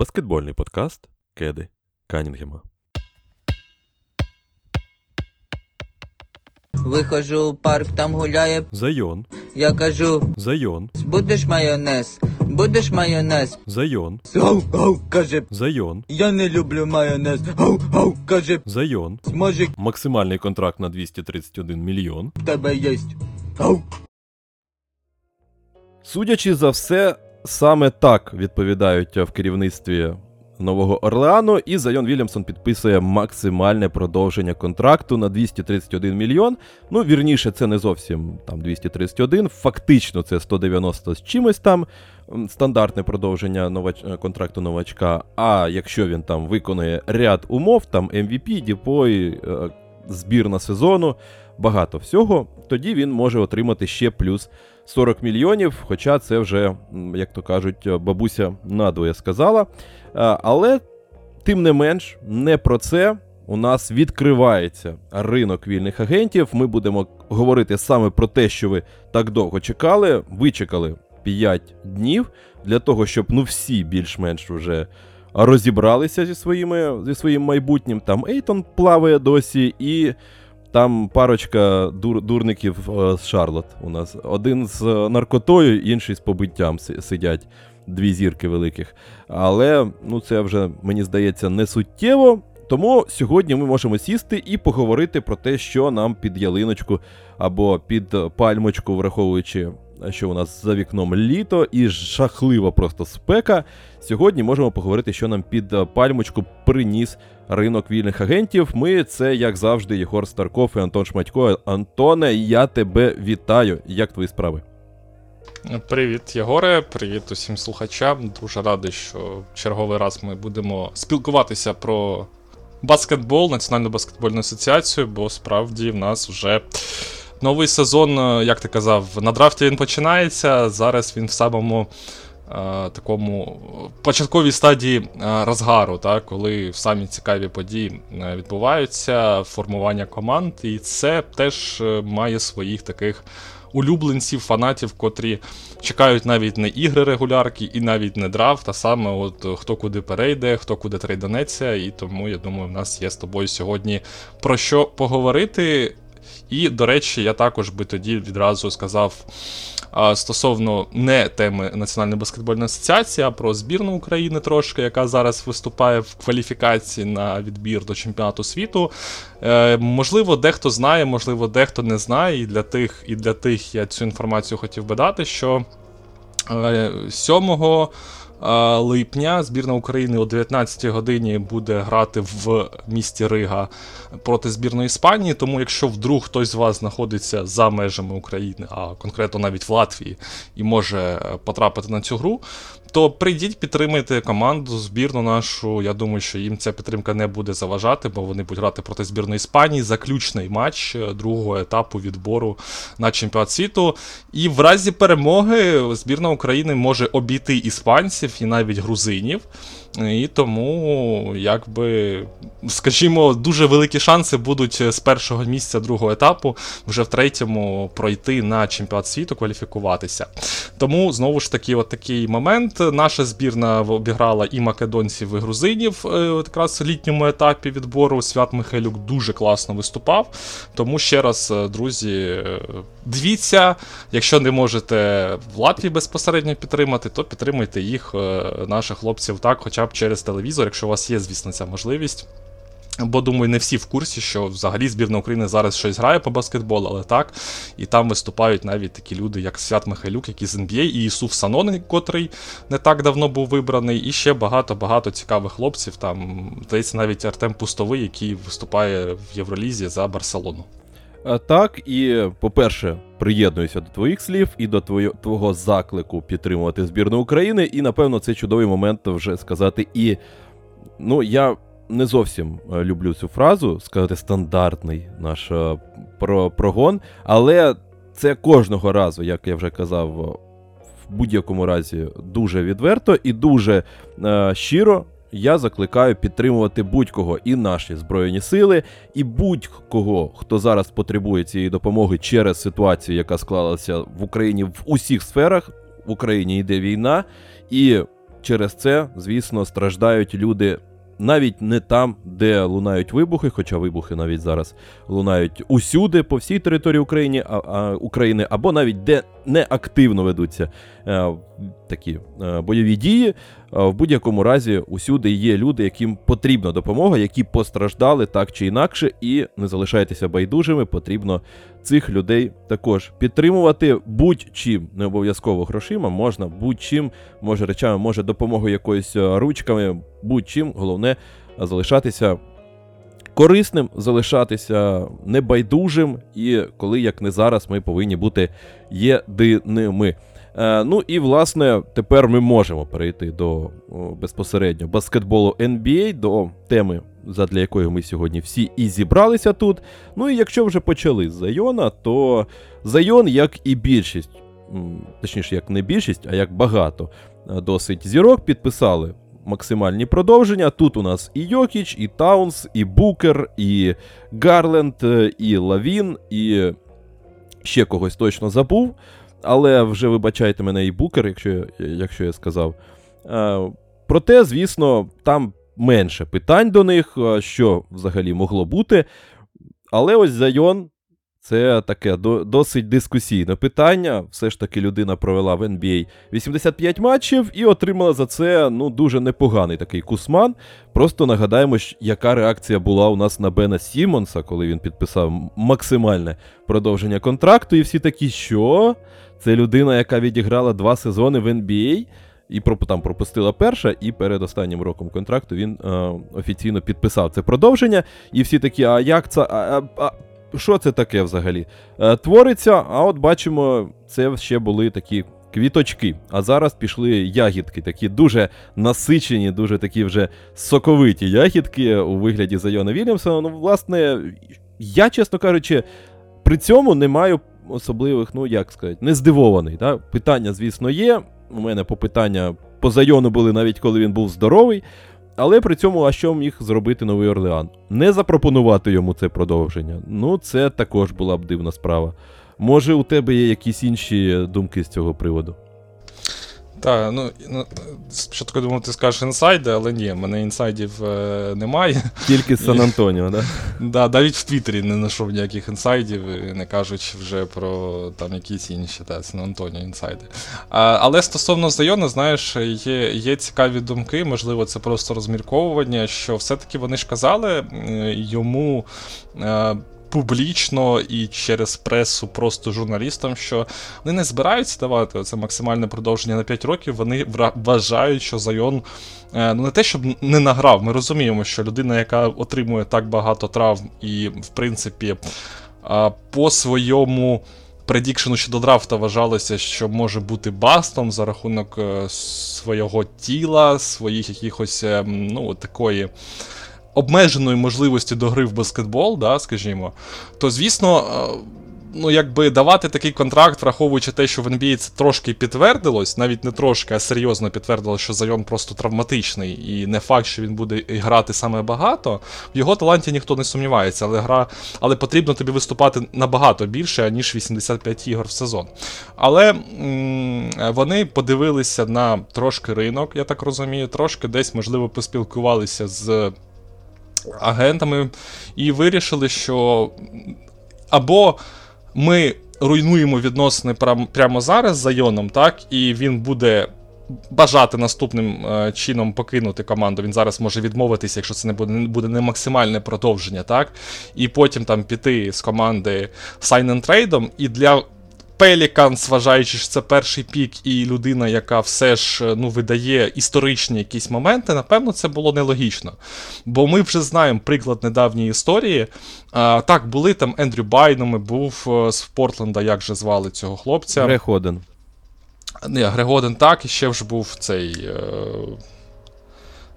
Баскетбольний подкаст Кеди Канінгема. Виходжу в парк, там гуляє. Зайон. Я кажу, Зайон. будеш майонез, будеш майонез. Зайон. Гау, гау, каже, Зайон. я не люблю майонез. Гау, гау, каже, Зайон. може Максимальний контракт на 231 мільйон. в тебе єсть. Гау. Судячи за все, саме так відповідають в керівництві Нового Орлеану, і Зайон Вільямсон підписує максимальне продовження контракту на 231 мільйон. Ну, вірніше, це не зовсім там 231, фактично це 190 з чимось там. Стандартне продовження новач... е, контракту новачка. А якщо він там виконує ряд умов, там MVP, діпой, е, збірна сезону, багато всього, тоді він може отримати ще плюс 40 мільйонів. Хоча це вже, як то кажуть, бабуся надвоє сказала. Е, Але тим не менш, не про це. У нас відкривається ринок вільних агентів. Ми будемо говорити саме про те, що ви так довго чекали. Ви чекали 5 днів для того, щоб ну всі більш-менш вже розібралися зі, своїми, зі своїм майбутнім. Там Ейтон плаває досі, і там парочка дур, дурників е, з Шарлот у нас. Один з е, наркотою, інший з побиттям си- сидять. Дві зірки великих. Але ну це вже, мені здається, не суттєво. Тому сьогодні ми можемо сісти і поговорити про те, що нам під ялиночку або під пальмочку, враховуючи, що у нас за вікном літо і жахлива просто спека. Сьогодні можемо поговорити, що нам під пальмочку приніс ринок вільних агентів. Ми це, як завжди, Єгор Старков і Антон Шматько. Антоне, я тебе вітаю. Як твої справи? Привіт, Єгоре, привіт усім слухачам. Дуже радий, що в черговий раз ми будемо спілкуватися про баскетбол, Національну баскетбольну асоціацію, бо справді в нас вже новий сезон, е, як ти казав, на драфті він починається. Зараз він в самому такому початковій стадії е, розгару, так, коли самі цікаві події е, відбуваються, формування команд, і це теж е, має своїх таких улюбленців, фанатів, котрі чекають навіть не ігри регулярки і навіть не драфт, а саме от е, хто куди перейде, хто куди трейданеться. І тому я думаю, в нас є з тобою сьогодні про що поговорити. І, до речі, я також би тоді відразу сказав стосовно не теми Національної баскетбольної асоціації, а про збірну України трошки, яка зараз виступає в кваліфікації на відбір до чемпіонату світу. Е, можливо, дехто знає, можливо, дехто не знає. І для тих, і для тих я цю інформацію хотів би дати, що е, 7 е, липня збірна України о 19 годині буде грати в місті Рига проти збірної Іспанії. Тому, якщо вдруг хтось з вас знаходиться за межами України, а конкретно навіть в Латвії, і може е, потрапити на цю гру, то прийдіть, підтримайте команду, збірну нашу. Я думаю, що їм ця підтримка не буде заважати, бо вони будуть грати проти збірної Іспанії. Заключний матч е, другого етапу відбору на чемпіонат світу. І в разі перемоги збірна України може обійти іспанців і навіть грузинів. І тому, якби, скажімо, дуже великі шанси будуть з першого місця другого етапу вже в третьому пройти на чемпіонат світу, кваліфікуватися. Тому знову ж таки, от такий момент. Наша збірна обіграла і македонців, і грузинів е, якраз в літньому етапі відбору. Свят Михайлюк дуже класно виступав. Тому ще раз, е, друзі, е, дивіться, якщо не можете в Латвії безпосередньо підтримати, то підтримуйте їх, е, наших хлопців, так, хоча б через телевізор, якщо у вас є, звісно, ця можливість. Бо думаю, не всі в курсі, що взагалі збірна України зараз щось грає по баскетболу, але так. І там виступають навіть такі люди, як Свят Михайлюк, який з NBA, і Ісуф Санон, котрий не так давно був вибраний, і ще багато-багато цікавих хлопців. Там, здається, навіть Артем Пустовий, який виступає в Євролізі за Барселону. А, Так, і, по-перше, приєднуюся до твоїх слів і до твого, заклику підтримувати збірну України. І, напевно, це чудовий момент вже сказати. І ну, я не зовсім е, люблю цю фразу, сказати стандартний наш е, про, прогон, але це кожного разу, як я вже казав, е, в будь-якому разі дуже відверто і дуже е, щиро я закликаю підтримувати будь-кого і наші збройні сили, і будь-кого, хто зараз потребує цієї допомоги через ситуацію, яка склалася в Україні в усіх сферах. В Україні йде війна, і через це, звісно, страждають люди навіть не там, де лунають вибухи, хоча вибухи навіть зараз лунають усюди, по всій території України, а, а, України або навіть де не активно ведуться е, такі е, бойові дії. Е, в будь-якому разі, усюди є люди, яким потрібна допомога, які постраждали так чи інакше, і не залишайтеся байдужими. Потрібно цих людей також підтримувати будь-чим, не обов'язково грошима, можна будь-чим, може речами, може допомогою якоюсь е, ручками, будь-чим. Головне залишатися корисним, залишатися небайдужим, і коли як не зараз, ми повинні бути єдиними. Е, ну і власне тепер ми можемо перейти до безпосередньо баскетболу NBA, до теми, задля якої ми сьогодні всі і зібралися тут. Ну і якщо вже почали з Зайона, то Зайон, як і більшість, точніше, як не більшість, а як багато е, досить зірок, підписали максимальні продовження. Тут у нас і Йокіч, і Таунс, і Букер, і Гарленд, е, і Лавін, і ще когось точно забув. Але вже вибачайте мене і Букер, якщо, якщо я сказав. Е, проте, звісно, там менше питань до них, е, що взагалі могло бути. Але ось Зайон це таке до, досить дискусійне питання. Все ж таки людина провела в NBA 85 матчів і отримала за це ну, дуже непоганий такий кусман. Просто нагадаємо, яка реакція була у нас на Бена Сімонса, коли він підписав максимальне продовження контракту, і всі такі, що? Це людина, яка відіграла два сезони в NBA. І там пропустила перша, і перед останнім роком контракту він е, офіційно підписав це продовження. І всі такі, а як це? А, а що це таке взагалі? Е, твориться, а от бачимо, це ще були такі квіточки. А зараз пішли ягідки, такі дуже насичені, дуже такі вже соковиті ягідки у вигляді Зайона Вільямсона. Ну, власне, я, чесно кажучи, при цьому не маю особливих, ну як сказати, не здивований. Да? Питання, звісно, є. У мене попитання по Зайону були навіть коли він був здоровий. Але при цьому, а що міг зробити Новий Орлеан? Не запропонувати йому це продовження. Ну, це також була б дивна справа. Може, у тебе є якісь інші думки з цього приводу? Так, ну, ну спочатку я думав, ти скажеш інсайди, але ні, мене інсайдів е, немає. Тільки з Сан Антоніо, да? Да, навіть в Твіттері не знайшов ніяких інсайдів, не кажучи вже про там якісь інші та Сан Антоніо інсайди. А, але стосовно Зайона, знаєш, є, є цікаві думки, можливо, це просто розмірковування, що все-таки вони ж казали йому. Е, Публічно і через пресу просто журналістам, що вони не збираються давати це максимальне продовження на 5 років. Вони вважають, що Зайон е, ну не те, щоб не награв. Ми розуміємо, що людина, яка отримує так багато травм, і в принципі е, по своєму предікшену щодо драфта вважалося, що може бути бастом за рахунок е, свого тіла, своїх якихось е, ну, такої обмеженої можливості до гри в баскетбол, да, скажімо, то звісно. е, Ну, якби давати такий контракт, враховуючи те, що в NBA це трошки підтвердилось, навіть не трошки, а серйозно підтвердилось, що Зайон просто травматичний, і не факт, що він буде грати саме багато. В його таланті ніхто не сумнівається, але гра, але потрібно тобі виступати набагато більше, ніж 85 ігор в сезон. Але м- вони подивилися на трошки ринок, я так розумію, трошки десь, можливо, поспілкувалися з агентами і вирішили, що або ми руйнуємо відносини прямо зараз з Зайоном, так, і він буде. Бажати наступним е, чином покинути команду. Він зараз може відмовитися, якщо це не буде, буде не максимальне продовження, так? І потім там піти з команди sign трейдом. І для Pelicans, вважаючи, що це перший пік, і людина, яка все ж е, ну, видає історичні якісь моменти, напевно, це було нелогічно. Бо ми вже знаємо приклад недавньої історії. А, так, були там Ендрю Байнами, був е, з Портленда, як же звали цього хлопця. Грех Оден. Ні, Грегоден так, і ще вже був цей. Е...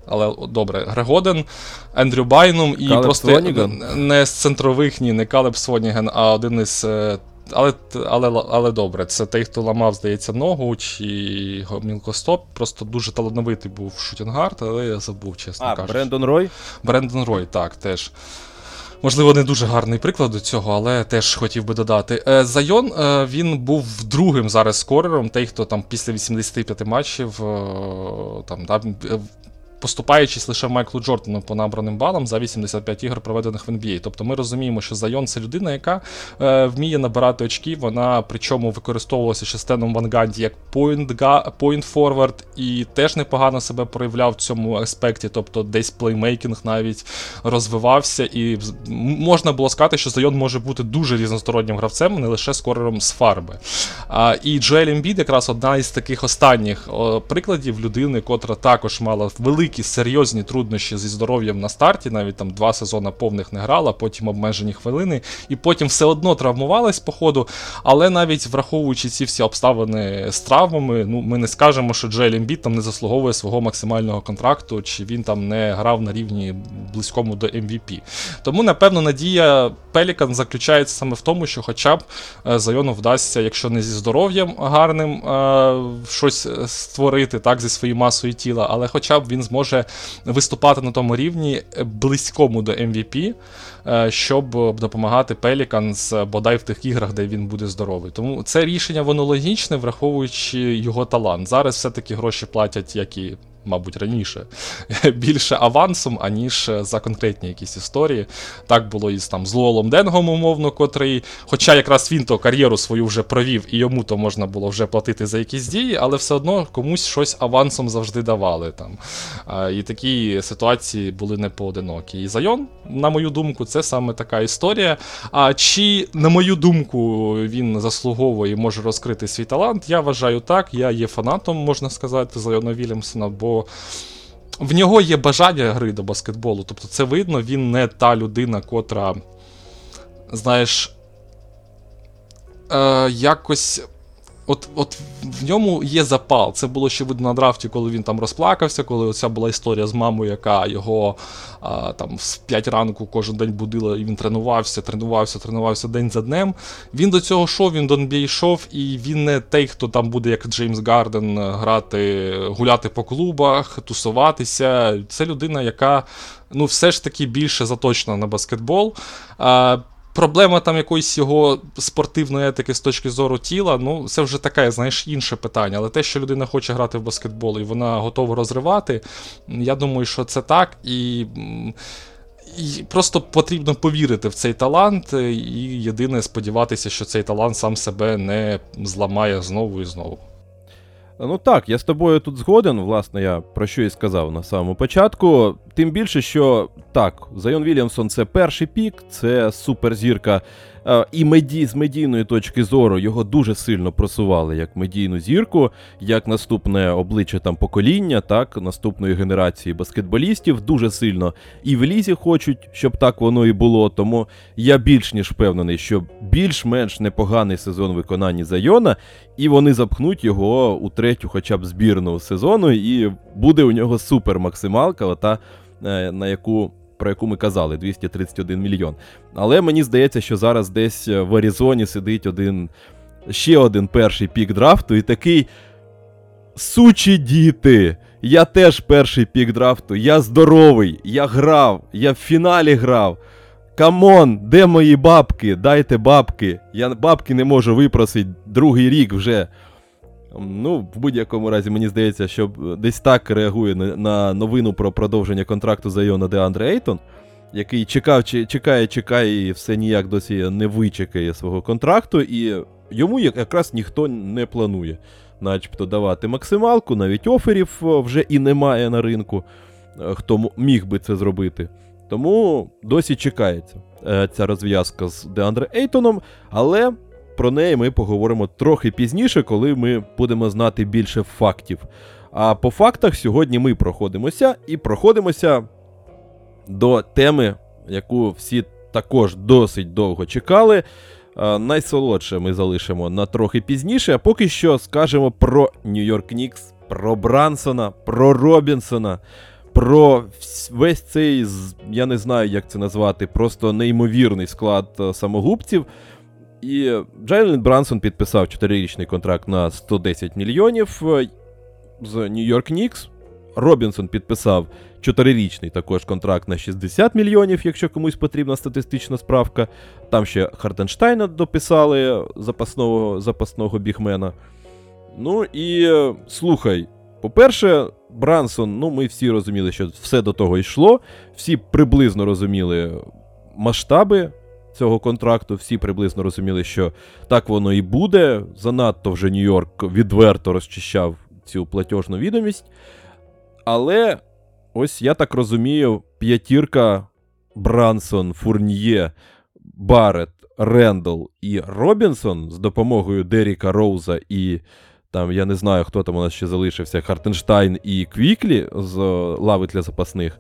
Але добре, Грег Оден, Ендрю Байнум і Калеб просто Своніген? не з центрових, ні, не Калеб Своніген, а один із. Але, але, але добре, це той, хто ламав, здається, ногу чи гомілкостоп. Просто дуже талановитий був shooting guard, але я забув, чесно А, кажучи. Брендон Рой? Брендон Рой, так, теж. Можливо, не дуже гарний приклад до цього, але теж хотів би додати. Е, Зайон е, він був другим зараз скорером, той, хто там після 85 матчів е, там, да, поступаючись лише Майклу Джордану по набраним балам за 85 ігор, проведених в NBA. Тобто ми розуміємо, що Зайон це людина, яка е, вміє набирати очки. Вона причому використовувалася ще Стеном Ван як forward і теж непогано себе проявляв в цьому аспекті. Тобто десь плеймейкінг навіть розвивався, і можна було сказати, що Зайон може бути дуже різностороннім гравцем, не лише скорером з фарби. А, і Джоель Ембід якраз одна із таких останніх о, прикладів людини, котра також мала великі серйозні труднощі зі здоров'ям на старті, навіть там два сезони повних не грала, потім обмежені хвилини, і потім все одно травмувалась по ходу. Але навіть враховуючи ці всі обставини з травмами, ну ми не скажемо, що Джоель Ембід там не заслуговує свого максимального контракту, чи він там не грав на рівні близькому до MVP. Тому, напевно, надія Пелікан заключається саме в тому, що хоча б е, Зайону вдасться, якщо не зі здоров'ям гарним е, щось е, створити так, зі своєю масою тіла, але хоча б він зможе виступати на тому рівні близькому до MVP, е, щоб допомагати Пеліканс бодай в тих іграх, де він буде здоровий. Тому це рішення воно логічне, враховуючи його талант. Зараз все-таки гроші платять, як і мабуть, раніше більше авансом, аніж за конкретні якісь історії. Так було і з там з Луолом Денгом, умовно, котрий, хоча якраз він то кар'єру свою вже провів, і йому то можна було вже платити за якісь дії, але все одно комусь щось авансом завжди давали. Там. І такі ситуації були не поодинокі. І Зайон, на мою думку, це саме така історія. А чи, на мою думку, він заслуговує і може розкрити свій талант? Я вважаю так. Я є фанатом, можна сказати, Зайона Вільямсона, бо в нього є бажання гри до баскетболу. Тобто це видно, він не та людина, котра, знаєш, е, якось. От от в ньому є запал. Це було ще видно на драфті, коли він там розплакався, коли оця була історія з мамою, яка його а, там в 5 ранку кожен день будила, і він тренувався, тренувався, тренувався день за днем. Він до цього йшов, він до NBA йшов, і він не той, хто там буде, як Джеймс Гарден, грати, гуляти по клубах, тусуватися. Це людина, яка ну, все ж таки більше заточена на баскетбол. А, Проблема там якоїсь його спортивної етики з точки зору тіла, ну це вже таке, знаєш, інше питання. Але те, що людина хоче грати в баскетбол і вона готова розривати, я думаю, що це так. І, і просто потрібно повірити в цей талант, і єдине сподіватися, що цей талант сам себе не зламає знову і знову. Ну так, я з тобою тут згоден, власне, я про що і сказав на самому початку. Тим більше, що так, Зайон Вільямсон це перший пік, це суперзірка. Е, І меді, з медійної точки зору його дуже сильно просували як медійну зірку, як наступне обличчя там покоління, так, наступної генерації баскетболістів. Дуже сильно і в лізі хочуть, щоб так воно і було. Тому я більш ніж впевнений, що більш-менш непоганий сезон виконання Зайона, і вони запхнуть його у третю, хоча б збірну сезону, і буде у нього супер максималка, ота, е, на яку. Про яку ми казали, 231 мільйон. Але мені здається, що зараз десь е, в Аризоні сидить один ще один перший пік драфту, і такий. Сучі діти! Я теж перший пік драфту, я здоровий, я грав, я в фіналі грав. Come on, де мої бабки? Дайте бабки. Я бабки не можу випросити другий рік вже. Ну, в будь-якому разі, мені здається, що десь так реагує на, новину про продовження контракту Зайона Деандре Ейтон, який чекав, чекає, чекає і все ніяк досі не вичекає свого контракту, і йому якраз ніхто не планує, начебто, давати максималку, навіть оферів вже і немає на ринку, е, хто міг би це зробити. Тому досі чекається е, ця розв'язка з Деандре Ейтоном, але про неї ми поговоримо трохи пізніше, коли ми будемо знати більше фактів. А по фактах сьогодні ми проходимося і проходимося до теми, яку всі також досить довго чекали. Найсолодше ми залишимо на трохи пізніше, а поки що скажемо про Нью-Йорк Нікс, про Брансона, про Робінсона, про весь цей, я не знаю, як це назвати, просто неймовірний склад е, самогубців. І Джайлен Брансон підписав 4-річний контракт на 110 мільйонів е, з Нью-Йорк Нікс. Робінсон підписав чотирирічний також контракт на 60 мільйонів, якщо комусь потрібна статистична справка. Там ще Хартенштайна дописали запасного, запасного бігмена. Ну і е, слухай, по-перше, Брансон, ну ми всі розуміли, що все до того йшло, всі приблизно розуміли масштаби цього контракту, всі приблизно розуміли, що так воно і буде. Занадто вже Нью-Йорк відверто розчищав цю платіжну відомість. Але ось я так розумію, п'ятірка Брансон, Фурньє, Барет, Рендл і Робінсон з допомогою Деріка Роуза і там, я не знаю, хто там у нас ще залишився, Хартенштайн і Квіклі з лави для запасних.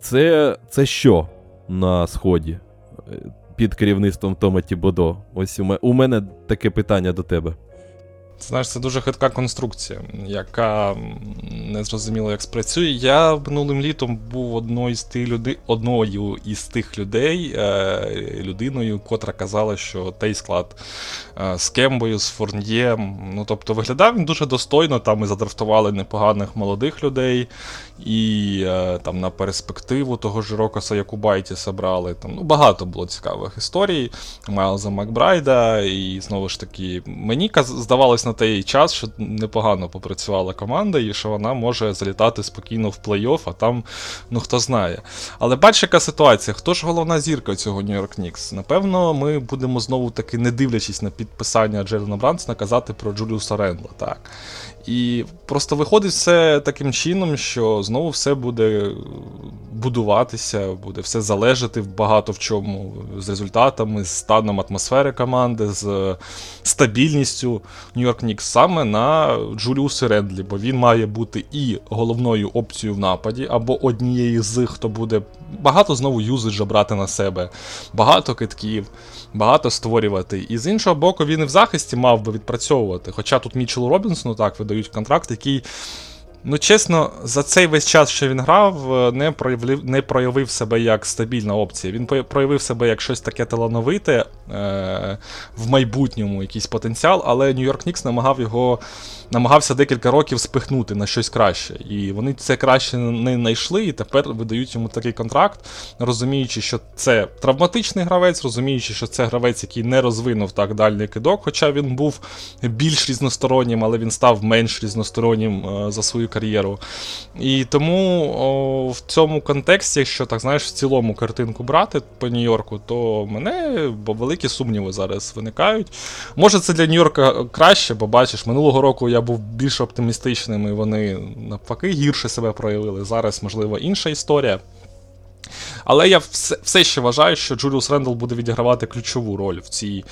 Це, це що на сході під керівництвом Тома Тібодо? Ось у мене таке питання до тебе. Знаєш, це дуже хитка конструкція, яка не зрозуміло, як спрацює. Я минулим літом був одною з тих людей, одною із тих людей, е, людиною, котра казала, що той склад е, з Кембою, з Форньєм. Ну, тобто виглядав він дуже достойно. Там ми задрафтували непоганих молодих людей, і е, там на перспективу того ж Рокоса Якубайті собрали. Там ну, багато було цікавих історій. Майлза Макбрайда, і знову ж таки, мені здавалось на той час, що непогано попрацювала команда, і що вона може залітати спокійно в плей-офф, а там, ну хто знає. Але бач, яка ситуація, хто ж головна зірка цього Нью-Йорк Нікс? Напевно, ми будемо знову таки, не дивлячись на підписання Джерена Брансона, казати про Джуліуса Рендла. Так. І просто виходить все таким чином, що знову все буде будуватися, буде все залежати багато в чому з результатами, з станом атмосфери команди, з стабільністю Нью-Йорк Нікс саме на Джуліусі Рендлі, бо він має бути і головною опцією в нападі, або однією з, хто буде багато знову юзиджа брати на себе, багато китків, багато створювати. І з іншого боку, він і в захисті мав би відпрацьовувати. Хоча тут Мічелу Робінсону так видають контракт, який. Ну, чесно, за цей весь час, що він грав, е, не проявив, не проявив себе як стабільна опція. Він проявив себе як щось таке талановите е, в майбутньому, якийсь потенціал, але Нью-Йорк Нікс намагав його, намагався декілька років спихнути на щось краще. І вони це краще не знайшли, і тепер видають йому такий контракт, розуміючи, що це травматичний гравець, розуміючи, що це гравець, який не розвинув так дальний кидок, хоча він був більш різностороннім, але він став менш різностороннім е, за свою кар'єру. І тому о, в цьому контексті, якщо так знаєш, в цілому картинку брати по Нью-Йорку, то мене великі сумніви зараз виникають. Може, це для Нью-Йорка краще, бо бачиш, минулого року я був більш оптимістичним, і вони навпаки гірше себе проявили. Зараз, можливо, інша історія. Але я все, все ще вважаю, що Джуліус Рендл буде відігравати ключову роль в цій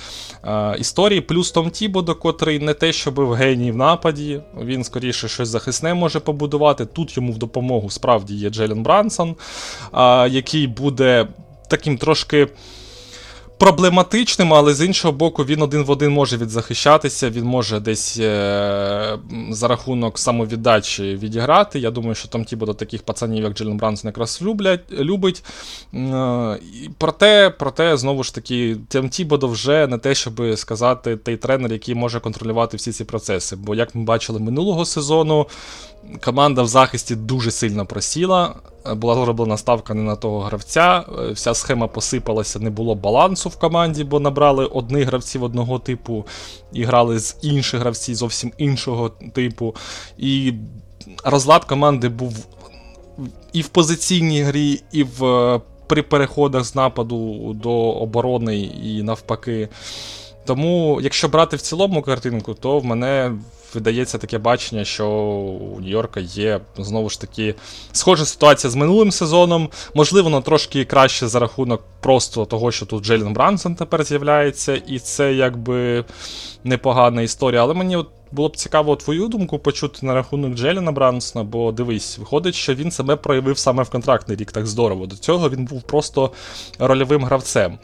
е, історії. Плюс Том Тібодо, котрий не те, щоб в геній в нападі, він скоріше щось захисне може побудувати. Тут йому в допомогу справді є Джелен Брансон, е, який буде таким трошки. Проблематичним, але з іншого боку, він один в один може відзахищатися, він може десь е- за рахунок самовіддачі відіграти. Я думаю, що там ті будуть таких пацанів, як Джелен Брансон, якраз люблять, любить. Е- проте, проте, знову ж таки, Тем Тібодо вже не те, щоб сказати, той тренер, який може контролювати всі ці процеси. Бо, як ми бачили минулого сезону, команда в захисті дуже сильно просіла. Була зроблена ставка не на того гравця. е, Вся схема посипалася, не було балансу в команді, бо набрали одних гравців одного типу і грали з інших гравців зовсім іншого типу. І розлад команди був і в позиційній грі, і в, е, при переходах з нападу до оборони, і навпаки. Тому, якщо брати в цілому картинку, то в мене видається таке бачення, що у Нью-Йорка є знову ж таки схожа ситуація з минулим сезоном. Можливо, воно трошки краще за рахунок просто того, що тут Джейлен Брансон тепер з'являється, і це якби непогана історія. Але мені от було б цікаво твою думку почути на рахунок Джеліна Брансона, бо дивись, виходить, що він себе проявив саме в контрактний рік так здорово. До цього він був просто рольовим гравцем.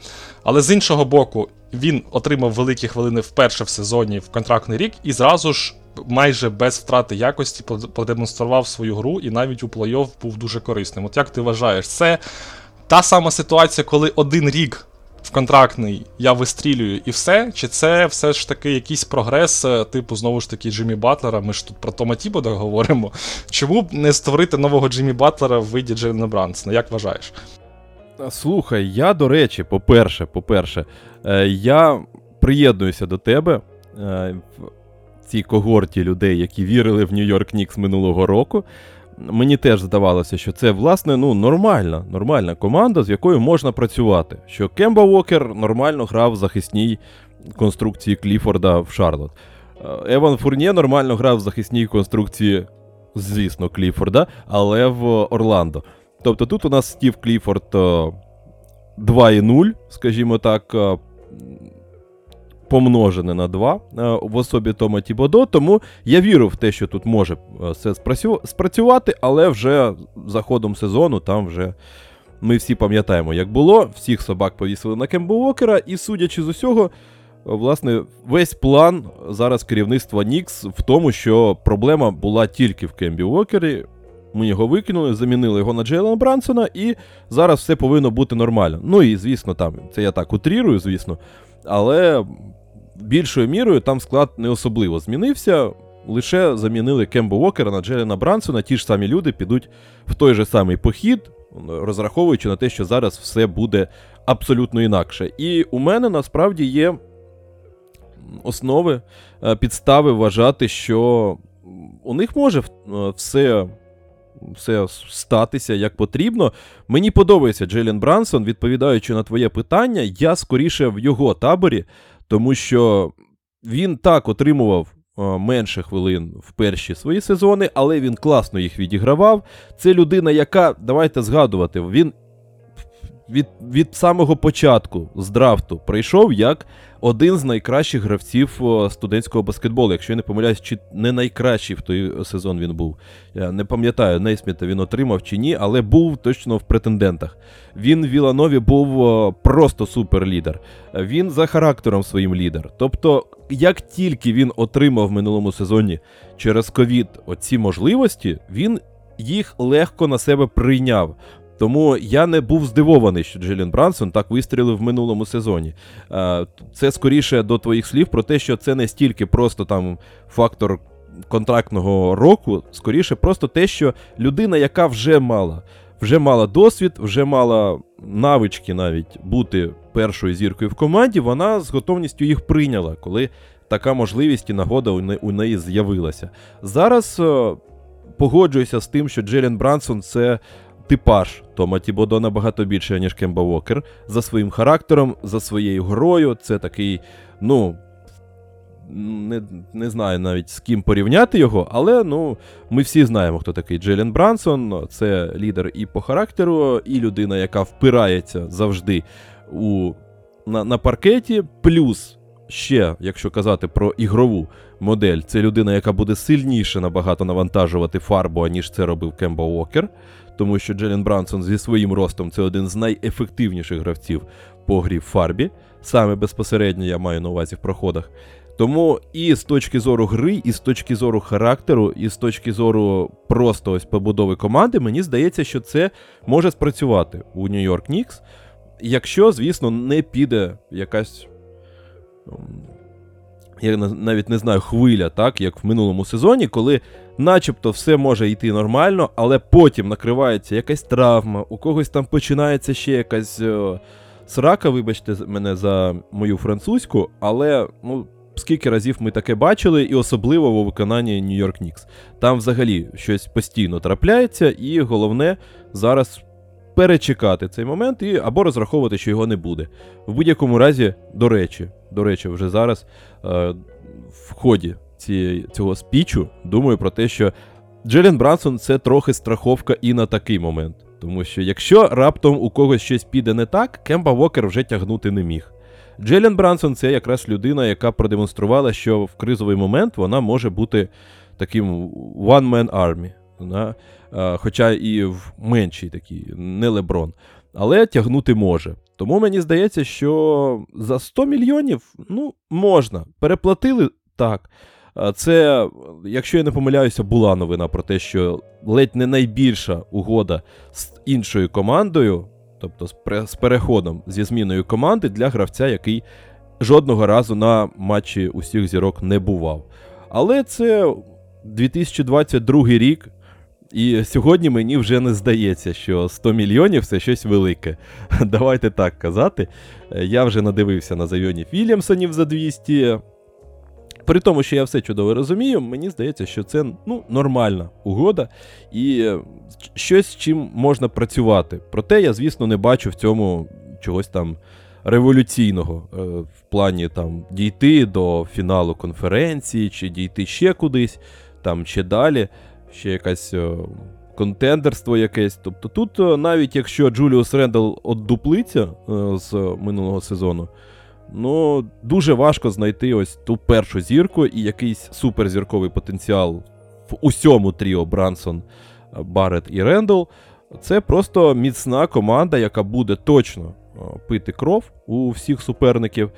Але з іншого боку, він отримав великі хвилини вперше в сезоні в контрактний рік і зразу ж. Майже без втрати якості продемонстрував свою гру і навіть у плей-офф був дуже корисним. От як ти вважаєш, це та сама ситуація, коли один рік контрактний, я вистрілюю і все? Чи це все ж таки якийсь прогрес, е, типу, знову ж таки, Джиммі Батлера? Ми ж тут про Тома Тібода говоримо. Чому б не створити нового Джиммі Батлера в виді Джейна Брансона? Як вважаєш? Слухай, я, до речі, по-перше, по-перше, е, я приєднуюся до тебе е, в цій когорті людей, які вірили в Нью-Йорк Нікс минулого року. Мені теж здавалося, що це, власне, ну, нормальна, нормальна команда, з якою можна працювати. Що Кемба Уокер нормально грав в захисній конструкції Кліфорда в Шарлот. Е, Еван Фурнє нормально грав в захисній конструкції, звісно, Кліфорда, але в Орландо. Тобто тут у нас Стів Кліфорд е, 2,0, скажімо так, е, помножене на 2 е, в особі Тома Тібодо. Тому я вірю в те, що тут може е, все спрацювати, але вже за ходом сезону там вже. Ми всі пам'ятаємо, як було. Всіх собак повісили на Кембо Уокера, і судячи з усього, власне, весь план зараз керівництва Нікс в тому, що проблема була тільки в Кембі Уокері. Ми його викинули, замінили його на Джейлена Брансона, і зараз все повинно бути нормально. Ну і звісно, там це я так утрірую, звісно. Але більшою мірою там склад не особливо змінився. Лише замінили Кембо Уокера на Джелена Брансона. Ті ж самі люди підуть в той же самий похід, розраховуючи на те, що зараз все буде абсолютно інакше. І у мене насправді є основи, е, підстави вважати, що у них може е, все. Все статися як потрібно. Мені подобається Джелен Брансон, відповідаючи на твоє питання, я скоріше в його таборі, тому що він так отримував е, менше хвилин в перші свої сезони, але він класно їх відігравав. Це людина, яка, давайте згадувати, він від, від самого початку з драфту прийшов як один з найкращих гравців студентського баскетболу. Якщо я не помиляюсь, чи не найкращий в той сезон він був. Я не пам'ятаю, Нейсміта він отримав чи ні, але був точно в претендентах. Він в Віланові був просто суперлідер. Він за характером своїм лідер. Тобто, як тільки він отримав в минулому сезоні через ковід оці можливості, він їх легко на себе прийняв. Тому я не був здивований, що Джелін Брансон так вистрілив в минулому сезоні. Е, Це скоріше до твоїх слів про те, що це не стільки просто там фактор контрактного року, скоріше просто те, що людина, яка вже мала, вже мала досвід, вже мала навички навіть бути першою зіркою в команді, вона з готовністю їх прийняла, коли така можливість і нагода у неї з'явилася. Зараз е, погоджуюся з тим, що Джелен Брансон це типаж Тома Тібодо набагато більше, ніж Кемба Уокер. За своїм характером, за своєю грою. Це такий, ну. Не, не знаю навіть з ким порівняти його, але ну, ми всі знаємо, хто такий Джелен Брансон. Це лідер і по характеру, і людина, яка впирається завжди у, на, на паркеті. Плюс ще, якщо казати про ігрову модель, це людина, яка буде сильніше набагато навантажувати фарбу, аніж це робив Кемба Уокер тому що Джелен Брансон зі своїм ростом це один з найефективніших гравців по грі в фарбі. Саме безпосередньо я маю на увазі в проходах. Тому і з точки зору гри, і з точки зору характеру, і з точки зору просто ось побудови команди, мені здається, що це може спрацювати у Нью-Йорк Нікс, якщо, звісно, не піде якась. Я навіть не знаю, хвиля, так, як в минулому сезоні, коли начебто все може йти нормально, але потім накривається якась травма, у когось там починається ще якась е, срака, вибачте мене за мою французьку, але ну, скільки разів ми таке бачили, і особливо у виконанні Нью-Йорк Нікс. Там взагалі щось постійно трапляється, і головне зараз перечекати цей момент і або розраховувати, що його не буде. В будь-якому разі, до речі, до речі, вже зараз в ході цієї, цього спічу думаю про те, що Джелен Брансон це трохи страховка і на такий момент. Тому що якщо раптом у когось щось піде не так, Кемба Вокер вже тягнути не міг. Джелен Брансон це якраз людина, яка продемонструвала, що в кризовий момент вона може бути таким one-man army. Да? Е, Хоча і в меншій такій, не Леброн. Але тягнути може. Тому мені здається, що за 100 мільйонів ну, можна. Переплатили так. Це, якщо я не помиляюся, була новина про те, що ледь не найбільша угода з іншою командою тобто з переходом зі зміною команди для гравця, який жодного разу на матчі усіх зірок не бував. Але це 2022 рік. І сьогодні мені вже не здається, що 100 мільйонів це щось велике. Давайте так казати. Е, Я вже надивився на Зайонів Вільямсонів за 200. При тому, що я все чудово розумію, мені здається, що це ну, нормальна угода і е, щось, з чим можна працювати. Проте я, звісно, не бачу в цьому чогось там революційного е, в плані там дійти до фіналу конференції, чи дійти ще кудись, там ще далі, ще якась. е, Контендерство якесь. Тобто тут, е, навіть якщо Джуліус Рендл отдуплиться е, з минулого сезону, ну дуже важко знайти ось ту першу зірку і якийсь суперзірковий потенціал в усьому тріо Брансон, Барретт і Рендл. Це просто міцна команда, яка буде точно пити кров у всіх суперників.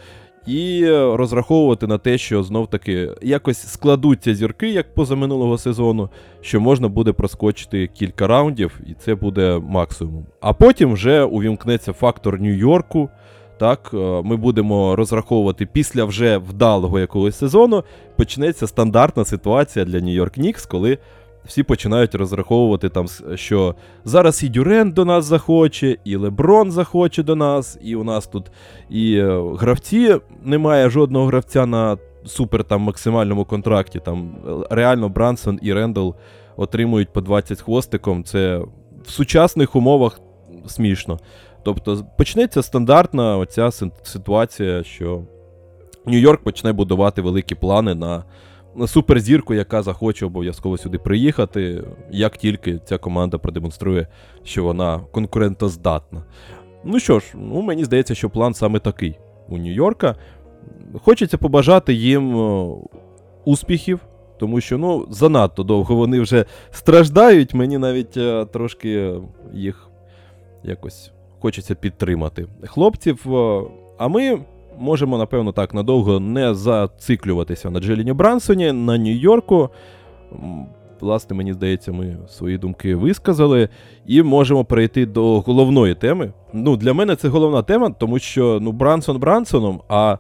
І розраховувати на те, що знов таки якось складуться зірки, як позаминулого сезону, що можна буде проскочити кілька раундів, і це буде максимум. А потім вже увімкнеться фактор Нью-Йорку. Так, е, ми будемо розраховувати після вже вдалого якогось сезону. Почнеться стандартна ситуація для Нью-Йорк Нікс, коли всі починають розраховувати там, що зараз і Дюрент до нас захоче, і Леброн захоче до нас, і у нас тут і е, гравці немає жодного гравця на супер там максимальному контракті. Там е, реально Брансон і Рендл отримують по 20 хвостиком. Це в сучасних умовах смішно. Тобто почнеться стандартна оця ситуація, що Нью-Йорк почне будувати великі плани на, на суперзірку, яка захоче обов'язково сюди приїхати, як тільки ця команда продемонструє, що вона конкурентоздатна. Ну що ж, ну мені здається, що план саме такий у Нью-Йорка. Хочеться побажати їм е, успіхів, тому що ну, занадто довго вони вже страждають. Мені навіть е, трошки їх якось хочеться підтримати. Хлопців, е, а ми можемо, напевно, так надовго не зациклюватися на Джеліні Брансоні, на Нью-Йорку. Власне, мені здається, ми свої думки висказали і можемо перейти до головної теми. Ну, для мене це головна тема, тому що ну, Брансон Брансоном, а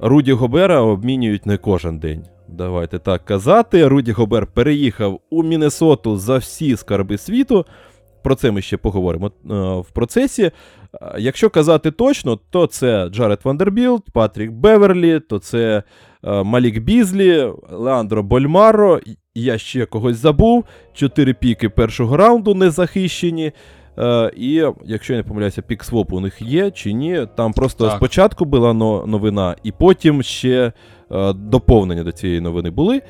Руді Гобера обмінюють не кожен день. Давайте так казати. Руді Гобер переїхав у Міннесоту за всі скарби світу. Про це ми ще поговоримо е, в процесі. Якщо казати точно, то це Джаред Вандербілд, Патрік Беверлі, то це е, Малік Бізлі, Леандро Больмаро. Я ще когось забув. Чотири піки першого раунду не захищені. Е, і якщо я не помиляюся, pick swap у них є чи ні. Там просто Так. спочатку була новина, і потім ще е, доповнення до цієї новини були.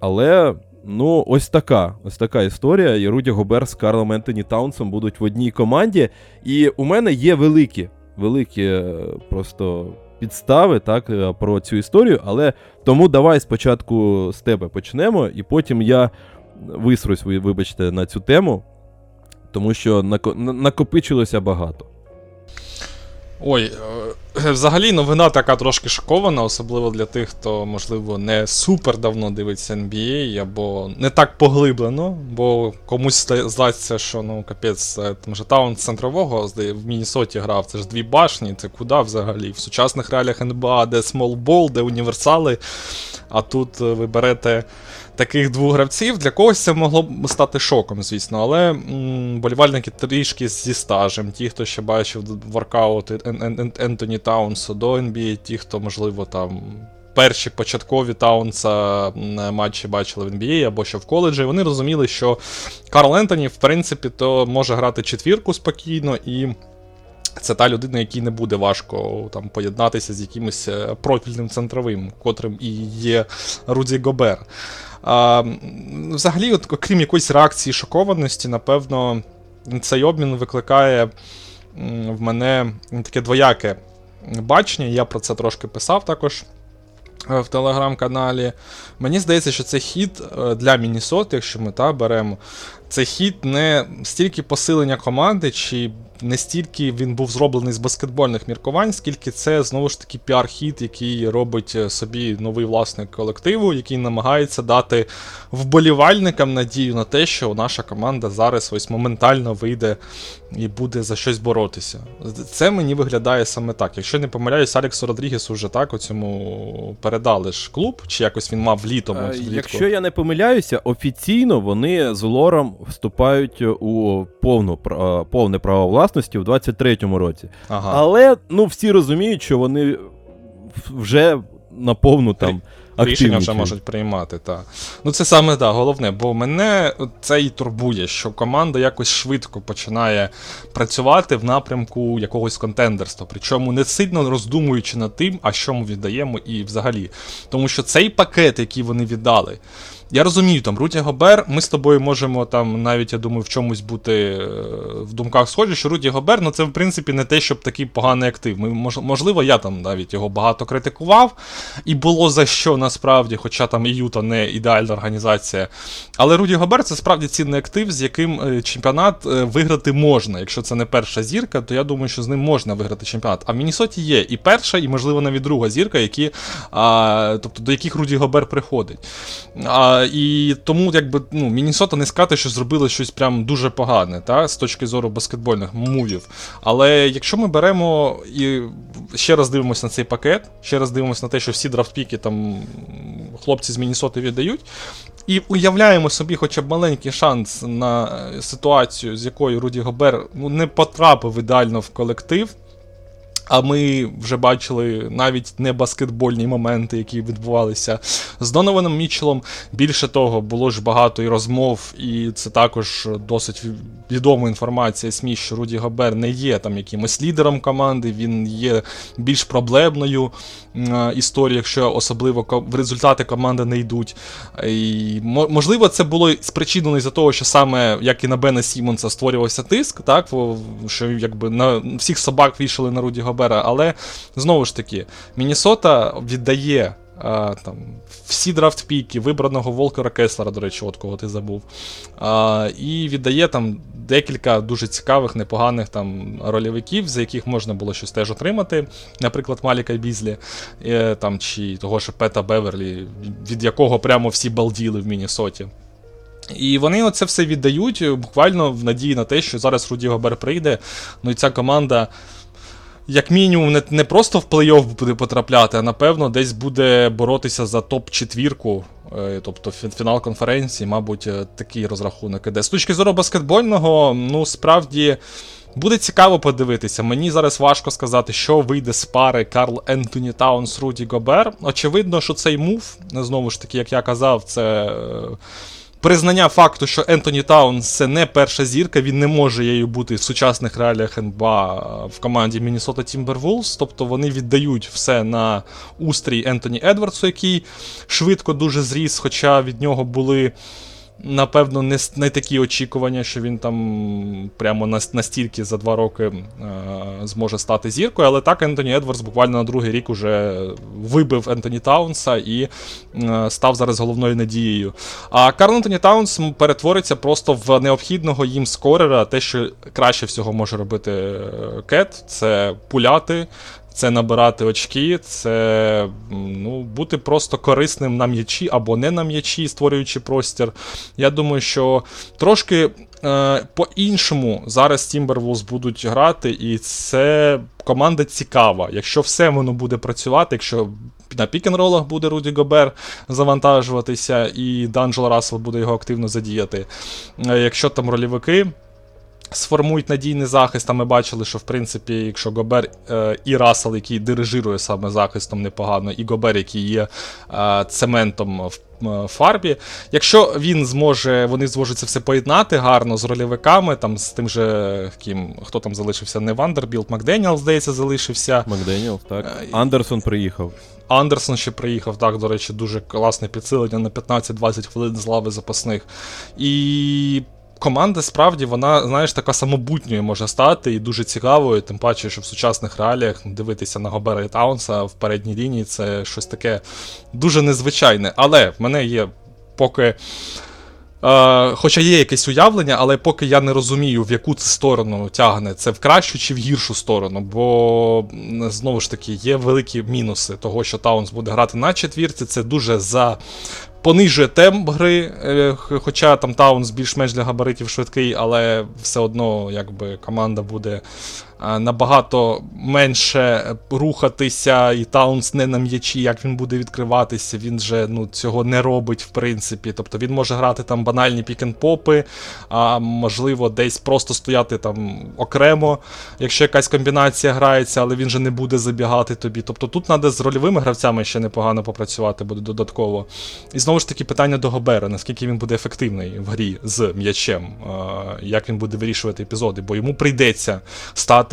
Але ну, ось така ось така історія. І Руді Гобер з Карлом Ентоні Таунсом будуть в одній команді. І у мене є великі, великі е, просто підстави так, е, про цю історію. Але тому давай спочатку з тебе почнемо, і потім я висрусь, ви- вибачте, на цю тему, тому що нако- накопичилося багато. Ой, е, взагалі новина така трошки шокована, особливо для тих, хто, можливо, не супер давно дивиться NBA або не так поглиблено, бо комусь зда- здасться, що ну капець, е, там таун центрового в Міннесоті грав, це ж дві башні, це куди взагалі? В сучасних реаліях НБА, де смолбол, де універсали, а тут е, ви берете таких двох гравців. Для когось це могло б стати шоком, звісно, але болівальники трішки зі стажем. Ті, хто ще бачив воркаут Ен- Ен- Ен- Ентоні Таунса до NBA, ті, хто, можливо, там. Перші початкові Таунса матчі бачили в NBA або ще в коледжі, вони розуміли, що Карл Ентоні, в принципі, то може грати четвірку спокійно, і це та людина, якій не буде важко там поєднатися з якимось е, профільним центровим, котрим і є Руді Гобер. А, взагалі, от, окрім якоїсь реакції шокованості, напевно, цей обмін викликає в мене таке двояке бачення. Я про це трошки писав також е, в телеграм-каналі. Мені здається, що це хід е, для Міннесоти, якщо ми та беремо, це хід не стільки посилення команди, чи не стільки він був зроблений з баскетбольних міркувань, скільки це знову ж таки піар-хід, який робить е, собі новий власник колективу, який намагається дати вболівальникам надію на те, що наша команда зараз ось моментально вийде і буде за щось боротися. Це мені виглядає саме так. Якщо не помиляюсь, Алексу Родрігесу вже так у цьому передали ж клуб, чи якось він мав літом. Е. Якщо я не помиляюся, офіційно вони з лором вступають у повну, е, повне право власності в 23-му році. Ага. Але ну всі розуміють, що вони вже на повну там Рішення вже можуть приймати, так. Ну це саме да, головне, бо мене це і турбує, що команда якось швидко починає працювати в напрямку якогось контендерства. Причому не сильно роздумуючи над тим, а що ми віддаємо і взагалі. Тому що цей пакет, який вони віддали. Я розумію, там Руді Гобер, ми з тобою можемо там навіть, я думаю, в чомусь бути е, в думках схожі, що Руді Гобер, ну це в принципі не те, щоб такий поганий актив. Ми, мож- можливо, я там навіть його багато критикував, і було за що насправді, хоча там і Юта не ідеальна організація. Але Руді Гобер це справді цінний актив, з яким е, чемпіонат е, виграти можна. Якщо це не перша зірка, то я думаю, що з ним можна виграти чемпіонат. А в Мінісоті є і перша, і, можливо, навіть друга зірка, які, а, тобто, до яких Руді Гобер приходить. А, і тому, якби ну, Мінісота не сказати, що зробили щось прям дуже погане, та, з точки зору баскетбольних мувів. Але якщо ми беремо і ще раз дивимося на цей пакет, ще раз дивимося на те, що всі драфтпіки там хлопці з Мінісоти віддають. І уявляємо собі хоча б маленький шанс на е, ситуацію, з якою Руді Гобер ну, не потрапив ідеально в колектив. А ми вже бачили навіть не баскетбольні моменти, які відбувалися з Донованом Мітчелом. Більше того, було ж багато і розмов, і це також досить відома інформація СМІ, що Руді Гобер не є там якимось лідером команди, він є більш проблемною історією, якщо особливо в результати команди не йдуть. І, можливо, це було спричинено із-за того, що саме як і на Бена Сімонса створювався тиск, так, що якби на всіх собак вішали на Руді Гобера, але знову ж таки, Міннесота віддає. А, там, всі драфт-піки, вибраного Волкера Кеслера, до речі, от кого ти забув. А, і віддає там декілька дуже цікавих, непоганих там рольовиків, за яких можна було щось теж отримати. Наприклад, Маліка Бізлі, е, там, чи того ж Пета Беверлі, від якого прямо всі балділи в Міннесоті. І вони оце все віддають е, буквально в надії на те, що зараз Руді Гобер прийде. Ну і ця команда, як мінімум, не, не просто в плей-офф буде потрапляти, а напевно десь буде боротися за топ-четвірку. е, Тобто фінал конференції, мабуть, е, такий розрахунок іде. З точки зору баскетбольного, ну справді. Буде цікаво подивитися. Мені зараз важко сказати, що вийде з пари Карл Ентоні Таунс Руді Гобер. Очевидно, що цей мув, знову ж таки, як я казав, це е, признання факту, що Ентоні Таунс це не перша зірка, він не може її бути в сучасних реаліях НБА в команді Міннесота Тімбервулс. Тобто вони віддають все на устрій Ентоні Едвардсу, який швидко дуже зріс, хоча від нього були. Напевно, не, не такі очікування, що він там прямо настільки за два роки е, зможе стати зіркою. Але так Ентоні Едвардс буквально на другий рік уже вибив Ентоні Таунса і е, став зараз головною надією. А Карл Ентоні Таунс перетвориться просто в необхідного їм скорера. Те, що краще всього може робити е, КАТ, це пуляти. Це набирати очки, це ну, бути просто корисним на м'ячі або не на м'ячі, створюючи простір. Я думаю, що трошки е, по-іншому зараз Timberwolves будуть грати, і це команда цікава. Якщо все воно буде працювати, якщо на пік-н-ролах буде Руді Гобер завантажуватися, і Д'Анджело Рассел буде його активно задіяти. Е, Якщо там рольовики сформують надійний захист. А ми бачили, що в принципі, якщо Гобер е, і Рассел, який дирижирує саме захистом непогано, і Гобер, який є е, цементом в е, фарбі. Якщо він зможе, вони зможуть це все поєднати гарно з рольовиками, там з тим же ким, хто там залишився, не Вандербілд, Макденіел, здається, залишився. Макденіел, так. Е, Андерсон приїхав. Андерсон ще приїхав, так, до речі, дуже класне підсилення на 15-20 хвилин з лави запасних. І команда справді, вона, знаєш, така самобутньою може стати і дуже цікавою, тим паче, що в сучасних реаліях дивитися на Гобера і Таунса в передній лінії це щось таке дуже незвичайне. Але в мене є поки Е, Хоча є якесь уявлення, але поки я не розумію, в яку це сторону тягне, це в кращу чи в гіршу сторону. Бо знову ж таки є великі мінуси того, що Таунс буде грати на четвірці. Це дуже за. Понижує темп гри, е, хоча там Таунс більш-менш для габаритів швидкий, але все одно якби команда буде набагато менше рухатися, і Таунс не на м'ячі, як він буде відкриватися. Він же ну, цього не робить, в принципі. Тобто він може грати там банальні пік-н-попи, а можливо, десь просто стояти там окремо, якщо якась комбінація грається, але він же не буде забігати тобі. Тобто тут треба з рольовими гравцями ще непогано попрацювати буде додатково. І знову ж таки питання до Гобера, наскільки він буде ефективний в грі з м'ячем, е, як він буде вирішувати епізоди, бо йому прийдеться стати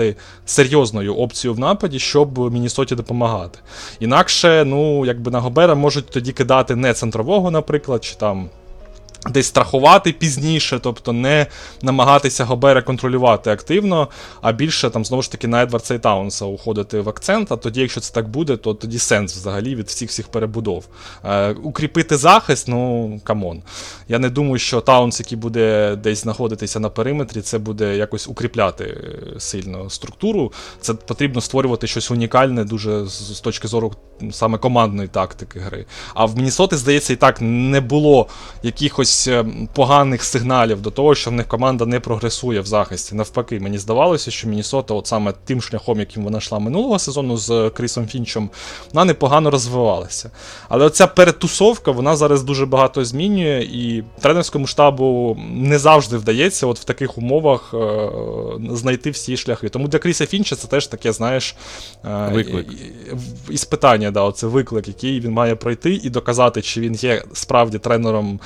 серйозною опцією в нападі, щоб Мінісоті допомагати. Інакше, ну, якби на Гобера можуть тоді кидати не центрового, наприклад, чи там. Десь страхувати пізніше, тобто не намагатися Гобера контролювати активно, а більше там знову ж таки на Едвардса і Таунса уходити в акцент. А тоді, якщо це так буде, то тоді сенс взагалі від всіх всіх перебудов. Е, укріпити захист, ну come on. Я не думаю, що Таунс, який буде десь знаходитися на периметрі, це буде якось укріпляти е, сильно структуру. Це потрібно створювати щось унікальне, дуже з, з точки зору саме командної тактики гри. А в Мінісоти, здається, і так не було якихось е, поганих сигналів до того, що в них команда не прогресує в захисті. Навпаки, мені здавалося, що Мінісота, от саме тим шляхом, яким вона йшла минулого сезону з Крісом Фінчем, вона непогано розвивалася. Але оця перетусовка, вона зараз дуже багато змінює, і тренерському штабу не завжди вдається от в таких умовах е, знайти всі шляхи. Тому для Кріса Фінча це теж таке, знаєш, е, Виклик. і- і- іспитання, да, це виклик, який він має пройти і доказати, чи він є справді тренером.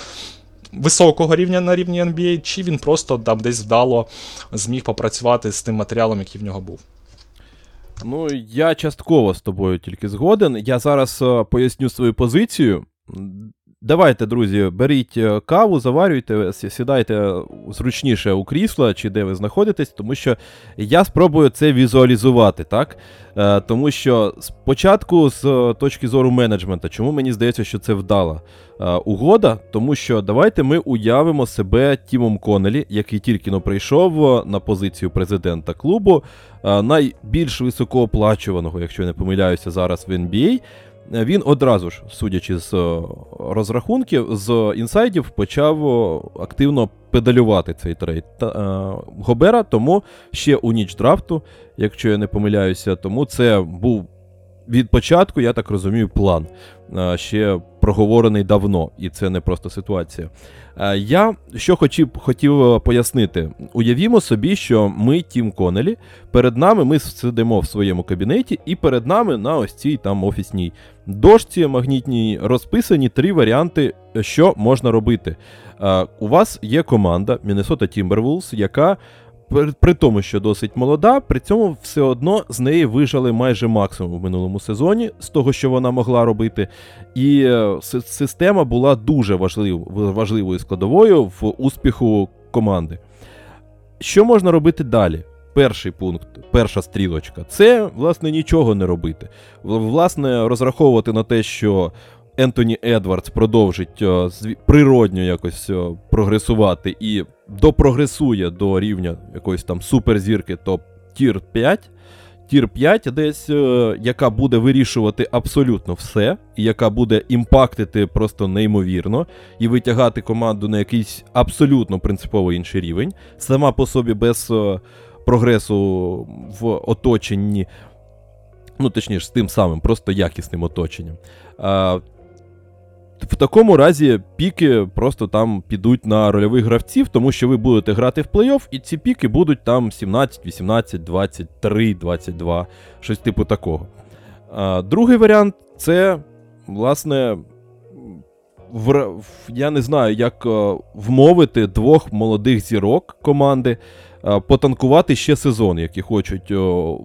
Високого рівня на рівні NBA, чи він просто там десь вдало зміг попрацювати з тим матеріалом, який в нього був. Ну, я частково з тобою тільки згоден. Я зараз е, поясню свою позицію. Давайте, друзі, беріть е, каву, заварюйте, сідайте зручніше у крісло чи де ви знаходитесь, тому що я спробую це візуалізувати, так? Е, тому що спочатку, з е, точки зору менеджмента, чому мені здається, що це вдала угода, тому що давайте ми уявимо себе Тімом Коннелі, який тільки но прийшов на позицію президента клубу, найбільш високооплачуваного, якщо я не помиляюся, зараз в NBA. Він одразу ж, судячи з е, розрахунків, з інсайдів, почав активно педалювати цей трейд. Е, Гобера, тому ще у ніч драфту, якщо я не помиляюся, тому це був від початку, я так розумію, план. Е, ще проговорений давно, і це не просто ситуація. Е, Я що хотів, хотів е, пояснити: уявімо собі, що ми Тім Конелі, перед нами ми сидимо в своєму кабінеті, і перед нами на ось цій там офісній дошці магнітній розписані три варіанти, що можна робити. У вас є команда Minnesota Timberwolves, яка при, тому, що досить молода, при цьому все одно з неї вижали майже максимум в минулому сезоні з того, що вона могла робити. І е, система була дуже важлив, важливою складовою в успіху команди. Що можна робити далі? Перший пункт, перша стрілочка це, власне, нічого не робити. Власне, розраховувати на те, що Ентоні Едвардс продовжить е, зві- природньо якось е, прогресувати і допрогресує до рівня якоїсь там суперзірки, top tier 5. Tier 5 десь, е, яка буде вирішувати абсолютно все, і яка буде імпактити просто неймовірно, і витягати команду на якийсь абсолютно принципово інший рівень, сама по собі без е, прогресу в оточенні, ну точніше, з тим самим, просто якісним оточенням. В такому разі піки просто там підуть на рольових гравців, тому що ви будете грати в плей-офф, і ці піки будуть там 17, 18, 23, 22, щось типу такого. А, другий варіант це, власне, в, я не знаю, як е, вмовити двох молодих зірок команди потанкувати ще сезон, які хочуть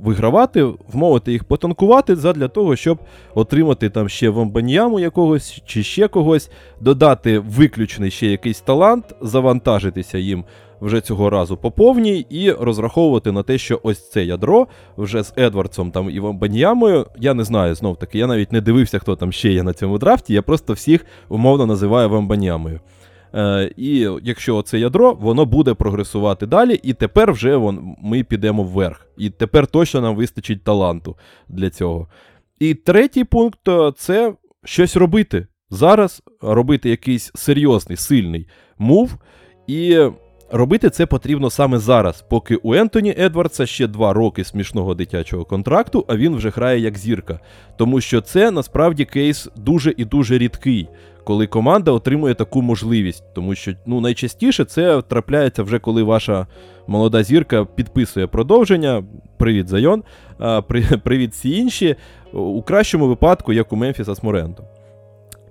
вигравати, вмовити їх потанкувати задля того, щоб отримати там ще вамбаньяму якогось чи ще когось, додати виключний ще якийсь талант, завантажитися їм вже цього разу по повній і розраховувати на те, що ось це ядро вже з Едвардсом там і Вамбаньямою. Я не знаю знов таки, я навіть не дивився, хто там ще є на цьому драфті. Я просто всіх умовно називаю Вамбаньямою. Е, і якщо це ядро, воно буде прогресувати далі, і тепер вже вон, ми підемо вверх. І тепер точно нам вистачить таланту для цього. І третій пункт е, це щось робити. Зараз робити якийсь серйозний, сильний мув. І робити це потрібно саме зараз, поки у Ентоні Едвардса ще два роки смішного дитячого контракту, а він вже грає як зірка. Тому що це насправді кейс дуже і дуже рідкий, коли команда отримує таку можливість. Тому що ну, найчастіше це трапляється вже коли ваша молода зірка підписує продовження. Привіт, Зайон. Привіт, всі інші. У кращому випадку, як у Мемфіса з Морентом.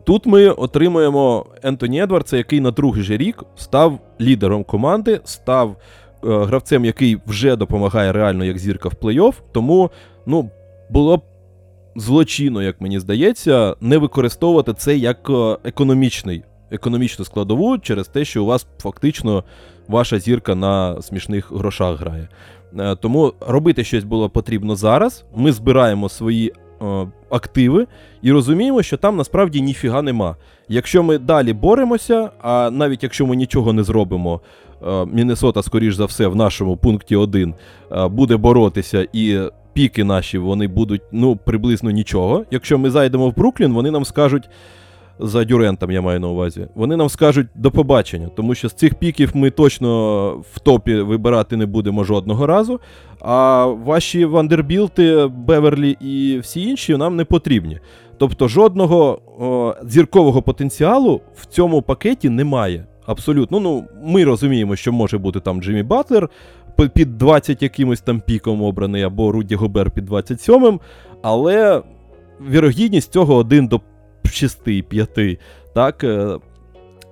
Тут ми отримуємо Ентоні Едвардса, який на другий же рік став лідером команди, став е, гравцем, який вже допомагає реально як зірка в плей-офф. Тому ну, було б злочинно, як мені здається, не використовувати це як е, економічний, економічну складову через те, що у вас фактично ваша зірка на смішних грошах грає. Е, тому робити щось було потрібно зараз. Ми збираємо свої е, активи і розуміємо, що там насправді ніфіга нема. Якщо ми далі боремося, а навіть якщо ми нічого не зробимо, Міннесота, скоріш за все, в нашому пункті 1 е, буде боротися і. Піки наші вони будуть ну приблизно нічого. Якщо ми зайдемо в Бруклін, вони нам скажуть за Дюрантом, я маю на увазі. Вони нам скажуть до побачення, тому що з цих піків ми точно в топі вибирати не будемо жодного разу. А ваші Вандербілти, Беверлі і всі інші нам не потрібні. Тобто жодного о, зіркового потенціалу в цьому пакеті немає. Абсолютно. Ну, ми розуміємо, що може бути там Джиммі Батлер під 20 якимось там піком обраний, або Руді Гобер під 27, але вірогідність цього 1 до 6-5. Так, е,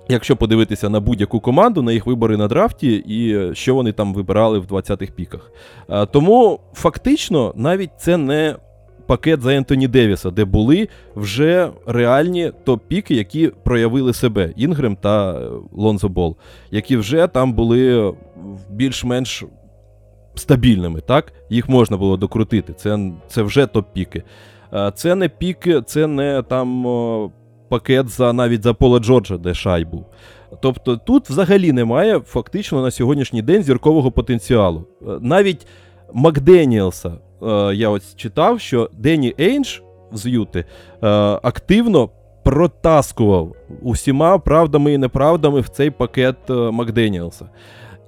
якщо подивитися на будь-яку команду, на їх вибори на драфті і що вони там вибирали в 20-х піках. Е, тому фактично навіть це не пакет за Ентоні Девіса, де були вже реальні топ-піки, які проявили себе Інгрем та е, Лонзо Бол, які вже там були більш-менш стабільними. так? Їх можна було докрутити. Це, Це вже топ-піки. Це не піки, це не там пакет за навіть за Пола Джорджа, де шай був. Тобто тут взагалі немає фактично на сьогоднішній день зіркового потенціалу. Е, навіть Макденіелса е, я ось читав, що Дені Ейндж з Юти е, активно протаскував усіма правдами і неправдами в цей пакет Макденіелса.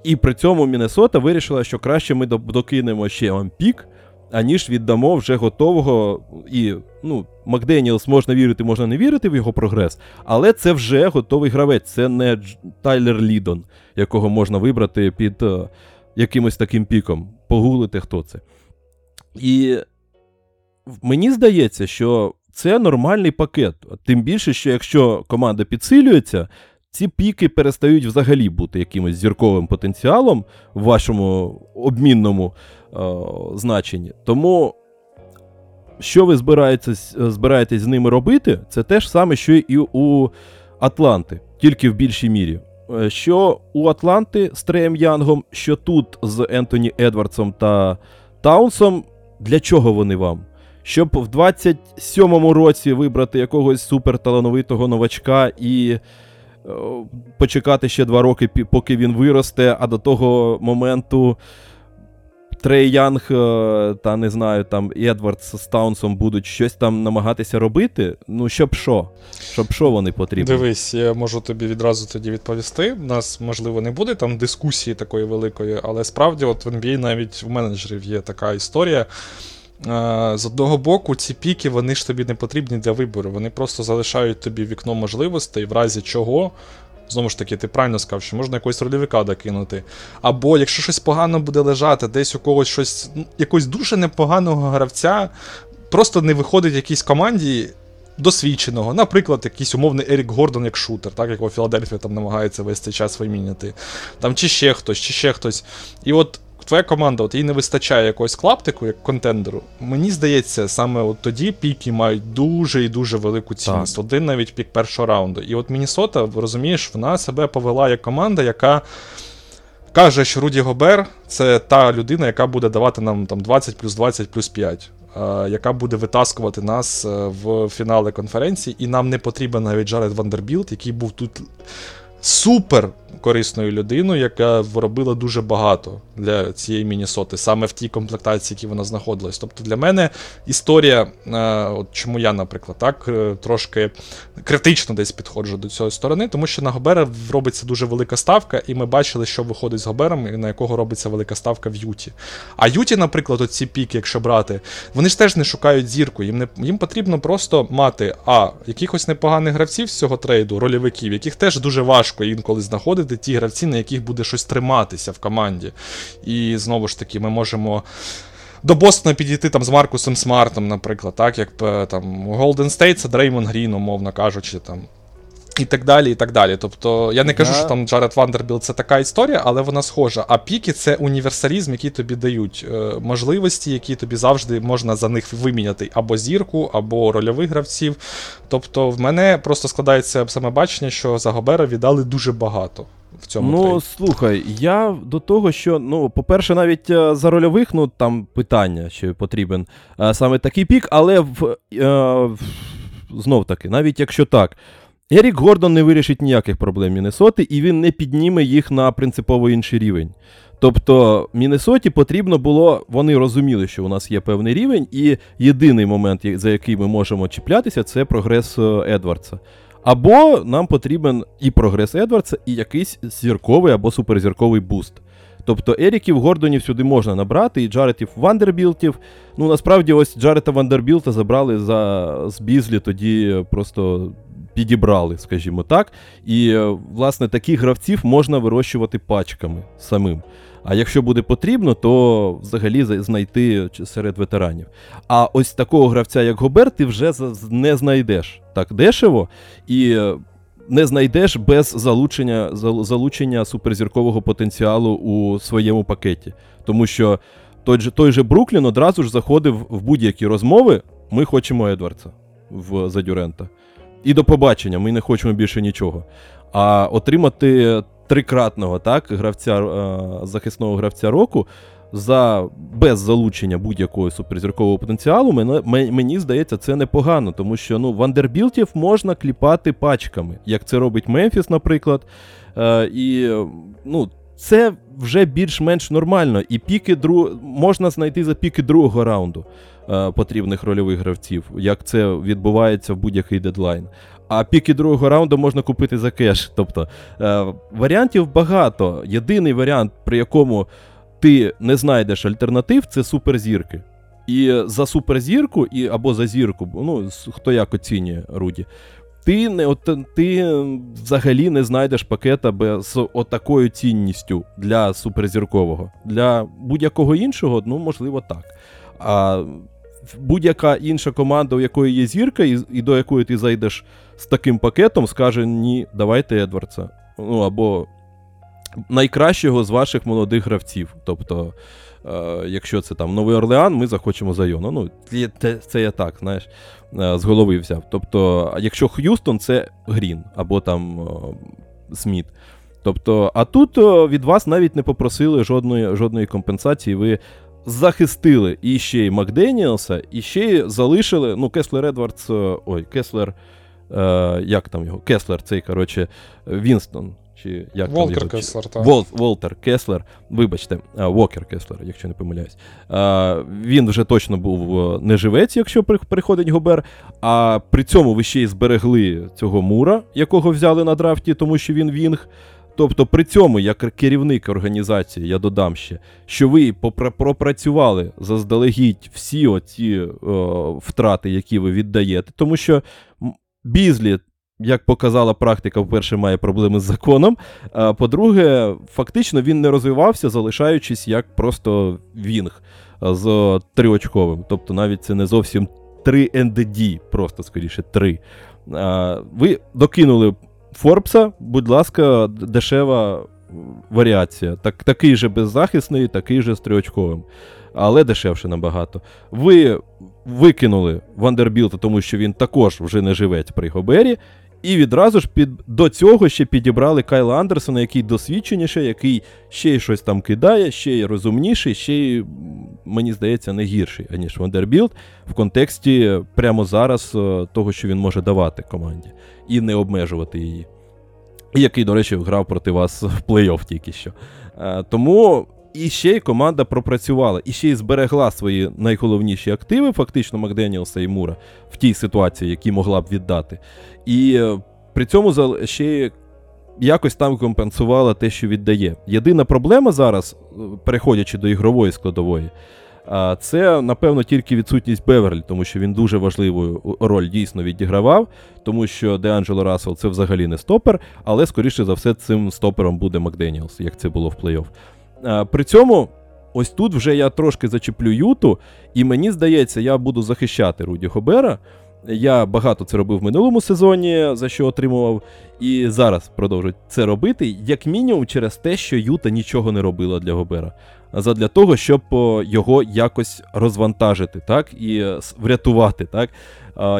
І при цьому Міннесота вирішила, що краще ми докинемо ще пік, аніж віддамо вже готового. І ну, Макденіелс можна вірити, можна не вірити в його прогрес, але це вже готовий гравець, це не Тайлер Лідон, якого можна вибрати під uh, якимось таким піком. Погуглити, хто це. І мені здається, що це нормальний пакет. Тим більше, що якщо команда підсилюється, ці піки перестають взагалі бути якимось зірковим потенціалом в вашому обмінному е, значенні. Тому, що ви збираєтесь, збираєтесь з ними робити, це те ж саме, що і у Атланти, тільки в більшій мірі. Е, що у Атланти з Треєм Янгом, що тут з Ентоні Едвардсом та Таунсом, для чого вони вам? Щоб в 27-му році вибрати якогось суперталановитого новачка і Е, почекати ще два роки, поки він виросте, а до того моменту. Трей Янг е, та не знаю, там Едвардс з Таунсом будуть щось там намагатися робити. Ну, щоб що? Щоб що вони потрібні? Дивись, я можу тобі відразу тоді відповісти. У нас, можливо, не буде там дискусії такої великої, але справді, от в NBA навіть у менеджерів є така історія. З одного боку, ці піки вони ж тобі не потрібні для вибору. Вони просто залишають тобі вікно можливостей, в разі чого. Знову ж таки, ти правильно сказав, що можна якогось рольовика докинути. Або якщо щось погано буде лежати, десь у когось щось, ну, якогось дуже непоганого гравця, просто не виходить якійсь команді досвідченого. Наприклад, якийсь умовний Ерік Гордон як шутер, так, якого Філадельфія там намагається весь цей час виміняти. Там Чи ще хтось, чи ще хтось. І от твоя команда, от їй не вистачає якогось клаптику, як контендеру. Мені здається, саме от тоді піки мають дуже і дуже велику цінність. Так. Один навіть пік першого раунду. І от Мінісота, розумієш, вона себе повела як команда, яка. Каже, що Руді Гобер це та людина, яка буде давати нам там 20 плюс 20 плюс 5, е, яка буде витаскувати нас е, в фінали конференції, і нам не потрібен навіть Джаред Вандербілд, який був тут супер корисною людиною, яка робила дуже багато для цієї Мінісоти, саме в тій комплектації, які вона знаходилась. Тобто для мене історія, е, от чому я, наприклад, так е, трошки критично десь підходжу до цієї сторони, тому що на Гобера робиться дуже велика ставка, і ми бачили, що виходить з Гобером, і на якого робиться велика ставка в Юті. А Юті, наприклад, оці піки, якщо брати, вони ж теж не шукають зірку. Їм не їм потрібно просто мати а якихось непоганих гравців з цього трейду, рольовиків, яких теж дуже важко інколи знаходити ті гравці, на яких буде щось триматися в команді. І знову ж таки, ми можемо. До Бостона підійти там з Маркусом Смартом, наприклад, так, як е, там у Golden State це Дреймон Грін, умовно кажучи, там. І так далі, і так далі. Тобто, я не кажу, Да. що там Джаред Вандербілд це така історія, але вона схожа. А піки це універсалізм, який тобі дають е, можливості, які тобі завжди можна за них виміняти або зірку, або рольових гравців. Тобто, в мене просто складається саме бачення, що за Гобера віддали дуже багато в цьому Ну, трейді. слухай, я до того, що, ну, по-перше, навіть е, за рольових, ну, там питання, чи потрібен е, саме такий пік, але в, е, в- знов таки, навіть якщо так, Ерік Гордон не вирішить ніяких проблем Міннесоти, і він не підніме їх на принципово інший рівень. Тобто Міннесоті потрібно було, вони розуміли, що у нас є певний рівень, і єдиний момент, за який ми можемо чіплятися, це прогрес е, Едвардса. Або нам потрібен і прогрес Едвардса, і якийсь зірковий або суперзірковий буст. Тобто Еріків Гордонів сюди можна набрати, і Джаретів Вандербілтів. Ну насправді, ось Джарета Вандербілта забрали за з Бізлі, тоді просто підібрали, скажімо так. І е, власне таких гравців можна вирощувати пачками самим. А якщо буде потрібно, то взагалі знайти серед ветеранів. А ось такого гравця, як Гобер, ти вже не знайдеш так дешево і е, не знайдеш без залучення, залучення суперзіркового потенціалу у своєму пакеті. Тому що той же, той же Бруклін одразу ж заходив в будь-які розмови. Ми хочемо Едвардса в за Дюрента. І до побачення, ми не хочемо більше нічого. А отримати трикратного так, гравця, е, захисного гравця року за без залучення будь-якого суперзіркового потенціалу, мене, ме- мені здається, це непогано, тому що ну, Вандербілтів можна кліпати пачками, як це робить Мемфіс, наприклад. Е, і ну, це вже більш-менш нормально. І піки дру... можна знайти за піки другого раунду е, потрібних рольових гравців, як це відбувається в будь-який дедлайн. А піки другого раунду можна купити за кеш. Тобто е, варіантів багато. Єдиний варіант, при якому ти не знайдеш альтернатив, це суперзірки. І за суперзірку, і, або за зірку, ну, хто як оцінює Руді, ти, не, от, ти взагалі не знайдеш пакета без з отакою цінністю для суперзіркового. Для будь-якого іншого, ну, можливо, так. А будь-яка інша команда, у якої є зірка, і, і до якої ти зайдеш з таким пакетом, скаже: ні, давайте Едвардса. Ну, або найкращого з ваших молодих гравців. Тобто, якщо це там Новий Орлеан, ми захочемо Зайона. Ну, це, це, я так, знаєш, е, з голови взяв. Тобто, якщо Х'юстон, це Грін або там е, Сміт. Тобто, а тут е, від вас навіть не попросили жодної, жодної компенсації. Ви захистили і ще й Макденіелса, і ще й залишили. Ну, Кеслер Едвардс. е, Ой, Кеслер. Е, як там його? Кеслер, цей, коротше, Вінстон. Чи як там Волкер його? Кеслер, так. Вол, Волтер Кеслер, вибачте, а, Вокер Кеслер, якщо не помиляюсь. А, він вже точно був е, не живець, якщо приходить Гобер. А при цьому ви ще й зберегли цього Мура, якого взяли на драфті, тому що він Вінг. Тобто, при цьому, як керівник організації, я додам ще, що ви пропрацювали заздалегідь всі оці е, втрати, які ви віддаєте, тому що Бізлі, як показала практика, вперше має проблеми з законом. А по-друге, фактично він не розвивався, залишаючись як просто Вінг з триочковим. Тобто навіть це не зовсім 3 NDD, просто скоріше 3. А, ви докинули Форбса, будь ласка, дешева варіація. Так, такий же беззахисний, такий же з. Але дешевше набагато. Ви викинули Вандербілта, тому що він також вже не жилець при Гобері. І відразу ж під, до цього ще підібрали Кайла Андерсона, який досвідченіше, який ще й щось там кидає, ще й розумніший, ще й, мені здається, не гірший, аніж Вандербілд в контексті прямо зараз е, того, що він може давати команді, і не обмежувати її. Який, до речі, грав проти вас в плей-офф тільки що. Е, тому і ще й команда пропрацювала, і ще й зберегла свої найголовніші активи, фактично Макденіелса і Мура, в тій ситуації, які могла б віддати. І е, при цьому ще якось там компенсувала те, що віддає. Єдина проблема зараз, е, переходячи до ігрової складової, це, напевно, тільки відсутність Беверлі, тому що він дуже важливу роль дійсно відігравав, тому що Деанджело Рассел це взагалі не стопер, але, скоріше за все, цим стопером буде Макденіелс, як це було в плей-офф. При цьому, ось тут вже я трошки зачеплю Юту, і мені здається, я буду захищати Руді Гобера. Я багато це робив в минулому сезоні, за що отримував, і зараз продовжую це робити, як мінімум через те, що Юта нічого не робила для Гобера. А задля того, щоб його якось розвантажити, так, і е, врятувати. Так.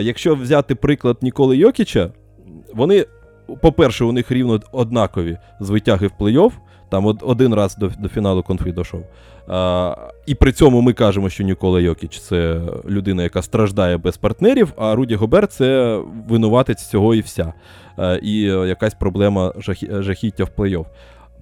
Якщо взяти приклад Ніколи Йокіча, вони, по-перше, у них рівно однакові з витяги в плей-офф, там од- один раз до, до фіналу конфі дійшов. А, і при цьому ми кажемо, що Нікола Йокіч це людина, яка страждає без партнерів, а Руді Гобер це винуватець цього і вся. Е, і е, якась проблема жахі- жахіття в плей-офф.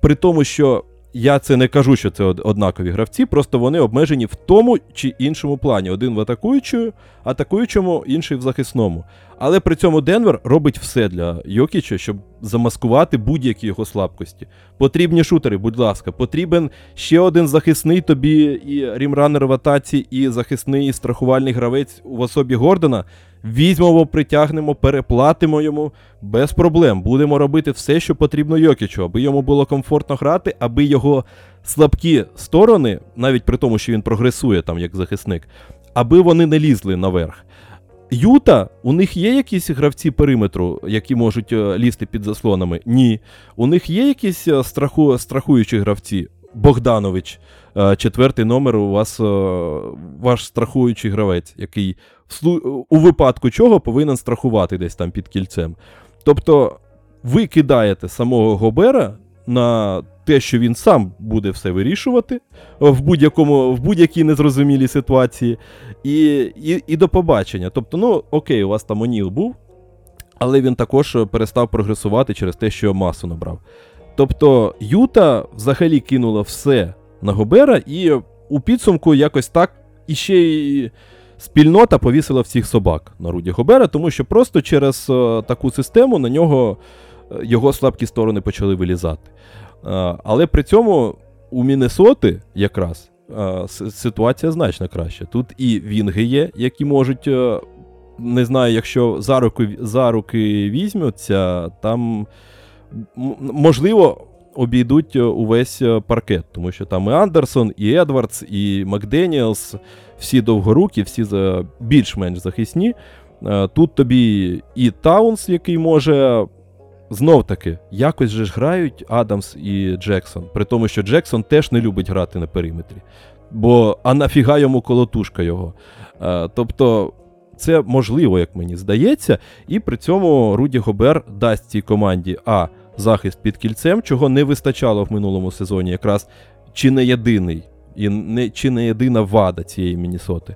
При тому, що я це не кажу, що це однакові гравці, просто вони обмежені в тому чи іншому плані. Один в атакуючому, атакуючому, інший в захисному. Але при цьому Денвер робить все для Йокіча, щоб замаскувати будь-які його слабкості. Потрібні шутери, будь ласка, потрібен ще один захисний тобі і рімранер в атаці, і захисний і страхувальний гравець в особі Гордона. Візьмемо, притягнемо, переплатимо йому без проблем. Будемо робити все, що потрібно Йокічу, аби йому було комфортно грати, аби його слабкі сторони, навіть при тому, що він прогресує там як захисник, аби вони не лізли наверх. Юта, у них є якісь гравці периметру, які можуть е, лізти під заслонами? Ні. У них є якісь е, страху, страхуючі гравці? Богданович, е, четвертий номер у вас е, ваш страхуючий гравець, який у випадку чого повинен страхувати десь там під кільцем. Тобто ви кидаєте самого Гобера на те, що він сам буде все вирішувати в будь-якому в будь-якій незрозумілій ситуації, і, і, і до побачення. Тобто, ну окей, у вас там Оніл був, але він також перестав прогресувати через те, що масу набрав. Тобто, Юта взагалі кинула все на Гобера, і у підсумку якось так іще й спільнота повісила всіх собак на Руді Гобера, тому що просто через е, таку систему на нього е, його слабкі сторони почали вилізати. Е, але при цьому у Міннесоти якраз ситуація значно краща. Тут і Вінги є, які можуть. Не знаю, якщо за руки, за руки візьмуться, там можливо обійдуть е, увесь е, паркет, тому що там і Андерсон, і Едвардс, і Макденіелс, всі довгорукі, всі більш-менш захисні. Е, Тут тобі і Таунс, який може. Знов таки, якось же ж грають Адамс і Джексон, при тому, що Джексон теж не любить грати на периметрі. Бо а нафіга йому колотушка його. Е, тобто, це можливо, як мені здається, і при цьому Руді Гобер дасть цій команді А захист під кільцем, чого не вистачало в минулому сезоні, якраз чи не єдиний, і не, чи не єдина вада цієї Мінісоти,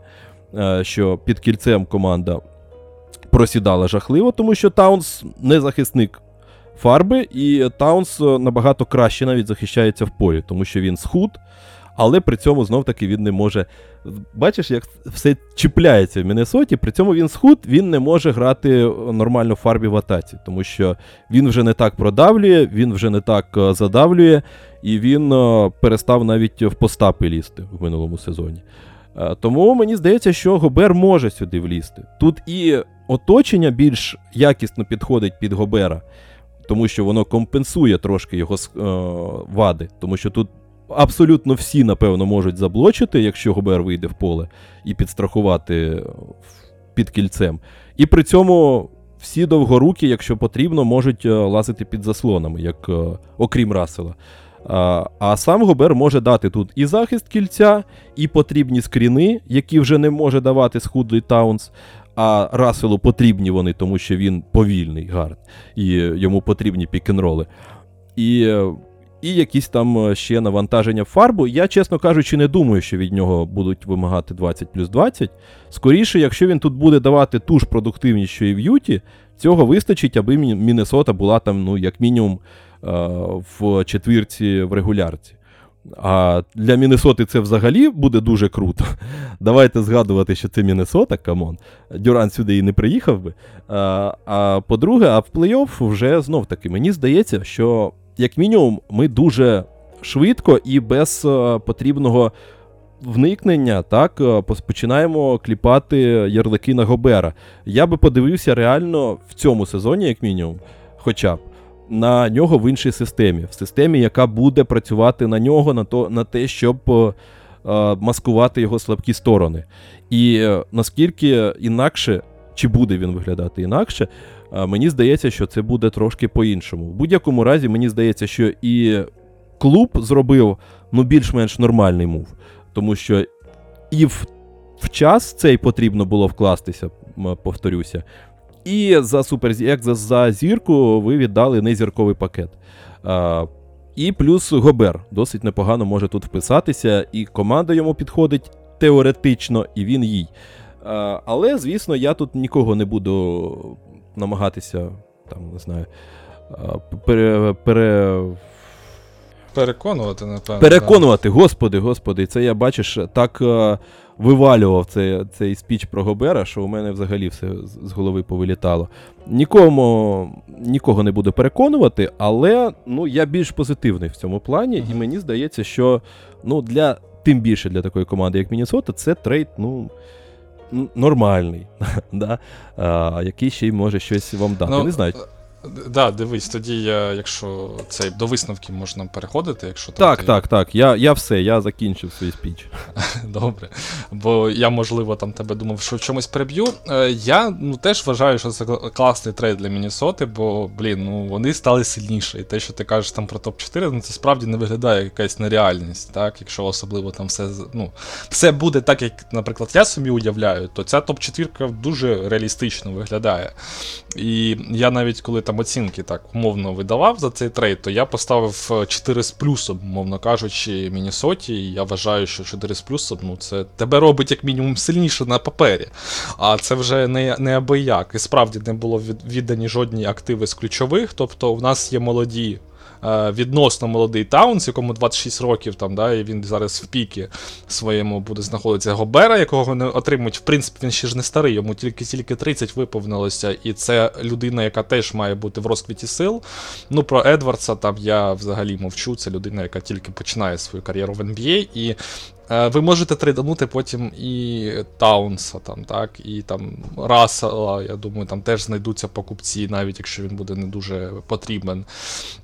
е, що під кільцем команда просідала жахливо, тому що Таунс не захисник фарби, і Таунс е, набагато краще навіть захищається в полі, тому що він схуд, але при цьому знов-таки він не може. Бачиш, як все чіпляється в Міннесоті, при цьому він схуд, він не може грати нормально в фарбі в атаці, тому що він вже не так продавлює, він вже не так е, задавлює, і він е, перестав навіть в постапи лізти в минулому сезоні. Е, Тому мені здається, що Гобер може сюди влізти. Тут і оточення більш якісно підходить під Гобера, тому що воно компенсує трошки його вади, тому що тут абсолютно всі, напевно, можуть заблочити, якщо Гобер вийде в поле, і підстрахувати під кільцем. І при цьому всі довгорукі, якщо потрібно, можуть е, лазити під заслонами, як е, окрім Расела. А, а сам Гобер може дати тут і захист кільця, і потрібні скріни, які вже не може давати схудлий Таунс. А Раселу потрібні вони, тому що він повільний гард, і йому потрібні пік-н-роли. І, е, і якісь там е, ще навантаження фарбу. Я, чесно кажучи, не думаю, що від нього будуть вимагати 20 плюс 20. Скоріше, якщо він тут буде давати ту ж продуктивність, що і в Юті, цього вистачить, аби Міннесота була там, ну, як мінімум, е, в четвірці в регулярці. А для Міннесоти це взагалі буде дуже круто. Давайте згадувати, що це Міннесота, come on. Дюран сюди і не приїхав би. А, а по-друге, а в плей-офф вже знов таки, мені здається, що як мінімум ми дуже швидко і без е, потрібного вникнення, так, е, починаємо кліпати ярлики на Гобера. Я би подивився реально в цьому сезоні, як мінімум, хоча б. На нього в іншій системі, в системі, яка буде працювати на нього, на, то, на те, щоб е, е, маскувати його слабкі сторони. І е, наскільки інакше, чи буде він виглядати інакше, мені здається, що це буде трошки по-іншому. В будь-якому разі, мені здається, що і клуб зробив ну, більш-менш нормальний мув. Тому що і в, в час цей потрібно було вкластися, повторюся. І за супер, як за, за зірку ви віддали незірковий пакет. А, і плюс Гобер досить непогано може тут вписатися, і команда йому підходить теоретично, і він їй. А, але, звісно, я тут нікого не буду намагатися, там, не знаю, пере, пере, Переконувати, напевно. Переконувати, господи, господи, це я бачиш, так е, вивалював цей, цей спіч про Гобера, що у мене взагалі все з голови повилітало. Нікому, нікого не буду переконувати, але ну, я більш позитивний в цьому плані, і мені здається, що ну, для, тим більше для такої команди, як Міннесота, це трейд, ну. Нормальний, да? а, який ще й може щось вам дати. Ну, не знаю. Так, да, дивись, тоді я, якщо цей до висновків можна переходити, якщо там Так, ти- так, так. Я, я все, я закінчив свій спіч. Добре. Бо я, можливо, там тебе думав, що в чомусь переб'ю. Е, я ну, теж вважаю, що це класний трейд для Міннесоти, бо, блін, ну вони стали сильніше. І те, що ти кажеш там про топ-4, ну це справді не виглядає якась нереальність, так? Якщо особливо там все, ну, все буде так, як, наприклад, я собі уявляю, то ця топ-4 дуже реалістично виглядає. І я навіть коли там оцінки так умовно видавав за цей трейд, то я поставив е, 4 з плюсом, умовно кажучи, Міннесоті. І я вважаю, що 4 з плюсом ну, це тебе робить як мінімум сильніше на папері. А це вже не, не. І справді не було від, віддані жодні активи з ключових. Тобто, в нас є молоді. Е, Відносно молодий Таунс, якому 26 років, там, да, і він зараз в пікі своєму буде знаходитися Гобера, якого не отримують. В принципі, він ще ж не старий, йому тільки тільки 30 виповнилося, і це людина, яка теж має бути в розквіті сил. Ну, про Едвардса там я взагалі мовчу. Це людина, яка тільки починає свою кар'єру в NBA, і ви можете трейданути потім і Таунса, там, так, і там Рассела, я думаю, там теж знайдуться покупці, навіть якщо він буде не дуже потрібен.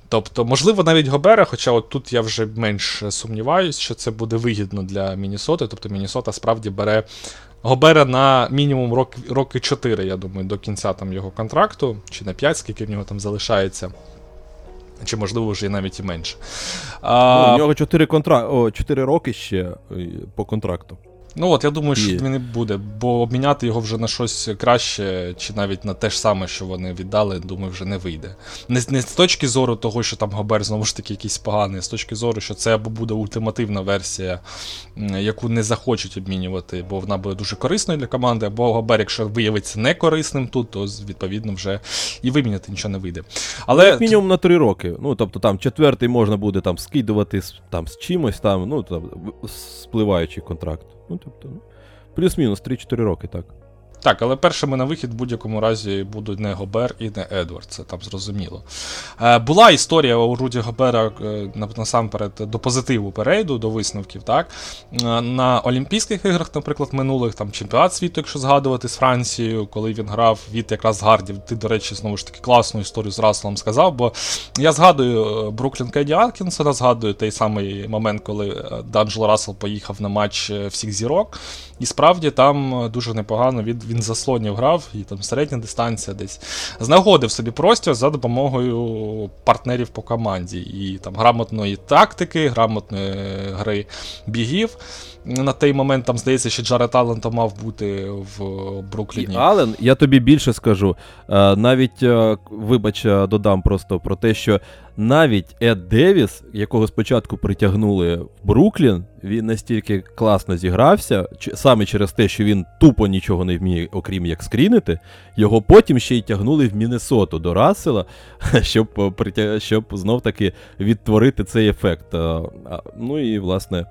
Тобто, можливо, навіть Гобера, хоча от тут я вже менш сумніваюсь, що це буде вигідно для Міннесоти. Тобто Міннесота справді бере Гобера на мінімум рок, роки 4, я думаю, до кінця там його контракту, чи на 5, скільки в нього там залишається. Чи, можливо, вже навіть і менше. А, Ну, у нього 4, контра... О, 4 роки ще е, по контракту. Ну от я думаю, що він і буде, бо обміняти його вже на щось краще, чи навіть на те ж саме, що вони віддали, думаю, вже не вийде. Не, не з точки зору того, що там Гобер знову ж таки якийсь поганий, а з точки зору, що це або буде ультимативна версія, яку не захочуть обмінювати, бо вона буде дуже корисною для команди, або Гобер, якщо виявиться не корисним тут, то відповідно вже і виміняти нічого не вийде. Але Як мінімум на 3 роки. Ну, тобто там четвертий можна буде там скидувати там, з чимось, там, ну, там, спливаючий контракт. Ну, тобто, ну, плюс-мінус 3-4 роки, так. Так, але першими на вихід в будь-якому разі будуть не Гобер і не Едвард, це там зрозуміло. Е, була історія у Руді Гобера е, насамперед до позитиву перейду, до висновків. так. Е, на Олімпійських іграх, наприклад, минулих там чемпіонат світу, якщо згадувати з Францією, коли він грав від якраз гардів. Ти, до речі, знову ж таки класну історію з Расселом сказав, бо я згадую е, Бруклін Кеді Аткінсона, згадую той самий момент, коли е, Данджело Рассел поїхав на матч е, всіх зірок. І справді там е, дуже непогано він, він заслонів грав, і там середня дистанція десь знаходив собі простір за допомогою партнерів по команді. І там грамотної тактики, грамотної гри бігів. На той момент там здається, що Джаред Аллен то мав бути в І Брукліні. Ален, я тобі більше скажу. Е, навіть, е, вибач, е, додам просто про те, що навіть Ед Девіс, якого спочатку притягнули в Бруклін, він настільки класно зігрався, саме через те, що він тупо нічого не вміє, окрім як скрінити, його потім ще й тягнули в Міннесоту до Рассела, щоб, щоб знов таки відтворити цей ефект. Ну і власне.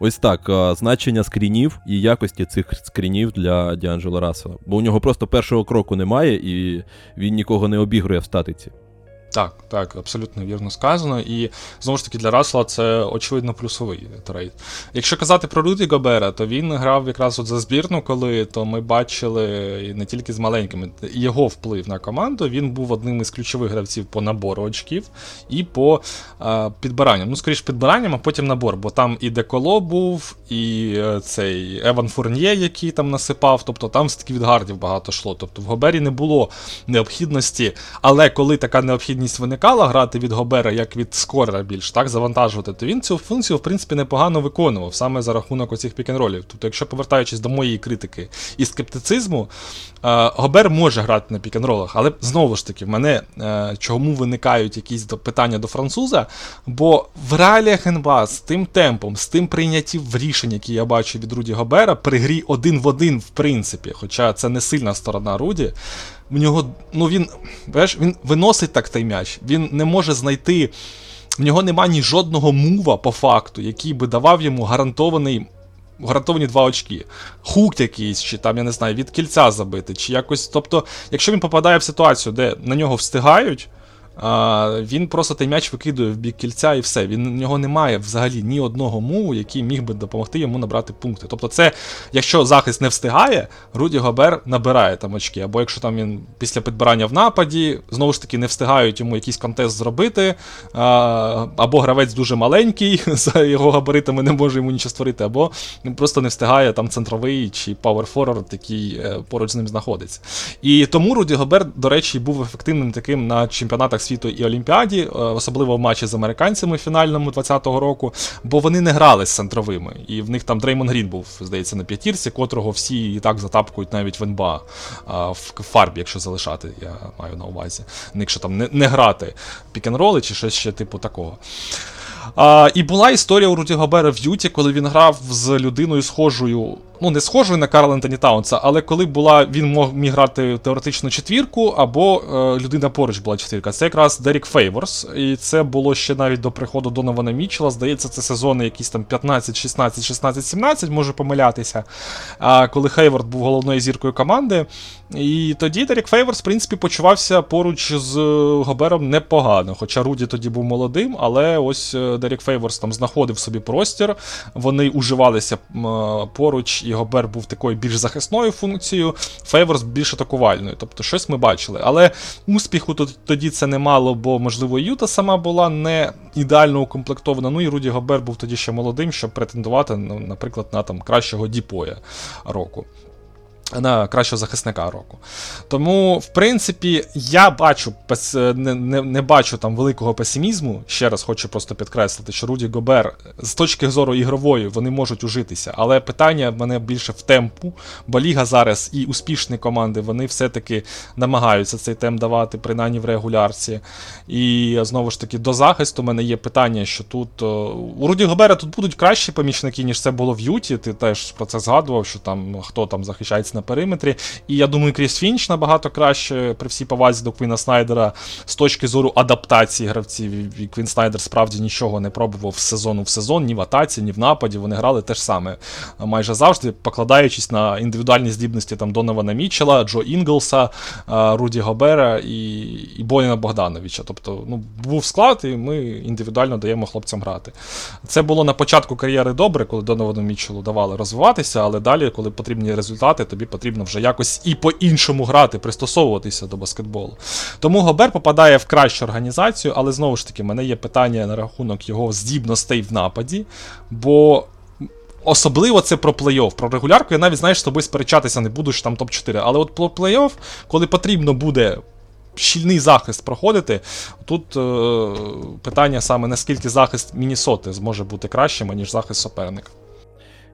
Ось так, значення скрінів і якості цих скрінів для Діанджела Рассела. Бо у нього просто першого кроку немає, і він нікого не обігрує в статиці. Так, так, абсолютно вірно сказано. І знову ж таки для Расла це очевидно плюсовий трейд. Якщо казати про Руді Гобера, то він грав якраз от за збірну, коли то ми бачили не тільки з маленькими його вплив на команду. Він був одним із ключових гравців по набору очків і по а, підбиранням. Ну, скоріш, підбиранням, а потім набор, бо там і Деколо був, і е, цей Еван Фурньє, який там насипав. Тобто там все-таки від гардів багато йшло. Тобто в Гобері не було необхідності, але коли така необхідність виникала грати від Гобера як від скорера більш так завантажувати, то він цю функцію в принципі непогано виконував саме за рахунок оцих пікенролів. Тобто, якщо повертаючись до моєї критики і скептицизму, е, Гобер може грати на пікенролах, але знову ж таки, в мене е, чому виникають якісь питання до француза? Бо в реаліях НБА з тим темпом, з тим прийняттям рішень, які я бачу від Руді Гобера, при грі один в один, в принципі, хоча це не сильна сторона Руді. В нього, ну він, бачиш, він виносить так той м'яч, він не може знайти. В нього нема ні жодного мува по факту, який би давав йому гарантований. Гарантовані два очки. Хук якийсь, чи там, я не знаю, від кільця забити, чи якось. Тобто, якщо він попадає в ситуацію, де на нього встигають, а, він просто той м'яч викидує в бік кільця і все. Він, в нього немає взагалі ні одного муву, який міг би допомогти йому набрати пункти. Тобто, це, якщо захист не встигає, Руді Гобер набирає там очки. Або якщо там він після підбирання в нападі, знову ж таки, не встигають йому якийсь контест зробити, а, або гравець дуже маленький, за його габаритами не може йому нічого створити, або просто не встигає там центровий чи пауерфорвард, який е, поруч з ним знаходиться. І тому Руді Гобер, до речі, був ефективним таким на чемпіонатах світу і Олімпіаді, е, особливо в матчі з американцями фінальному 20-го року, бо вони не грали з центровими. І в них там Дреймон Грін був, здається, на п'ятірці, котрого всі і так затапкують навіть в НБА в фарбі, якщо залишати, я маю на увазі. Якщо там не, не грати пікенроли чи щось ще типу такого. А, і була історія у Руді Гобера в Юті, коли він грав з людиною схожою, ну не схожою на Карла Антоні Таунса, але коли була, він мог міг грати теоретично четвірку, або е, людина поруч була четвірка. Це якраз Дерік Фейворс. І це було ще навіть до приходу Донована Мічела. Здається, це сезони якісь там 15, 16, 16, 17, можу помилятися. А, коли Хейворд був головною зіркою команди. І тоді Дерік Фейворс, в принципі, почувався поруч з Гобером непогано. Хоча Руді тоді був молодим, але ось е, Дерік Фейворс там знаходив собі простір, вони уживалися е, поруч, і Гобер був такою більш захисною функцією, Фейворс більш атакувальною. Тобто щось ми бачили. Але успіху тоді це не мало, бо, можливо, Юта сама була не ідеально укомплектована. Ну і Руді Гобер був тоді ще молодим, щоб претендувати, ну, наприклад, на там кращого діпоя року. На кращого захисника року. Тому, в принципі, я бачу не, не, не бачу там великого песимізму. Ще раз хочу просто підкреслити, що Руді Гобер з точки зору ігрової вони можуть ужитися. Але питання в мене більше в темпу, бо Ліга зараз і успішні команди вони все-таки намагаються цей темп давати, принаймні в регулярці. І знову ж таки, до захисту в мене є питання, що тут о, у Руді Гобера тут будуть кращі помічники, ніж це було в Юті. Ти теж про це згадував, що там хто там захищається на периметрі. І я думаю, Кріс Фінч набагато краще при всій повазі до Квіна Снайдера з точки зору адаптації гравців. І Квін Снайдер справді нічого не пробував з сезону в сезон, ні в атаці, ні в нападі. Вони грали те ж саме майже завжди, покладаючись на індивідуальні здібності там Донована Мітчела, Джо Інглса, Руді Гобера і, і Боніна Богдановича. Тобто, ну, був склад, і ми індивідуально даємо хлопцям грати. Це було на початку кар'єри добре, коли Доновану Мітчелу давали розвиватися, але далі, коли потрібні результати, тобі потрібно вже якось і по-іншому грати, пристосовуватися до баскетболу. Тому Гобер попадає в кращу організацію, але знову ж таки, в мене є питання на рахунок його здібностей в нападі, бо. Особливо це про плей-офф. Про регулярку я навіть знаєш з тобою сперечатися не буду, що там топ-4. Але от про плей-офф, коли потрібно буде щільний захист проходити, тут е- питання саме наскільки захист Мінісоти зможе бути кращим, ніж захист суперника.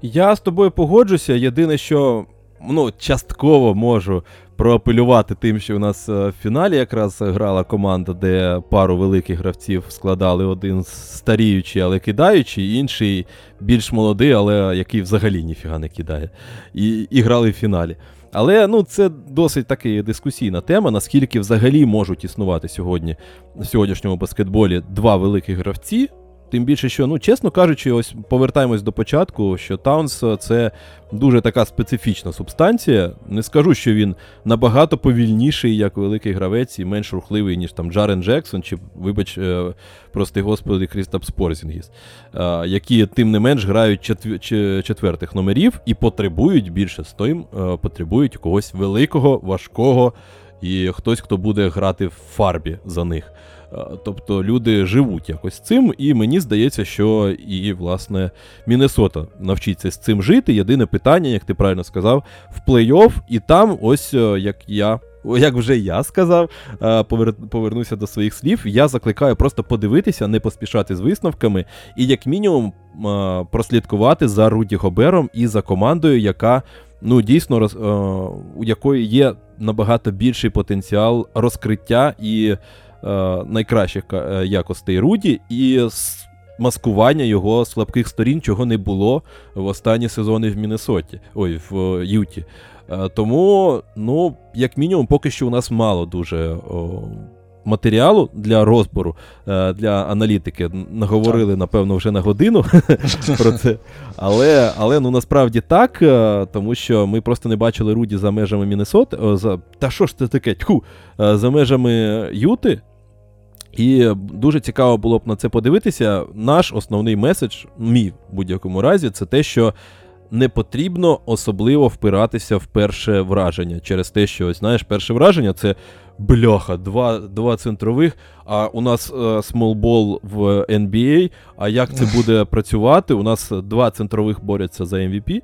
Я з тобою погоджуся. Єдине, що ну, частково можу проапелювати тим, що у нас е, в фіналі якраз грала команда, де пару великих гравців складали один старіючий, але кидаючий, інший більш молодий, але який взагалі ніфіга не кидає. І, і грали в фіналі. Але ну, це досить таки дискусійна тема, наскільки взагалі можуть існувати сьогодні в сьогоднішньому баскетболі два великі гравці. Тим більше, що, ну, чесно кажучи, ось повертаємось до початку, що Таунс це дуже така специфічна субстанція. Не скажу, що він набагато повільніший, як великий гравець, і менш рухливий, ніж там Джарен Джексон, чи, вибач, е, прости господи, Крістап Спорзінгіс, е, які тим не менш грають четвер- четвертих номерів і потребують більше з тим, е, потребують когось великого, важкого. І хтось, хто буде грати в фарбі за них. Е, Тобто люди живуть якось цим, і мені здається, що і, власне, Міннесота навчиться з цим жити. Єдине питання, як ти правильно сказав, в плей-офф, і там, ось е, як я. Як вже я сказав, е, повернуся до своїх слів. Я закликаю просто подивитися, не поспішати з висновками, і як мінімум прослідкувати за Руді Гобером і за командою, яка ну дійсно роз, у якої є набагато більший потенціал розкриття і найкращих е, якостей Руді, і маскування його слабких сторін, чого не було в останні сезони в Міннесоті, ой, в е, Юті. Е, тому, ну, як мінімум, поки що у нас мало дуже. О, Матеріалу для розбору, е, для аналітики наговорили, напевно, вже на годину про це. Але, але ну насправді так, е, тому що ми просто не бачили Руді за межами Міннесоти. та що ж це таке? Тьху, е, за межами Юти. І дуже цікаво було б на це подивитися. Наш основний меседж, мій в будь-якому разі, це те, що не потрібно особливо впиратися в перше враження через те, що знаєш, перше враження це бляха, два, два центрових. А у нас е, смолбол в NBA. А як це буде працювати? У нас два центрових борються за MVP. е,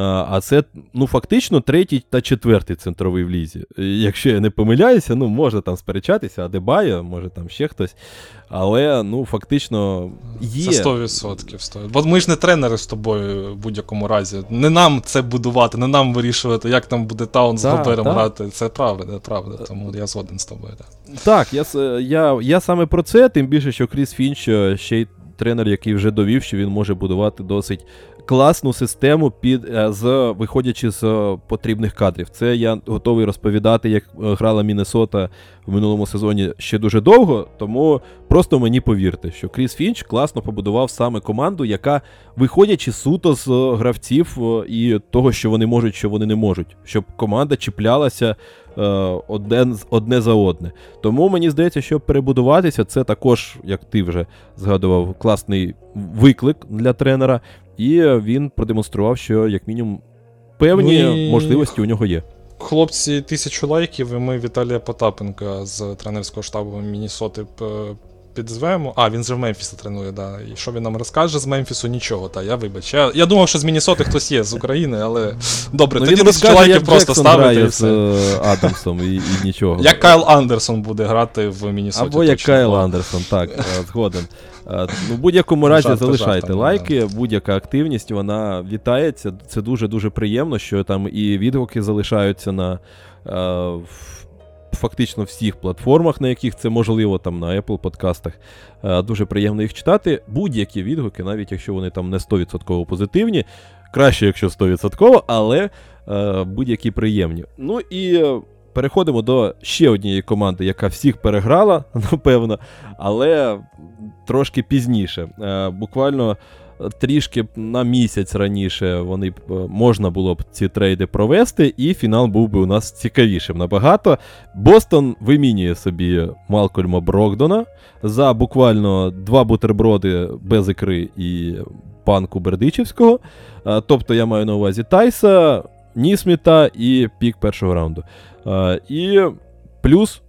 А це ну фактично третій та четвертий центровий в лізі. Якщо я не помиляюся, ну може там сперечатися, Адебайо, може там ще хтось. Але ну фактично є. Це 100%. 100%. Бо ми ж не тренери з тобою в будь-якому разі. Не нам це будувати, не нам вирішувати, як там буде таун з Гобером грати. Це правда, правда. Тому я згоден з тобою. Так. Так, я, я, я саме про це, тим більше, що Кріс Фінч е, ще й тренер, який вже довів, що він може будувати досить класну систему, під, е, з, виходячи з е, потрібних кадрів. Це я готовий розповідати, як е, грала Міннесота в минулому сезоні ще дуже довго. Тому просто мені повірте, що Кріс Фінч класно побудував саме команду, яка, виходячи суто з гравців і того, що вони можуть, що вони не можуть, щоб команда чіплялася з- одне за одне. Тому мені здається, що перебудуватися це також, як ти вже згадував, класний виклик для тренера, і він продемонстрував, що як мінімум певні Ну і- можливості у нього є. Хлопці, тисячу лайків, і ми Віталія Потапенка з тренерського штабу Мінісоти підзвемо. А, він же в Мемфісі тренує, да. І що він нам розкаже з Мемфісу? Нічого, та я вибач. Я, я думав, що з Мінісоти хтось є з України, але добре, Ну, тоді він тисячу розкаже, лайків як просто ставити і з е, Адамсом і, і нічого. Як Кайл Андерсон буде грати в Мінісоті. Або як точно. Кайл Андерсон, так, е, згоден. Е, Ну, в будь-якому разі Жарти залишайте жартами, лайки, будь-яка активність, вона вітається. Це дуже-дуже приємно, що там і відгуки залишаються на фактично всіх платформах, на яких це можливо, там на Apple подкастах. Е, Дуже приємно їх читати. Будь-які відгуки, навіть якщо вони там не 100% позитивні, краще, якщо 100%, але е, будь-які приємні. Ну і. е, Переходимо до ще однієї команди, яка всіх переграла, напевно, але трошки пізніше. Буквально трішки на місяць раніше вони е, можна було б ці трейди провести, і фінал був би у нас цікавішим набагато. Бостон вимінює собі Малкольма Брогдона за буквально два бутерброди без ікри і панку Бердичівського. Е, Тобто я маю на увазі Тайса, Нісміта і пік першого раунду. Е, І плюс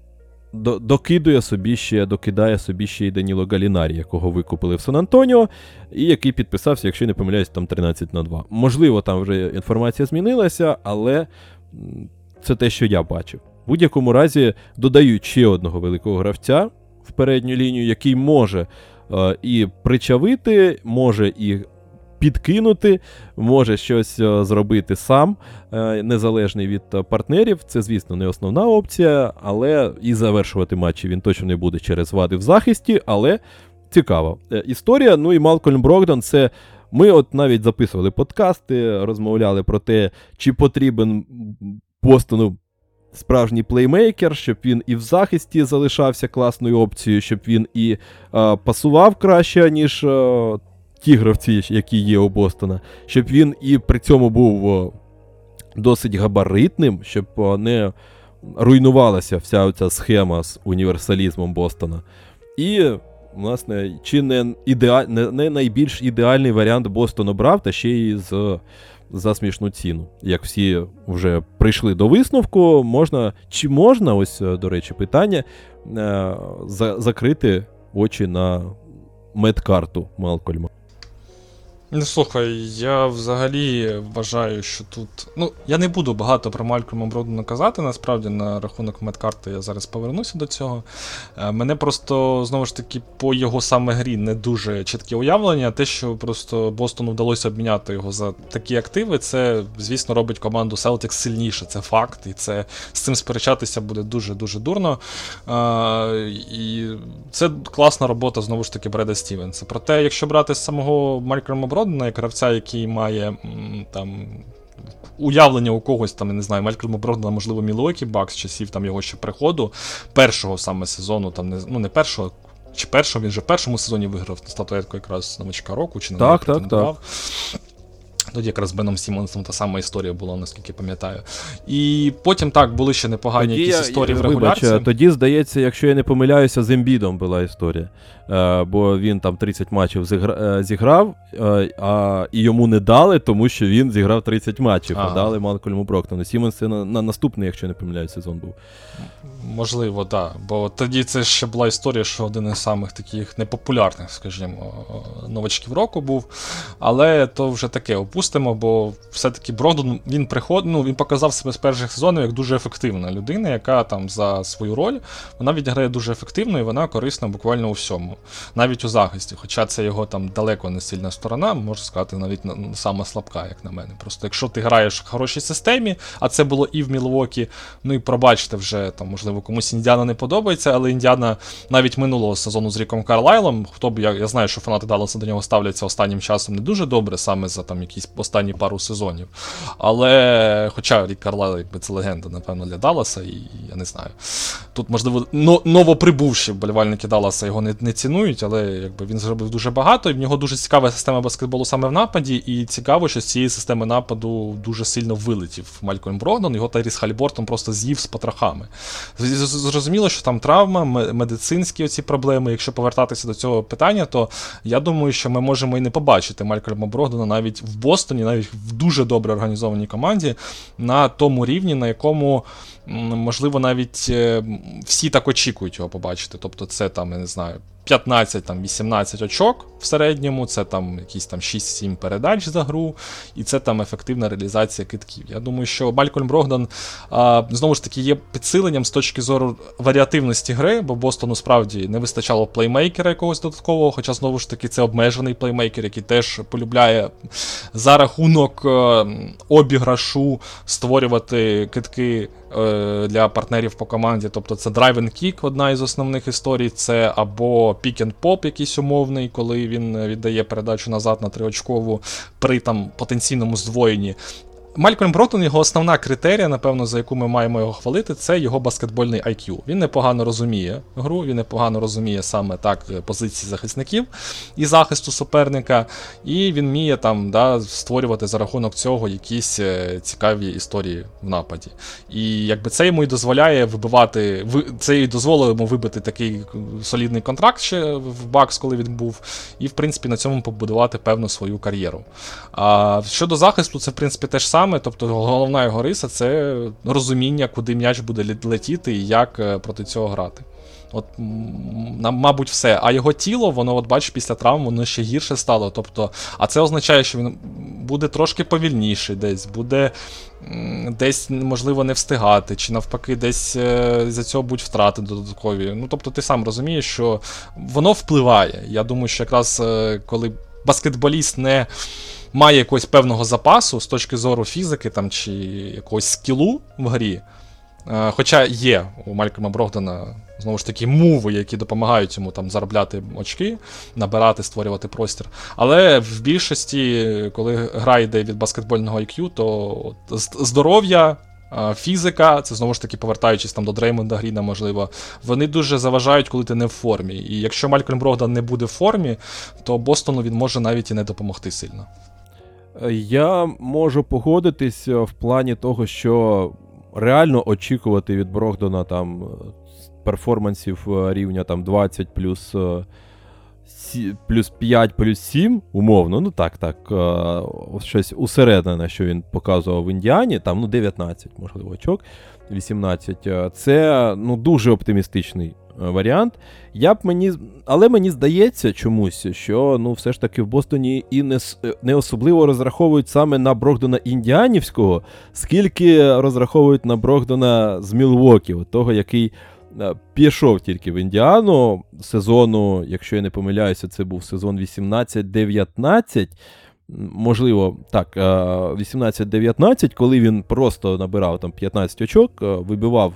докидує собі ще, докидає собі ще й Даніло Галінарі, якого викупили в Сан-Антоніо, і який підписався, якщо не помиляюсь, там 13 на 2. Можливо, там вже інформація змінилася, але це те, що я бачив. В будь-якому разі додають ще одного великого гравця в передню лінію, який може е, і причавити, може і підкинути, може щось е, зробити сам, е, незалежний від е, партнерів. Це, звісно, не основна опція, але і завершувати матчі він точно не буде через вади в захисті, але цікаво. Історія, ну і Малкольм Брогдон це. Ми от навіть записували подкасти, розмовляли про те, чи потрібен Бостону справжній плеймейкер, щоб він і в захисті залишався класною опцією, щоб він і е, пасував краще, ніж е, ті гравці, які є у Бостона, щоб він і при цьому був досить габаритним, щоб не руйнувалася вся ця схема з універсалізмом Бостона. І, власне, чи не, ідеаль... не, найбільш ідеальний варіант Бостон обрав, та ще й з за смішну ціну. Як всі вже прийшли до висновку, можна чи можна, ось, е, до речі, питання, е, за, закрити очі на медкарту Малкольма. Ну слухай, я взагалі вважаю, що тут. Ну, я не буду багато про Малькольма Бродена казати, насправді, на рахунок медкарти я зараз повернуся до цього. Е, Мене просто, знову ж таки, по його саме грі не дуже чітке уявлення. Те, що просто Бостону вдалося обміняти його за такі активи, це, звісно, робить команду Celtics сильніше. Це факт, і це з цим сперечатися буде дуже-дуже дурно. Е, І це класна робота, знову ж таки, Бреда Стівенса. Проте, якщо брати з самого Малькольма Бродена, як гравця, який має там. Уявлення у когось, там, я не знаю, Малькольма Брогдана, можливо, Мілуокі Бакс, часів там його ще приходу, першого саме сезону, там, не, ну не першого, чи першого, він же в першому сезоні виграв статуетку якраз новачка року, чи не Так, так, так. Тоді якраз з Беном Сімонсом та сама історія була, наскільки пам'ятаю. І потім так були ще непогані якісь історії в регулярці. Вибач, тоді, здається, якщо я не помиляюся, з Ембідом була історія. Е, бо він там 30 матчів зігра... е, зіграв, е, а і йому не дали, тому що він зіграв 30 матчів, а дали Малкольму Брогдону. Сімонс це на, на наступний, якщо я не помиляюсь, сезон був. Можливо, так. Бо тоді це ще була історія, що один із самих таких непопулярних, скажімо, новачків року був. Але то вже таке опустимо, бо все-таки Брогдон він приходив, ну він показав себе з перших сезонів як дуже ефективна людина, яка там за свою роль вона відіграє дуже ефективно і вона корисна буквально у всьому, навіть у захисті. Хоча це його там далеко не сильна сторона, можна сказати, навіть на- сама слабка, як на мене. Просто якщо ти граєш в хорошій системі, а це було і в Мілвокі, ну і пробачте вже там, можливо, комусь Індіана не подобається, але Індіана навіть минулого сезону з Ріком Карлайлом, хто б я, я знаю, що фанати Далласа до нього ставляться останнім часом не дуже добре, саме за там якісь останні пару сезонів. Але, хоча Рік Карлайл, якби це легенда, напевно, для Далласа, і я не знаю. Тут, можливо, но, новоприбувші вболівальники Далласа його не, не цінують, але якби він зробив дуже багато, і в нього дуже цікава система баскетболу саме в нападі, і цікаво, що з цієї системи нападу дуже сильно вилетів Малькольм Брогдон, його Тайріс Халібортон просто з'їв з потрохами. Зрозуміло, що там травма, медицинські оці проблеми. Якщо повертатися до цього питання, то я думаю, що ми можемо і не побачити Малькольма Брогдона навіть в Бостоні, навіть в дуже добре організованій команді, на тому рівні, на якому, можливо, навіть е, всі так очікують його побачити. Тобто, це там, я не знаю. 15, там, 18 очок в середньому, це там якісь там 6-7 передач за гру, і це там ефективна реалізація китків. Я думаю, що Малькольм Брогдан а, знову ж таки є підсиленням з точки зору варіативності гри, бо Бостону справді не вистачало плеймейкера якогось додаткового, хоча знову ж таки це обмежений плеймейкер, який теж полюбляє за рахунок е, обіграшу створювати китки для партнерів по команді. Тобто це drive and kick, одна із основних історій, це або pick and pop якийсь умовний, коли він е, віддає передачу назад на триочкову при там потенційному здвоєнні. Малькольм Бротон, його основна критерія, напевно, за яку ми маємо його хвалити, це його баскетбольний IQ. Він непогано розуміє гру, він непогано розуміє саме так е, позиції захисників і захисту суперника, і він вміє там да, створювати за рахунок цього якісь е, цікаві історії в нападі. І якби це йому і дозволяє вибивати, це і дозволило йому вибити такий солідний контракт ще в Бакс, коли він був, і в принципі на цьому побудувати певну свою кар'єру. А щодо захисту, це в принципі те ж саме. Тобто головна його риса це розуміння, куди м'яч буде летіти і як е, проти цього грати. От, мабуть, все. А його тіло, воно, от бачиш, після травм воно ще гірше стало. Тобто, а це означає, що він буде трошки повільніший десь, буде десь, можливо, не встигати, чи навпаки, десь е, за цього будуть втрати додаткові. Ну, тобто, ти сам розумієш, що воно впливає. Я думаю, що якраз е, коли баскетболіст не має якогось певного запасу з точки зору фізики там, чи якогось скілу в грі. Е, Хоча є у Малькома Брогдана знову ж таки муви, які допомагають йому там заробляти очки, набирати, створювати простір. Але в більшості, коли гра йде від баскетбольного IQ, то здоров'я. е, Фізика, це знову ж таки повертаючись там до Дреймонда Гріна, можливо, вони дуже заважають, коли ти не в формі. І якщо Малькольм Брогдан не буде в формі, то Бостону він може навіть і не допомогти сильно. Я можу погодитись е, в плані того, що реально очікувати від Брогдона там е, перформансів е, рівня там 20 плюс, плюс 5 плюс 7, умовно, ну так, так, щось усередине, що він показував в Індіані, там ну 19, можливо, очок, 18. е, Це ну, дуже оптимістичний е, варіант. Я б мені, але мені здається чомусь, що ну все ж таки в Бостоні і не, е, не особливо розраховують саме на Брогдона Індіанівського, скільки розраховують на Брогдона з Мілвокі, того, який пішов тільки в Індіану сезону, якщо я не помиляюся, це був сезон 18-19. Можливо, так, е, 18-19, коли він просто набирав там 15 очок, е, вибивав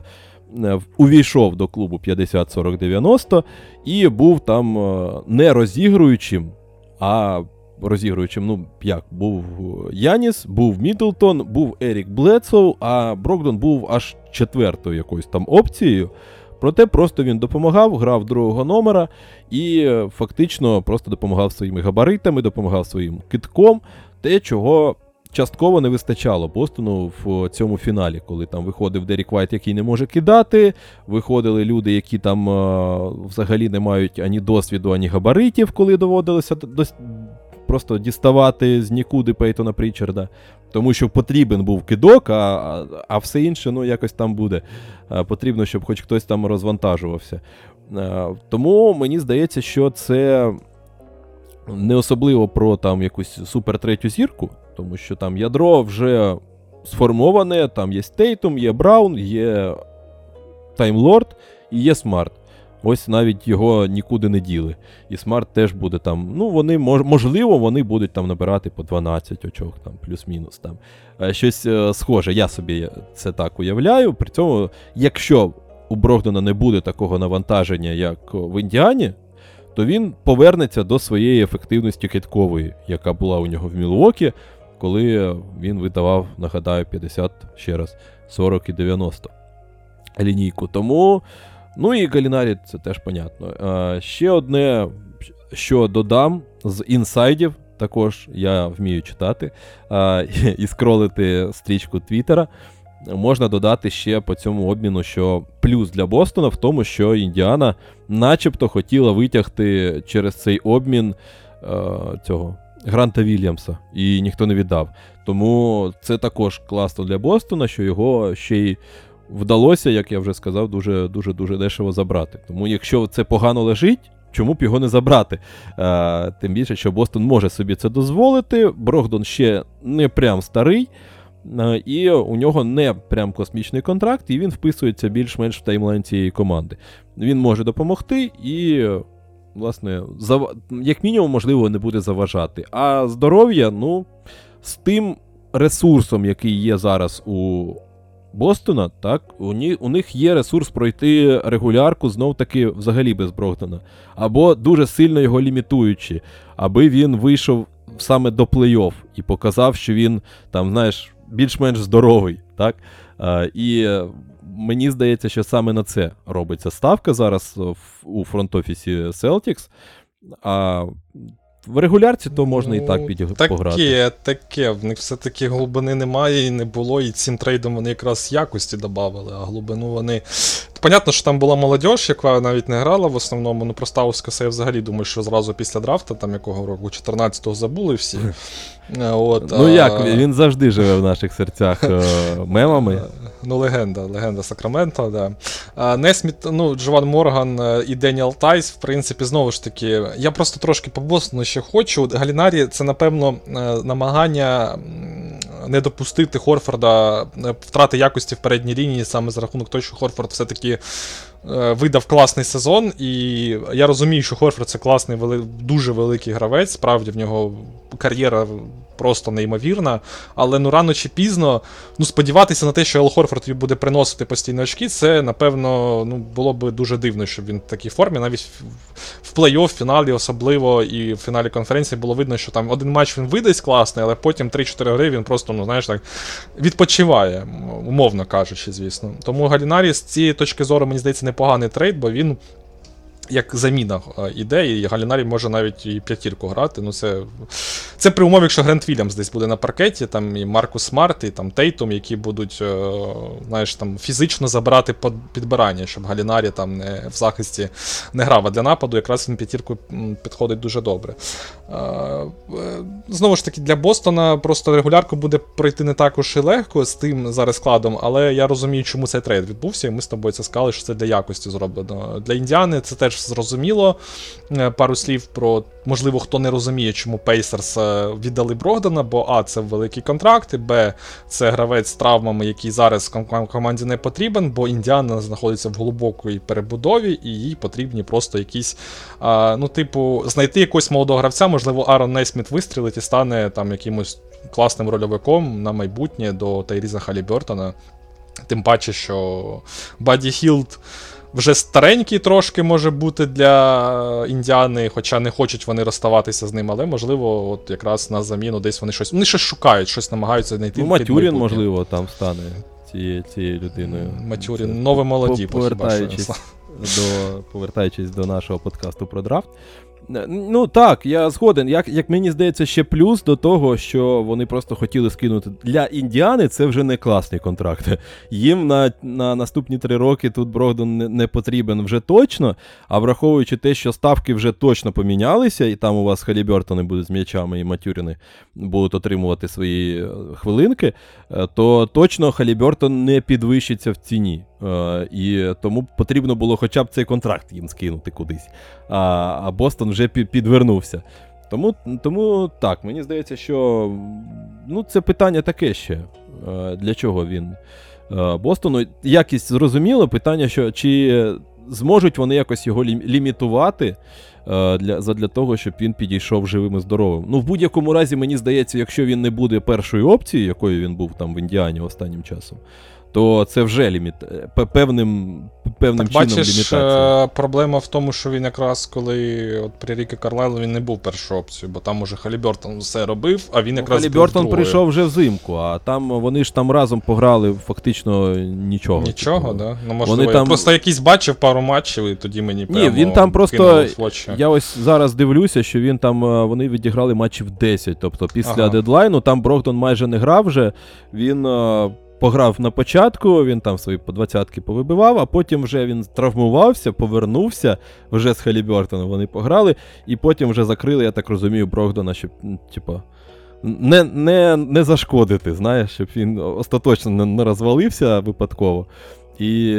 е, увійшов до клубу 50-40-90 і був там е, не розігруючим, а розігруючим, ну як, був Яніс, був Мідлтон, був Ерік Бледсо, а Брогдон був аж четвертою якоюсь там опцією. Проте просто він допомагав, грав другого номера і е, фактично просто допомагав своїми габаритами, допомагав своїм китком, те, чого частково не вистачало Бостону в цьому фіналі, коли там виходив Дерік Вайт, який не може кидати, виходили люди, які там е, взагалі не мають ані досвіду, ані габаритів, коли доводилося просто діставати з нікуди Пейтона Прічарда. Тому що потрібен був кидок, а, а, все інше ну, якось там буде. Е, Потрібно, щоб хоч хтось там розвантажувався. Е, Тому мені здається, що це не особливо про там якусь супер третю зірку, тому що там ядро вже сформоване, там є Тейтум, є Браун, є Таймлорд і є Смарт. Ось навіть його нікуди не діли. І Смарт теж буде там. Ну, вони мож, можливо, вони будуть там набирати по 12 очок, там, плюс-мінус. там. Е, Щось е, схоже, я собі це так уявляю. При цьому, якщо у Брогдона не буде такого навантаження, як в Індіані, то він повернеться до своєї ефективності киткової, яка була у нього в Мілуокі, коли він видавав, нагадаю, 50 ще раз, 40 і 90 лінійку. Тому, ну і Галінарі, це теж понятно. Ще одне, що додам з інсайдів, також я вмію читати і скролити стрічку Твіттера. Можна додати ще по цьому обміну, що плюс для Бостона в тому, що Індіана начебто хотіла витягти через цей обмін е, цього Гранта Вільямса, і ніхто не віддав. Тому це також класно для Бостона, що його ще й вдалося, як я вже сказав, дуже дуже дуже дешево забрати. Тому якщо це погано лежить. Чому б його не забрати? Е, тим більше, що Бостон може собі це дозволити. Брогдон ще не прям старий, е, і у нього не прям космічний контракт, і він вписується більш-менш в таймлайн цієї команди. Він може допомогти і, власне, зав... як мінімум, можливо, не буде заважати. А здоров'я, ну, з тим ресурсом, який є зараз у Бостона, так, у, ні, у них є ресурс пройти регулярку знов таки взагалі без Брогдона. Або дуже сильно його лімітуючи, аби він вийшов саме до плей-офф і показав, що він там, знаєш, більш-менш здоровий. так? А, і е, мені здається, що саме на це робиться ставка зараз в- у фронт-офісі Celtics. А в регулярці то можна і так Ну, підіг... таке, пограти. Таке, в них все-таки глибини немає і не було, і цим трейдом вони якраз якості додавали, а глибину вони. Понятно, що там була молодь, яка навіть не грала в основному. Ну про Стаускаса я взагалі думаю, що зразу після драфта, там якого року, 14-го забули всі. Е, От, Ну а- як, він завжди живе в наших серцях е, мемами. Ну, легенда, легенда Сакрамента, да. А, Несміт, ну, Джуван Морган е, і Деніел Тайс, в принципі, знову ж таки, я просто трошки по Бостону ще хочу. Галінарі це, напевно, е, намагання не допустити Хорфорда е, втрати якості в передній лінії, саме за рахунок того, що Хорфорд все-таки е, видав класний сезон, і я розумію, що Хорфорд це класний, дуже великий гравець. Справді в нього кар'єра просто неймовірна. Але ну рано чи пізно ну, сподіватися на те, що Ел Хорфорд тобі буде приносити постійно очки, це напевно ну, було б дуже дивно, щоб він в такій формі. Навіть в плей-офф, фіналі, особливо і в фіналі конференції було видно, що там один матч він видасть класний, але потім 3-4 гри він просто, ну знаєш так, відпочиває, умовно кажучи, звісно. Тому Галінарі з цієї точки зору, мені здається, непоганий трейд, бо він як заміна е, іде, і Галінарі може навіть і п'ятірку грати. Ну Це це при умові, якщо Грант Вільямс десь буде на паркеті, там і Маркус Смарт, і там Тейтум, які будуть е, знаєш, там фізично забирати підбирання, щоб Галінарі там не в захисті не грав. А для нападу якраз він п'ятірку підходить дуже добре. Е, знову ж таки, для Бостона просто регулярку буде пройти не також і легко з тим зараз складом, але я розумію, чому цей трейд відбувся, і ми з тобою це сказали, що це для якості зроблено. Для Індіани це теж зрозуміло. Е, пару слів про, можливо, хто не розуміє, чому Пейсерс віддали Брогдона, бо А, це великі контракти, Б, це гравець з травмами, який зараз команді не потрібен, бо Індіана знаходиться в глибокій перебудові, і їй потрібні просто якісь, ну, типу, знайти якогось молодого гравця, можливо, Арон Нейсміт вистрілить і стане там якимось класним рольовиком на майбутнє до Тайріза Халібертона. Тим паче, що Баді Хілд вже старенький трошки може бути для Індіани, хоча не хочуть вони розставатися з ним, але можливо, от якраз на заміну десь вони щось. Вони щось шукають, щось намагаються знайти. Ну, Матюрін, можливо, там стане цією цією людиною. Матюрін, нове молоді, повертаючись до, повертаючись до нашого подкасту про драфт. Е, ну так, я згоден. Як як мені здається, ще плюс до того, що вони просто хотіли скинути для Індіани, це вже не класний контракт. Їм на на наступні три роки тут Брогдон не, не потрібен вже точно. А враховуючи те, що ставки вже точно помінялися, і там у вас Халібертони будуть з м'ячами і Матюріни будуть отримувати свої е, хвилинки, е, то точно Халібертон не підвищиться в ціні. Е, і тому потрібно було хоча б цей контракт їм скинути кудись. А а Бостон вже підвернувся. Тому тому так, мені здається, що ну, це питання таке ще. Е, для чого він е, Бостону? Якість зрозуміло, питання, що чи зможуть вони якось його лімітувати для для того, щоб він підійшов живим і здоровим. Ну, в будь-якому разі, мені здається, якщо він не буде першою опцією, якою він був там в Індіані останнім часом то це вже ліміт е, певним певним так, чином бачиш, лімітація. Е, проблема в тому, що він якраз коли от при Ріки Карлайлу він не був першою опцією, бо там уже Халібертон все робив, а він ну, якраз. Ну, Халібертон прийшов вже взимку, а там вони ж там разом пограли фактично нічого. Нічого, так? Да? Ну, можливо, вони я там... просто якийсь бачив пару матчів, і тоді мені прямо Ні, він там просто. Я ось зараз дивлюся, що він там е, вони відіграли матчів 10. Тобто після ага. дедлайну там Брогдон майже не грав вже. Він пограв на початку, він там свої по двадцятки повибивав, а потім вже він травмувався, повернувся вже з Халібертоном вони пограли, і потім вже закрили, я так розумію, Брогдона, щоб, типу, не не, не зашкодити, знаєш, щоб він остаточно не, не розвалився випадково. І,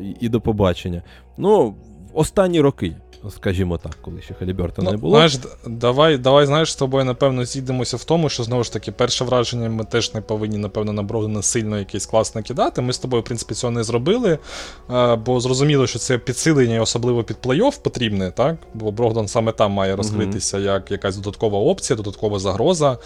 і, і до побачення. Ну, останні роки скажімо так, коли ще Халібертона ну, не було. Знаєш, давай, давай, знаєш, з тобою, напевно, зійдемося в тому, що знову ж таки, перше враження ми теж не повинні, напевно, на Брогдана сильно якесь класно кидати. Ми з тобою, в принципі, цього не зробили, бо зрозуміло, що це підсилення, особливо під плей-офф потрібне, так? Бо Брогдан саме там має розкритися mm-hmm. як якась додаткова опція, додаткова загроза.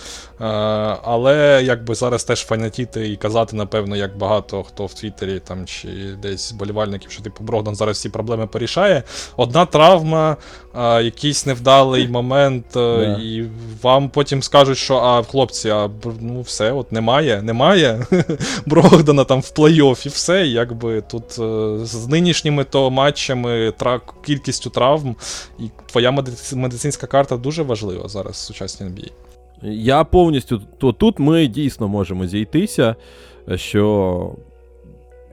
Але якби зараз теж фанатіти і казати, напевно, як багато хто в Твіттері там чи десь болівальників, що типу Брогдан зараз всі проблеми порішає. Одна травма травма, а, якийсь невдалий момент, yeah. і вам потім скажуть, що а, хлопці, а ну все, от немає, немає Брогдана там в плей-офф і все. Якби тут е, з нинішніми то матчами, тра, кількістю травм, і твоя медицинська карта дуже важлива зараз в сучасній NBA. Я повністю то тут ми дійсно можемо зійтися, що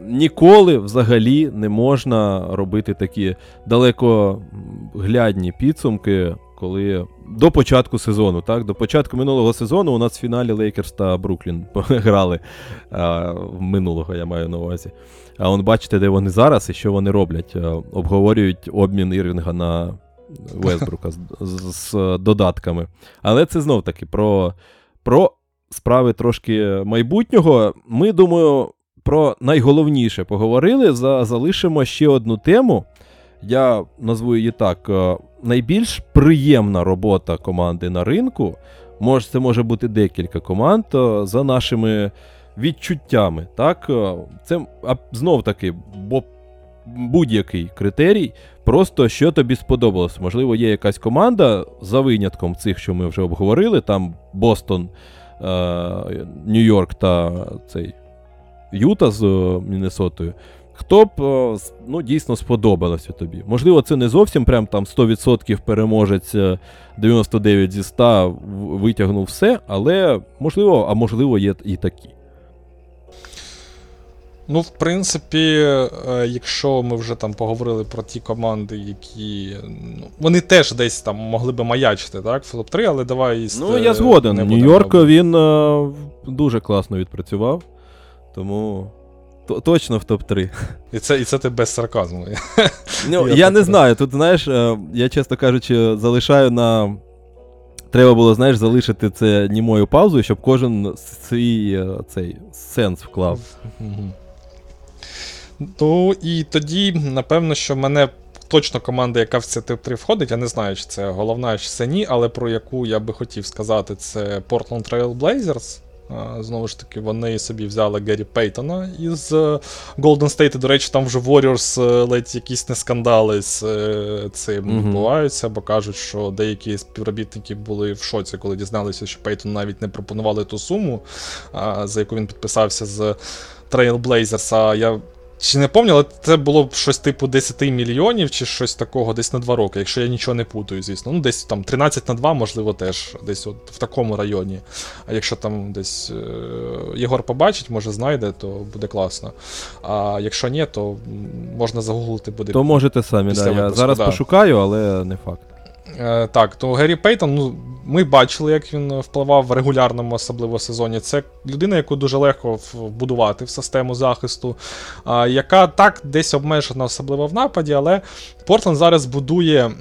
ніколи взагалі не можна робити такі далекоглядні підсумки, коли до початку сезону. так, До початку минулого сезону у нас в фіналі Лейкерс та Бруклін грали а, минулого, я маю на увазі. А он бачите, де вони зараз і що вони роблять. Обговорюють обмін Ірвінга на Весбрука з, з, з додатками. Але це знов таки про, про справи трошки майбутнього. Ми думаю про найголовніше поговорили. За, залишимо ще одну тему. Я назву її так: е, найбільш приємна робота команди на ринку. Може, це може бути декілька команд е, за нашими відчуттями. Так? Е, Це знов таки, бо будь-який критерій, просто що тобі сподобалось. Можливо, є якась команда за винятком цих, що ми вже обговорили, там Бостон, Нью-Йорк та цей Юта з е, Міннесотою. Хто б е, ну, дійсно сподобалося тобі? Можливо, це не зовсім прям там 100% переможець е, 99 зі 100 витягнув все, але можливо, а можливо, є і такі. Ну, в принципі, е, якщо ми вже там поговорили про ті команди, які. Ну, вони теж десь там могли би маячити, так, в топ-3, але давай. Ну, е, я згоден. Нью-Йорк він е, дуже класно відпрацював. Тому точно в топ-3. І це, і це ти без сарказму. Ну, Я я не знаю. Тут, знаєш, е, я, чесно кажучи, залишаю на. Треба було, знаєш, залишити це німою паузою, щоб кожен свій е, цей сенс вклав. Ну і тоді, напевно, що мене точно команда, яка в це топ-3 входить, я не знаю, чи це головна, чи це ні, але про яку я би хотів сказати, це Portland Trail Blazers. Знову ж таки, вони собі взяли Геррі Пейтона із е, Golden State. До речі, там вже Warriors е, ледь якісь не скандали з е, цим Мгм. відбуваються, бо кажуть, що деякі співробітники були в шоці, коли дізналися, що Пейтон навіть не пропонували ту суму, за яку він підписався з Trailblazers. А я чи не пам'ятаю, але це було б щось типу 10 мільйонів чи щось такого десь на 2 роки, якщо я нічого не путаю, звісно. Ну, десь там 13 на 2, можливо, теж десь от в такому районі. А якщо там десь е, Єгор побачить, може знайде, то буде класно. А якщо ні, то можна загуглити буде. То можете самі, да. Я зараз да. пошукаю, але не факт. Е, так, то Геррі Пейтон, ну, ми бачили, як він впливав в регулярному, особливо сезоні. Це людина, яку дуже легко вбудувати в систему захисту, яка так десь обмежена, особливо в нападі, але Портленд зараз будує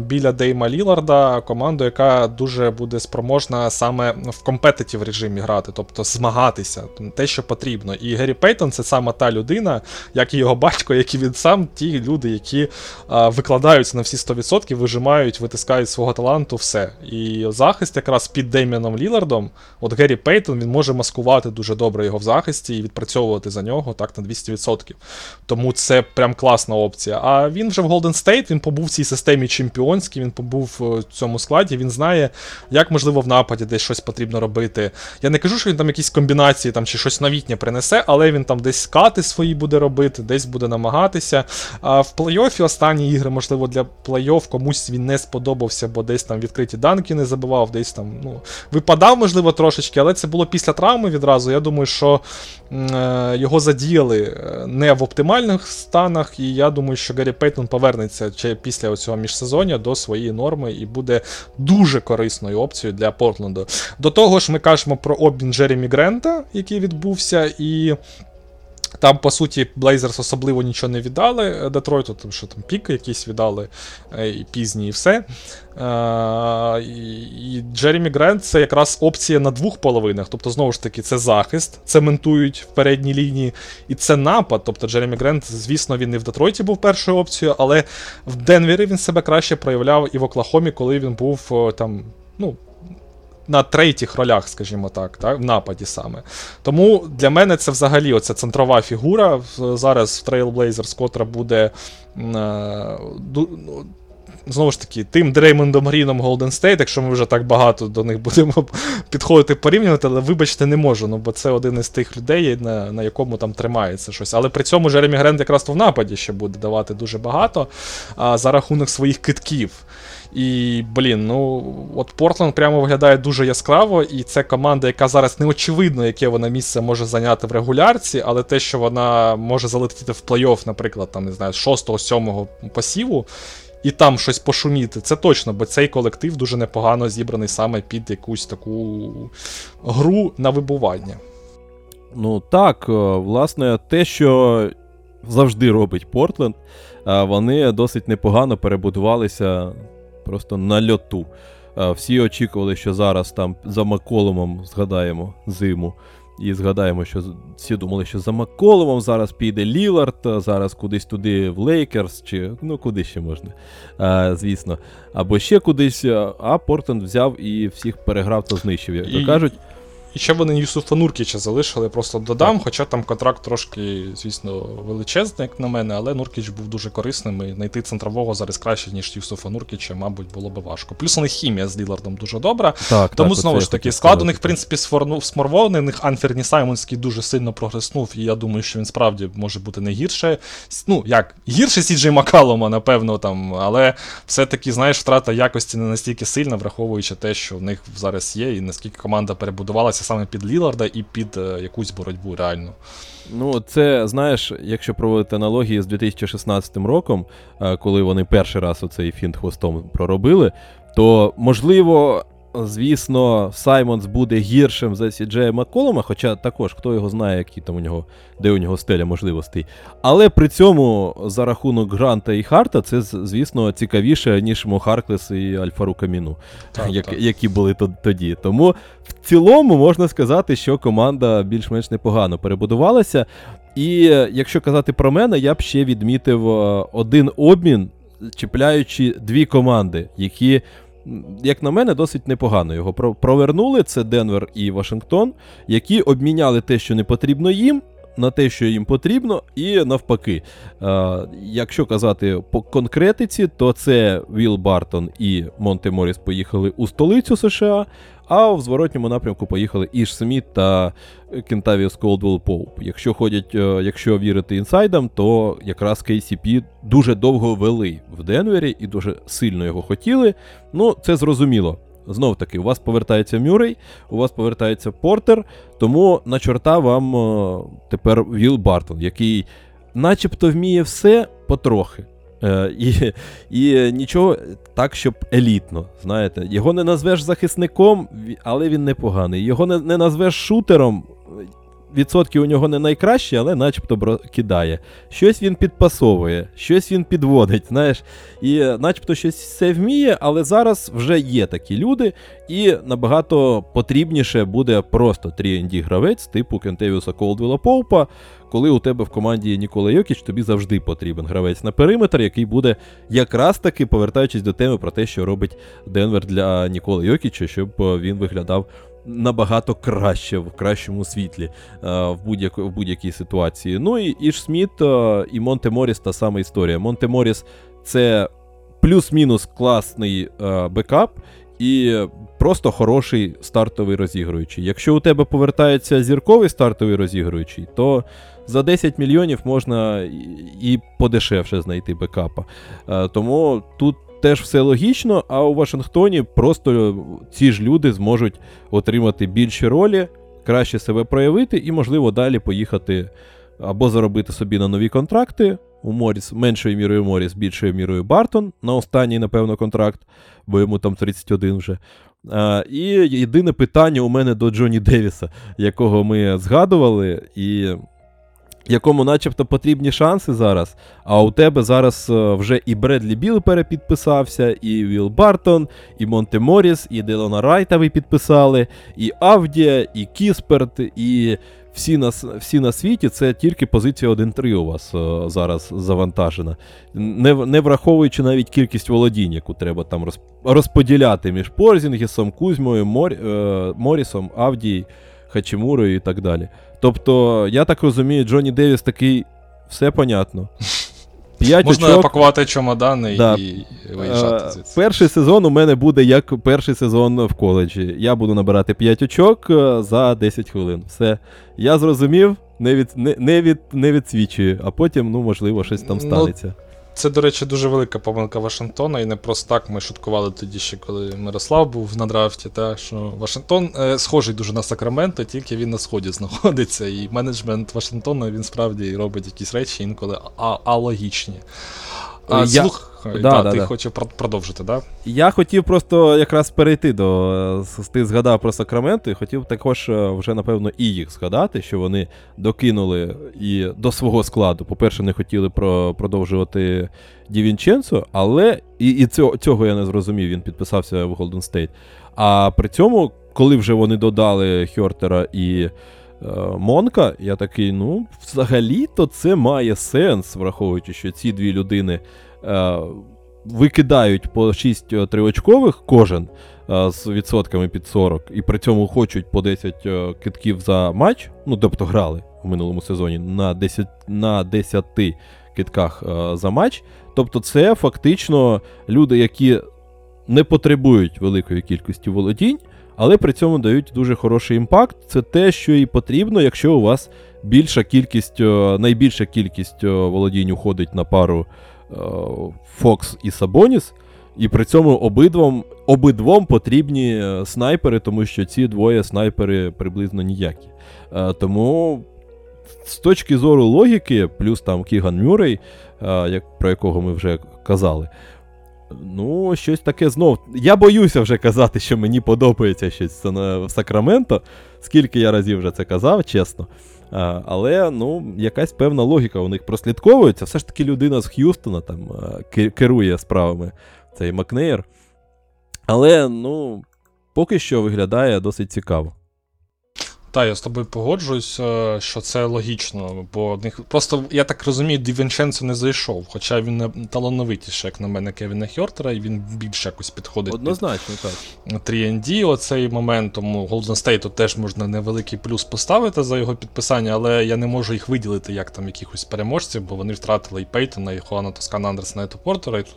біля Дейма Ліларда команду, яка дуже буде спроможна саме в компетитів режимі грати, тобто змагатися, те, що потрібно. І Геррі Пейтон це саме та людина, як і його батько, як і він сам, ті люди, які викладаються на всі 100%, вижимають, витискають свого таланту, все. І захист якраз під Дейміном Лілардом, от Геррі Пейтон, він може маскувати дуже добре його в захисті і відпрацьовувати за нього так на 200%. Тому це прям класна опція. А він вже в Golden State, він побув в цій системі чемпіонській, він побув в цьому складі, він знає, як можливо в нападі десь щось потрібно робити. Я не кажу, що він там якісь комбінації там, чи щось новітнє принесе, але він там десь скати свої буде робити, десь буде намагатися. А в плей-офі останні ігри, можливо, для плей-офф комусь він не сподобався, бо десь там відкриті данки не забивав, десь там ну, випадав, можливо, трошечки, але це було після травми відразу. Я думаю, що е, його задіяли е, не в оптимальних станах, і я думаю, що Гаррі Пейтон повернеться чи після цього міжсезоння до своєї норми і буде дуже корисною опцією для Портленду. До того ж, ми кажемо про обмін Джеремі Грента, який відбувся, і. Там, по суті, Blazers особливо нічого не віддали е, Детройту, тому що там піки якісь віддали е, і пізні, і все. Е, і, і Джеремі Грент це якраз опція на двох половинах. Тобто, знову ж таки, це захист, цементують в передній лінії, і це напад. Тобто Джеремі Грент, звісно, він не в Детройті був першою опцією, але в Денвері він себе краще проявляв і в Оклахомі, коли він був там, ну. На третіх ролях, скажімо так, так, в нападі саме. Тому для мене це взагалі оця центрова фігура зараз в Trailblazers, котра буде. е, ну, Знову ж таки, тим Дреймондом Гріном Golden State, якщо ми вже так багато до них будемо підходити порівнювати, але вибачте, не можу, ну бо це один із тих людей, на, на якому там тримається щось. Але при цьому Джеремі Грент якраз то в нападі ще буде давати дуже багато а, за рахунок своїх китків. І, блін, ну от Портленд прямо виглядає дуже яскраво, і це команда, яка зараз не очевидно, яке вона місце може зайняти в регулярці, але те, що вона може залетіти в плей-офф, наприклад, там, не знаю, з 6-7 посіву, і там щось пошуміти, це точно, бо цей колектив дуже непогано зібраний саме під якусь таку гру на вибування. Ну так, е, власне, те, що завжди робить Портленд, е, вони досить непогано перебудувалися просто на льоту. Всі очікували, що зараз там за Макколумом, згадаємо, зиму, І згадаємо, що всі думали, що за Макколумом зараз піде Лілард, зараз кудись туди в Лейкерс, чи ну куди ще можна, а, звісно. Або ще кудись. а- Портленд Портленд взяв і всіх переграв та знищив. Як то кажуть, І ще вони Юсуфа Нуркіча залишили, просто додам, хоча там контракт трошки, звісно, величезний, як на мене, але Нуркіч був дуже корисним і знайти центрового зараз краще, ніж Юсуфа Нуркіча, мабуть, було би важко. Плюс у них хімія з Лілардом дуже добра. так, Тому так, знову ж таки, склад у них, в принципі, сморвований. У них Анферні Саймонський дуже сильно прогреснув, і я думаю, що він справді може бути не гірше. Ну, як, гірше Сіджей Макалома, напевно, там, але все-таки, знаєш, втрата якості не настільки сильна, враховуючи те, що в них зараз є, і наскільки команда перебудувалася саме під Ліларда і під е, якусь боротьбу реально. Ну, це знаєш, якщо проводити аналогії з 2016 роком, е, коли вони перший раз оцей фінт хвостом проробили, то можливо. Звісно, Саймонс буде гіршим за Сіджея Макколома, хоча також хто його знає, які там у нього, де у нього стеля можливостей. Але при цьому за рахунок Гранта і Харта, це, звісно, цікавіше, ніж Мохарклес і Альфару Каміну, Так, як, так. які були тоді. Тому в цілому можна сказати, що команда більш-менш непогано перебудувалася. І е, якщо казати про мене, я б ще відмітив е, один обмін, чіпляючи дві команди, які, як на мене, досить непогано його провернули. Це Денвер і Вашингтон, які обміняли те, що не потрібно їм. На те, що їм потрібно, і навпаки. Е, якщо казати по конкретиці, то це Віл Бартон і Монте Моріс поїхали у столицю США, а в зворотньому напрямку поїхали Іш Сміт та Кентавіус Колдвелл Поуп. Якщо ходять, е, якщо вірити інсайдам, то якраз KCP дуже довго вели в Денвері і дуже сильно його хотіли. Ну, це зрозуміло. Знов таки, у вас повертається Мюррей, у вас повертається Портер, тому на чорта вам е, тепер Віл Бартон, який начебто вміє все потрохи. Е, і, і нічого так, щоб елітно. Знаєте, його не назвеш захисником, але він непоганий. Його не, не назвеш шутером. Відсотки у нього не найкращі, але начебто кидає. Щось він підпасовує, щось він підводить, знаєш. І е, начебто щось все вміє, але зараз вже є такі люди, і набагато потрібніше буде просто 3 гравець типу Кентевіуса Колдвіла Поупа, коли у тебе в команді Нікола Йокіч, тобі завжди потрібен гравець на периметр, який буде якраз таки повертаючись до теми про те, що робить Денвер для Ніколи Йокіча, щоб е, він виглядав набагато краще в кращому світлі е, в, будь-як, в будь-якій ситуації. Ну і Іш Сміт е, і Монте Моріс та сама історія. Монте Моріс це плюс-мінус класний е, бекап. І просто хороший стартовий розігруючий. Якщо у тебе повертається зірковий стартовий розігруючий, то за 10 мільйонів можна і, подешевше знайти бекапа. Тому тут теж все логічно, а у Вашингтоні просто ці ж люди зможуть отримати більші ролі, краще себе проявити і, можливо, далі поїхати або заробити собі на нові контракти. У Моріс меншою мірою Моріс, більшою мірою Бартон на останній, напевно, контракт, бо йому там 31 вже. А, і єдине питання у мене до Джоні Девіса, якого ми згадували, і якому начебто потрібні шанси зараз. А у тебе зараз е, вже і Бредлі Біл перепідписався, і Віл Бартон, і Монте Моріс, і Делона Райта ви підписали, і Авдія, і Кісперт, і всі на, всі на світі це тільки позиція 1-3 у вас е, зараз завантажена. Не, не враховуючи навіть кількість володінь, яку треба там роз, розподіляти між Порзінгісом, Кузьмою, Мор, е, Морісом, Авдією, Хачимурою і так далі. Тобто, я так розумію, Джонні Девіс такий, все понятно. П'ять Можна очок. пакувати чемодани Да. і виїжджати Е, звідси. Перший сезон у мене буде як перший сезон в коледжі. Я буду набирати 5 очок е, за 10 хвилин. Все. Я зрозумів, не, від, не, не, від, не відсвічую, а потім, ну, можливо, щось там Ну, станеться. Це, до речі, дуже велика помилка Вашингтона, і не просто так ми шуткували тоді ще, коли Мирослав був на драфті, та, що Вашингтон е, схожий дуже на Сакраменто, тільки він на сході знаходиться. І менеджмент Вашингтона він справді робить якісь речі інколи а- алогічні. А, Я- слухай, Да, да, да, ти да. хочеш продовжити, так? Да? Я хотів просто якраз перейти до. е, Ти згадав про Сакраменто, і хотів також е, вже, напевно, і їх згадати, що вони докинули і до свого складу. По-перше, не хотіли про, продовжувати Ді Вінченцо, але і, і цього, цього я не зрозумів, він підписався в Golden State. А при цьому, коли вже вони додали Хьортера і Монка, я такий, ну, взагалі-то це має сенс, враховуючи, що ці дві людини е, викидають по 6 е, триочкових кожен е, з відсотками під 40, і при цьому хочуть по 10 е, китків за матч, ну, тобто грали в минулому сезоні на 10, на 10 китках е, за матч. Тобто, це фактично люди, які не потребують великої кількості володінь, але при цьому дають дуже хороший імпакт. Це те, що і потрібно, якщо у вас більша кількість, е, найбільша кількість е, володінь уходить на пару е, Фокс і Сабоніс. І при цьому обидвом, обидвом потрібні е, снайпери, тому що ці двоє снайпери приблизно ніякі. Е, Тому з точки зору логіки, плюс там Кіган Мюррей, е, як, про якого ми вже казали. Ну, щось таке знов. Я боюся вже казати, що мені подобається щось в Сакраменто, скільки я разів вже це казав, чесно. А, але ну, якась певна логіка у них прослідковується. Все ж таки людина з Х'юстона там керує справами цей Макнеєр. Але, ну, поки що виглядає досить цікаво. Та, я з тобою погоджуюсь, е, що це логічно, бо них просто, я так розумію, Ді Вінченцо не зайшов, хоча він не талановитіший, як на мене, Кевіна Хьортера, і він більше якось підходить під Однозначно, так. 3ND оцей момент, тому Golden State теж можна невеликий плюс поставити за його підписання, але я не можу їх виділити як там якихось переможців, бо вони втратили і Пейтона, і Хуана Тоскана Андерсона, і Портера. І тут,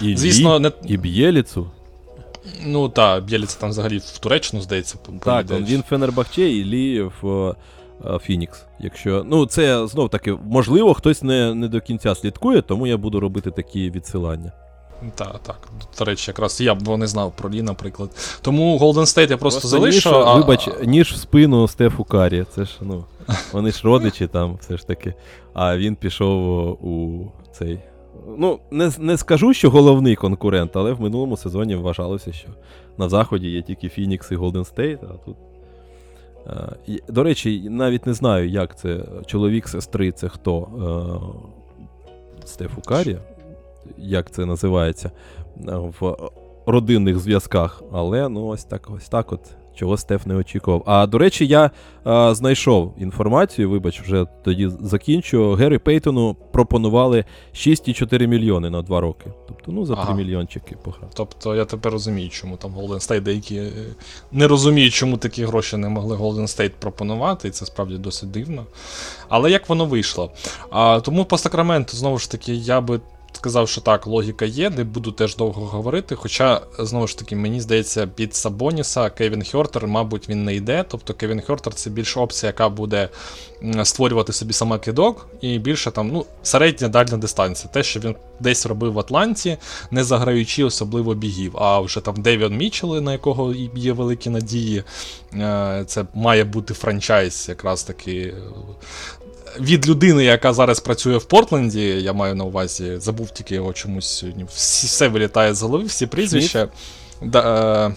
І, звісно, не. і Б'єліцу. Ну так, Бєліц там взагалі в Туреччину, здається, Так, він Фенербахче і Лі в е, Фінікс. Якщо, ну, це знов таки, можливо, хтось не, не до кінця слідкує, тому я буду робити такі відсилання. Так, так. До речі, якраз я б не знав про Лі, наприклад. Тому Golden State я просто, залишу. ніж, а, вибач, ніж в спину Стефу Карі. Це ж, ну, вони ж родичі там, все ж таки. А він пішов у цей. Ну, не, не скажу, що головний конкурент, але в минулому сезоні вважалося, що на заході є тільки Фінікс і Голден Стейт, а тут. Е, і, до речі, навіть не знаю, як це. Чоловік сестри це хто? Е, Стефу Каррі, як це називається е, в родинних зв'язках. Але ну ось так, ось так от. Чого Стеф не очікував. А до речі, я е, знайшов інформацію, вибач, вже тоді закінчу. Гері Пейтону пропонували 6,4 мільйони на 2 роки. Тобто, ну, за 3 Ага. мільйончики пограв. Тобто я тепер розумію, чому там Golden State деякі е, не розуміють, чому такі гроші не могли Golden State пропонувати, і це справді досить дивно. Але як воно вийшло? А, тому по Сакраменту, знову ж таки, я би сказав, що так, логіка є, не буду теж довго говорити. Хоча, знову ж таки, мені здається, під Сабоніса Кевін Хьортер, мабуть, він не йде. Тобто Кевін Хьортер це більш опція, яка буде створювати собі саме кидок, і більше там, ну, середня дальня дистанція. Те, що він десь робив в Атланті, не заграючи особливо бігів. А вже там Девіон Мічел, на якого є великі надії, е, це має бути франчайз, якраз таки. Від людини, яка зараз працює в Портленді, я маю на увазі, забув тільки його чомусь сьогодні. Всі, все вилітає з голови, всі прізвища. Да, е...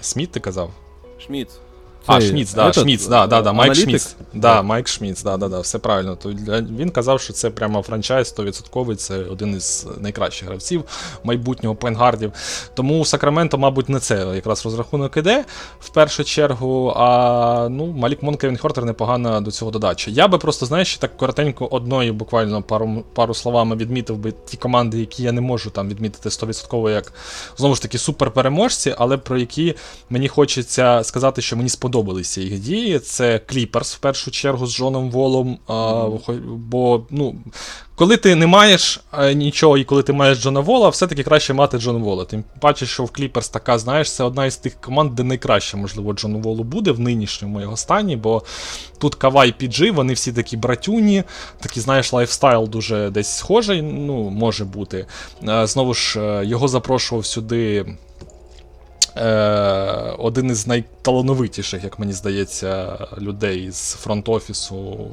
Сміт, ти казав? Шміц. А, Шміц, да, этот, Шміц, да, да, да, Майк аналітик? Шміц. Да, Майк Шміц, да, да, да, все правильно. То він казав, що це прямо франчайз 100%, це один із найкращих гравців майбутнього пойнгардів. Тому Сакраменто, мабуть, не це якраз розрахунок іде в першу чергу. А ну, Малік Мон, Кевін Хортер непогана до цього додача. Я би просто, знаєш, так коротенько одною, буквально пару, пару словами відмітив би ті команди, які я не можу там відмітити 100% як знову ж таки суперпереможці, але про які мені хочеться сказати, що мені сподобалися їх дії. Це Кліперс в першу чергу з Джоном Волом. А, бо, ну. Коли ти не маєш нічого, і коли ти маєш Джона Вола, все-таки краще мати Джон Вола. Тим паче, що в Кліперс така, знаєш, це одна із тих команд, де найкраще, можливо, Джону Волу буде в нинішньому його стані, бо тут Кавай і Пі-Джі, вони всі такі братюні, такі, знаєш, лайфстайл дуже десь схожий, ну, може бути. Знову ж, е, його запрошував сюди. Е, один із найталановитіших, як мені здається, людей з фронт-офісу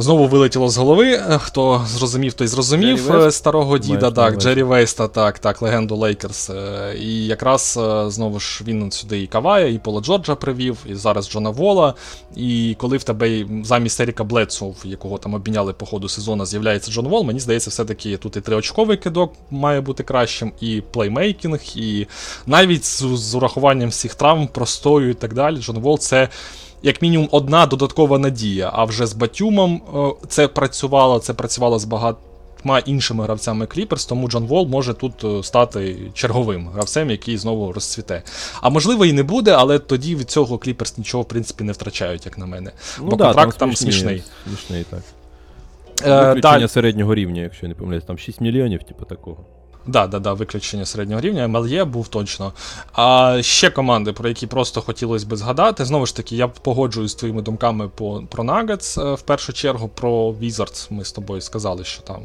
Знову вилетіло з голови. е, Хто зрозумів, той зрозумів Джері е, старого діда. Так. Джері Вейста, так, так, легенду Лейкерс. Е, І якраз знову ж він сюди і Кавая, і Пола Джорджа привів, і зараз Джона Вола. І коли в тебе замість Еріка Бледсо, якого там обміняли по ходу сезону, з'являється Джон Вол, мені здається, все-таки тут і триочковий кидок має бути кращим, і плеймейкінг, і навіть з, з урахуванням всіх травм, простою і так далі. Джон Вол це як мінімум одна додаткова надія. А вже з Батюмом е, це працювало, це працювало з багатьма іншими гравцями Кліперс, тому Джон Вол може тут е, стати черговим гравцем, який знову розцвіте. А можливо і не буде, але тоді від цього Кліперс нічого, в принципі, не втрачають, як на мене. Бо да, контракт там смішний. Смішний, так. Е, Виключення далі- середнього рівня, якщо я не помиляюсь, там 6 мільйонів, типу такого. Да, да, да, виключення середнього рівня. MLE був точно. А ще команди, про які просто хотілося би згадати. Знову ж таки, я погоджуюсь з твоїми думками по, про Nuggets. е, В першу чергу про Wizards Ми з тобою сказали, що там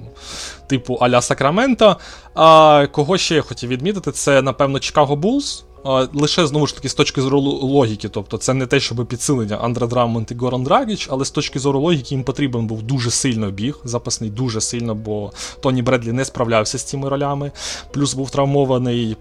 типу а-ля Сакраменто. А кого ще я хотів відмітити, це, напевно, Chicago Bulls. Лише знову ж таки з точки зору логіки, тобто це не те, щоб підсилення Андре Драмонт і Горан Драгіч, але з точки зору логіки їм потрібен був дуже сильно біг, запасний дуже сильно, бо Тоні Бредлі не справлявся з цими ролями. Плюс був травмований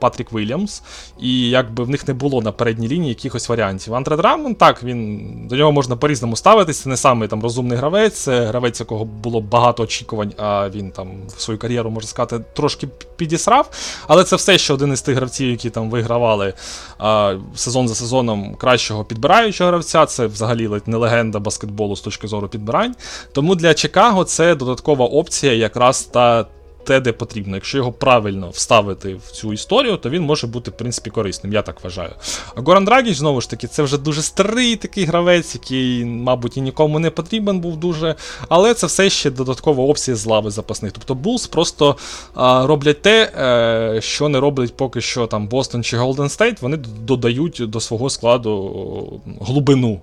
Патрік Вільямс, і якби в них не було на передній лінії якихось варіантів. Андре Драммонд, так, він до нього можна по-різному ставитися. Не самий там розумний гравець, це гравець, якого було багато очікувань, а він там в свою кар'єру, можна сказати, трошки підісрав. Але це все ще один із тих гравців, які там вигравали а, сезон за сезоном кращого підбираючого гравця. Це взагалі не легенда баскетболу з точки зору підбирань. Тому для Чикаго це додаткова опція, якраз та. Те, де потрібно. Якщо його правильно вставити в цю історію, то він може бути, в принципі, корисним, я так вважаю. А Горан Драгіч, знову ж таки, це вже дуже старий такий гравець, який, мабуть, і нікому не потрібен був дуже. Але це все ще додаткова опція з лави запасних. Тобто Булс просто а, роблять те, е, що не роблять поки що там Бостон чи Голден Стейт, вони додають до свого складу глибину.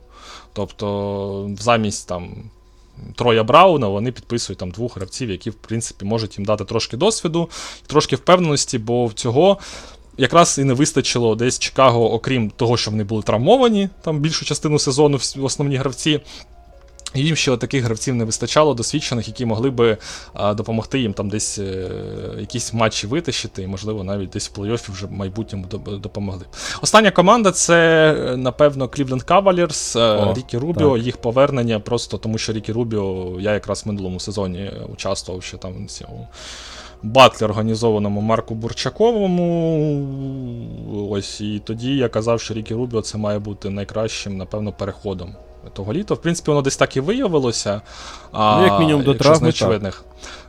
Тобто, замість там. Троя Брауна, вони підписують там двох гравців, які, в принципі, можуть їм дати трошки досвіду, трошки впевненості, бо в цього якраз і не вистачило десь Чикаго, окрім того, що вони були травмовані там більшу частину сезону, основні гравці. Їм ще таких гравців не вистачало, досвідчених, які могли би а, допомогти їм там десь е, якісь матчі витащити, і, можливо, навіть десь в плей-оффі вже в майбутньому допомогли. Остання команда це, е, напевно, Cleveland Cavaliers, е, О, Рікі Рубіо, так. їх повернення, просто тому що Рікі Рубіо, я якраз в минулому сезоні участвував ще там в цьому батлі організованому Марку Бурчаковому. Ось і тоді я казав, що Рікі Рубіо це має бути найкращим, напевно, переходом. Того літа, в принципі, воно десь так і виявилося. А, Ну, як мінімум, до травми, Так,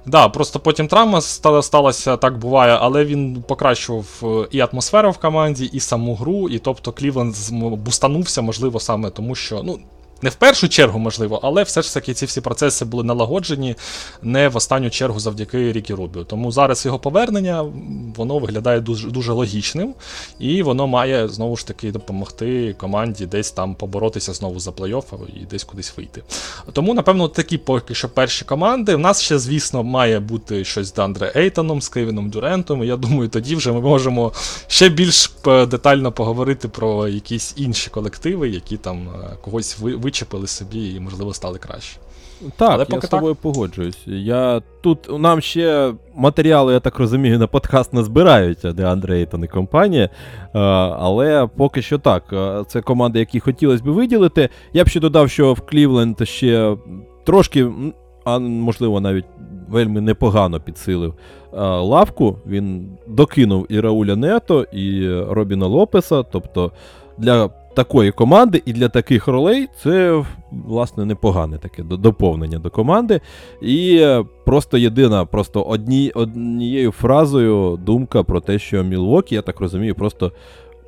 Да, просто потім травма сталася, так буває, але він покращував е, і атмосферу в команді, і саму гру, і тобто Клівленд бустанувся, можливо, саме тому, що. ну, не в першу чергу, можливо, але все ж таки ці всі процеси були налагоджені не в останню чергу завдяки Рікі Рубіо. Тому зараз його повернення воно виглядає дуже, дуже логічним, і воно має знову ж таки допомогти команді десь там поборотися знову за плей-офф і десь кудись вийти. Тому, напевно, такі поки що перші команди. У нас ще, звісно, має бути щось з Дандре Ейтоном, з Кевіном Дюрентом. Я думаю, тоді вже ми можемо ще більш детально поговорити про якісь інші колективи, які там е, когось ви- вичепили собі і, можливо, стали краще. Так, Але я з тобою погоджуюсь. Я тут нам ще матеріали, я так розумію, на подкаст не збираються, де Андрей Ейтон і компанія. Е, Але поки що так. Е, Це команди, які хотілося б виділити. Я б ще додав, що в Клівленд ще трошки, а можливо, навіть вельми непогано підсилив е, лавку. Він докинув і Рауля Нето, і Робіна Лопеса. Тобто для такої команди і для таких ролей це власне непогане таке доповнення до команди. І е, просто єдина, просто одні, однією фразою думка про те, що Мілвокі, я так розумію, просто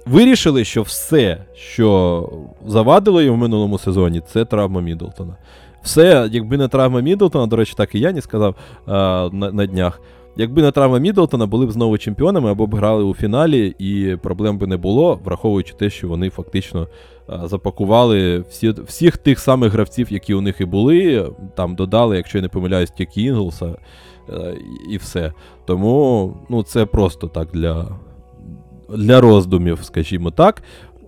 вирішили, що все, що завадило їм в минулому сезоні, це травма Мідлтона. Все, якби не травма Мідлтона, до речі, так і я не сказав е, на, на днях. Якби не травма Мідлтона, були б знову чемпіонами або б грали у фіналі, і проблем би не було, враховуючи те, що вони фактично е, запакували всі, всіх тих самих гравців, які у них і були. Там додали, якщо я не помиляюсь, тільки Інглса е, і все. Тому ну, це просто так для, для роздумів, скажімо так.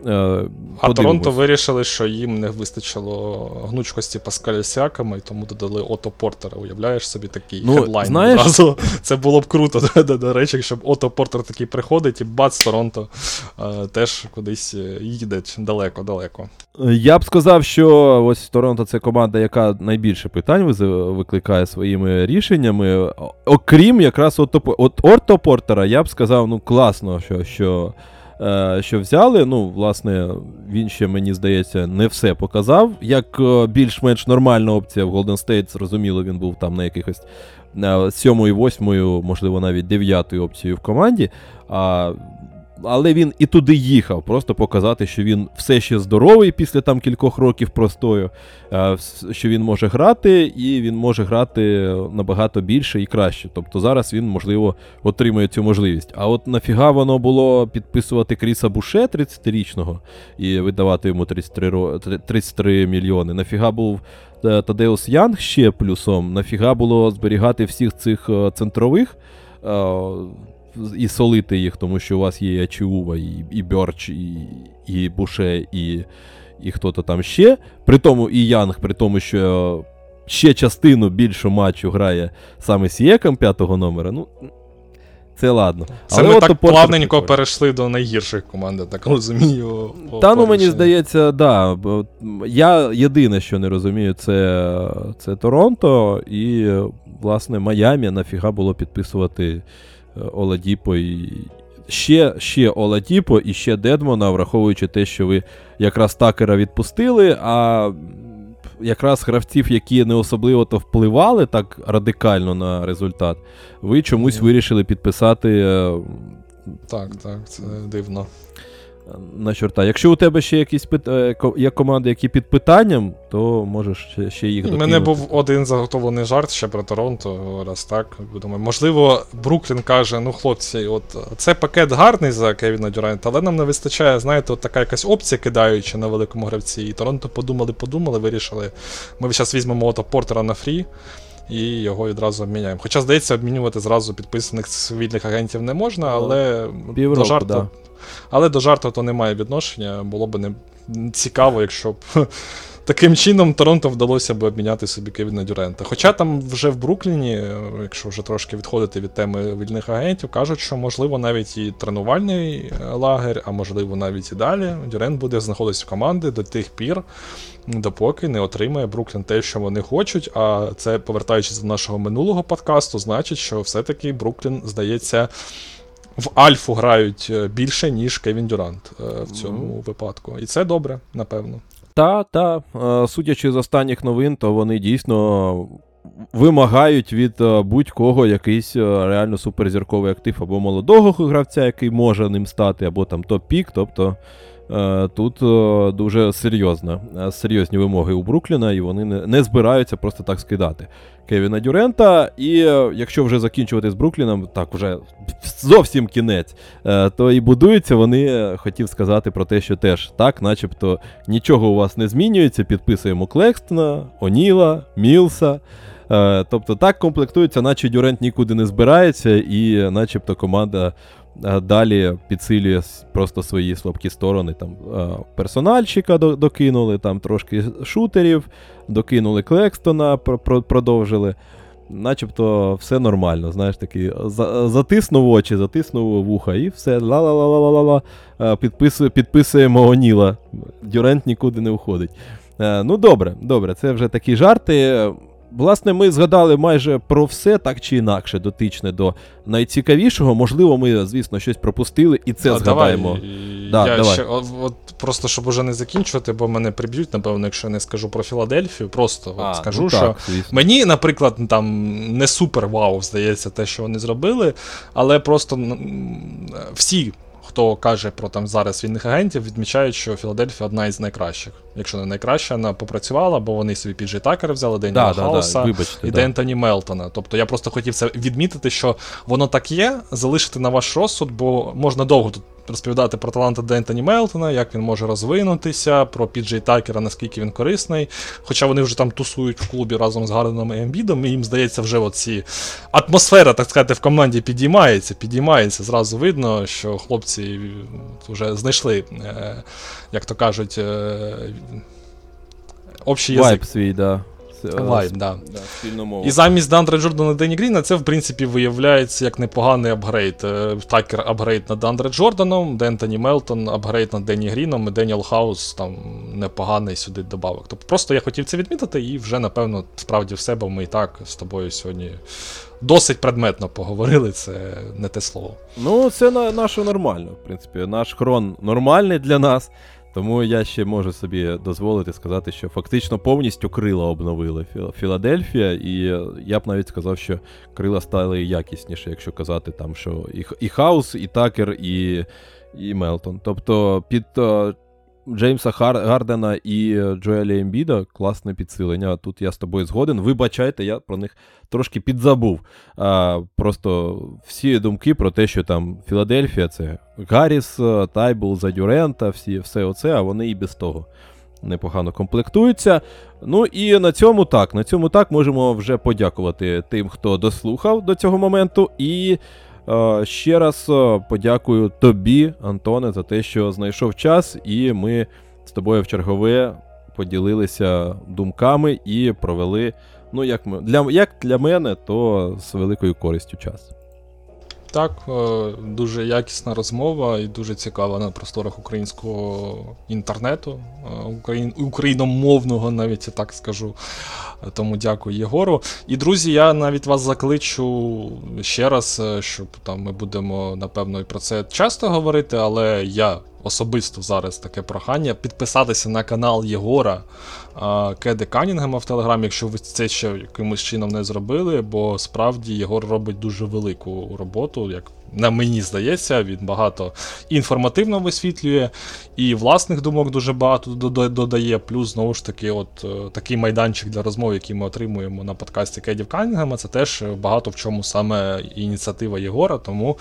Е, А подивимось. Торонто вирішили, що їм не вистачило гнучкості Паскаля Сіакама, і тому додали Ото Портера. Уявляєш собі такий Ну, хедлайн. знаєш- Одразу. Це було б круто, до, речі, щоб Ото Портер такий приходить, і бац, Торонто е, теж кудись е, їде далеко-далеко. Я б сказав, що ось Торонто це команда, яка найбільше питань викликає своїми рішеннями. Окрім якраз от, от Орто Портера, я б сказав, ну класно, що, що, що взяли. Ну, власне, він ще, мені здається, не все показав. Як е, більш-менш нормальна опція в Golden State, зрозуміло, він був там на якихось е, сьомою, восьмою, можливо, навіть дев'ятою опцією в команді. А але він і туди їхав, просто показати, що він все ще здоровий після там кількох років простою, е, що він може грати, і він може грати набагато більше і краще. Тобто зараз він, можливо, отримує цю можливість. А от нафіга воно було підписувати Кріса Буше 30-річного і видавати йому 33, 33 мільйони. Нафіга був е, Тадеус Янг ще плюсом, нафіга було зберігати всіх цих е, центрових. І солити їх, тому що у вас є і Ачіува, і, і Бьорч, і, і Буше, і, і хто-то там ще. При тому і Янг, при тому, що ще частину більшу матчу грає саме Сієком п'ятого номера. Ну, це ладно. Це Але ми от так плавненько прикольний. перейшли до найгірших команд, я так розумію. Та ну мені здається, да. Я єдине, що не розумію, це, це Торонто і, власне, Майамі нафіга було підписувати Оладіпо і. Ще, ще Оладіпо і ще Дедмона, враховуючи те, що ви якраз такера відпустили, а якраз гравців, які не особливо то впливали так радикально на результат, ви чомусь вирішили підписати е, Так, так, це дивно. На чорта. Якщо у тебе ще якісь пит... е, є команди, які під питанням, то можеш ще, ще їх У мене був один заготовлений жарт ще про Торонто, раз так. Думаю, можливо, Бруклін каже: ну, хлопці, от це пакет гарний за Кевіна Дюранта, але нам не вистачає, знаєте, от така якась опція кидаючи на великому гравці. І Торонто подумали, подумали, вирішили. Ми зараз візьмемо ото Портера на фрі. І його відразу обміняємо. Хоча, здається, обмінювати зразу підписаних цивільних агентів не можна, але Півроку, до жарту. да. Але до жарту то немає відношення. Було б не цікаво, якщо б таким чином Торонто вдалося б обміняти собі Кевіна Дюрента. Хоча там вже в Брукліні, е, якщо вже трошки відходити від теми вільних агентів, кажуть, що можливо навіть і тренувальний е, лагерь, а можливо навіть і далі. Дюрент буде знаходитися в команди до тих пір, допоки не отримає Бруклін те, що вони хочуть. А це повертаючись до нашого минулого подкасту, значить, що все-таки Бруклін здається. В Альфу грають е, більше, ніж Кевін Дюрант е, в цьому Ну. випадку. І це добре, напевно. Та, та. Е, Судячи з останніх новин, то вони дійсно вимагають від будь-кого якийсь реально суперзірковий актив або молодого гравця, який може ним стати, або там топ-пік. Тобто тут е, дуже серйозна, е, серйозні вимоги у Брукліна, і вони не, збираються просто так скидати Кевіна Дюрента. І е, якщо вже закінчувати з Брукліном, так вже зовсім кінець, е, то і будуються вони, е, хотів сказати про те, що теж так, начебто нічого у вас не змінюється. Підписуємо Клекстона, Оніла, Мілса. Е, тобто так комплектується, наче Дюрент нікуди не збирається, і е, начебто команда е, далі підсилює просто свої слабкі сторони. Там е, персональщика докинули, там трошки шутерів, докинули Клекстона, про- про- продовжили. Начебто все нормально, знаєш, такий затиснув очі, затиснув вуха, і все. Ла-ла-ла-ла-ла-ла. Е, Підписує, підписуємо Оніла. Дюрент нікуди не уходить. Е, Ну, добре, добре, це вже такі жарти. Власне, ми згадали майже про все, так чи інакше, дотичне до найцікавішого. Можливо, ми, звісно, щось пропустили, і це А, згадаємо. Давай, Да, я давай. ще, от, от просто щоб уже не закінчувати, бо мене приб'ють, напевно, якщо я не скажу про Філадельфію. Просто от скажу, ну, що так, звісно. Мені, наприклад, там не супер вау, здається, те, що вони зробили, але просто всі, хто каже про там зараз вільних агентів, відмічають, що Філадельфія одна із найкращих. Якщо не найкраща, вона попрацювала, бо вони собі Піджей Такера взяли Деніела Да, да, да, Хауса вибачте, і да. Дентоні Мелтона. Тобто я просто хотів це відмітити, що воно так є, залишити на ваш розсуд, бо можна довго тут розповідати про таланти Дентоні Мелтона, як він може розвинутися, про Піджей Такера, наскільки він корисний. Хоча вони вже там тусують в клубі разом з Гарденом і Ембідом, і їм здається, вже оці атмосфера, так сказати, в команді підіймається, підіймається. Зразу видно, що хлопці вже знайшли, е, як то кажуть, е, общий язик. Вайб свій, да. Це, е, да. да, спільну мову. І замість ДеАндре Джордана Дені Гріна це, в принципі, виявляється як непоганий апгрейд. Е, Такер апгрейд над ДеАндре Джорданом, Де'Ентоні Мелтон апгрейд над Дені Гріном, і Деніел Хаус там непоганий сюди добавок. Тобто просто я хотів це відмітити, і вже, напевно, справді все, бо ми і так з тобою сьогодні досить предметно поговорили, це не те слово. Ну, це на, наше нормально, в принципі. Наш хрон нормальний для нас. Тому я ще можу собі дозволити сказати, що фактично повністю крила обновили Філ- Філадельфія, і я б навіть сказав, що крила стали якісніше, якщо казати там, що і, і Хаус, і Такер, і, і Мелтон. Тобто під е, Джеймса Хар- Гардена і е, Джоеля Ембіда класне підсилення. Тут я з тобою згоден. Вибачайте, я про них трошки підзабув. А, просто всі думки про те, що там Філадельфія це Гарріс, е, Тайбул, Задюрента, всі, все оце, а вони і без того непогано комплектуються. Ну і на цьому так. На цьому так можемо вже подякувати тим, хто дослухав до цього моменту. І ще раз е, подякую тобі, Антоне, за те, що знайшов час, і ми з тобою в чергове поділилися думками і провели. Ну, як ми для як для мене, то з великою користю час. Так, е, дуже якісна розмова і дуже цікава на просторах українського інтернету, е, україн, україномовного, навіть я так скажу. Тому дякую Єгору. І друзі, я навіть вас закличу ще раз, е, щоб там ми будемо напевно і про це часто говорити, але я особисто зараз таке прохання підписатися на канал Єгора Кеди Канінгема в Телеграмі, якщо ви це ще якимось чином не зробили, бо справді Єгор робить дуже велику роботу, як на мені здається, він багато інформативно висвітлює, і власних думок дуже багато додає. Плюс, знову ж таки, от е, такий майданчик для розмов, який ми отримуємо на подкасті Кедів Канінгема, це теж багато в чому саме ініціатива Єгора. Тому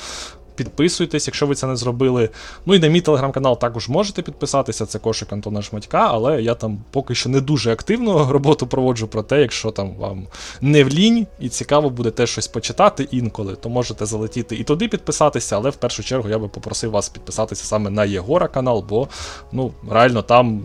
Підписуйтесь, якщо ви це не зробили. Ну і на мій телеграм-канал також можете підписатися, це кошик Антона Шматька, але я там поки що не дуже активно роботу проводжу. Проте, якщо там вам не в лінь і цікаво буде теж щось почитати інколи, то можете залетіти і туди підписатися, але в першу чергу я би попросив вас підписатися саме на Єгора канал, бо ну реально там.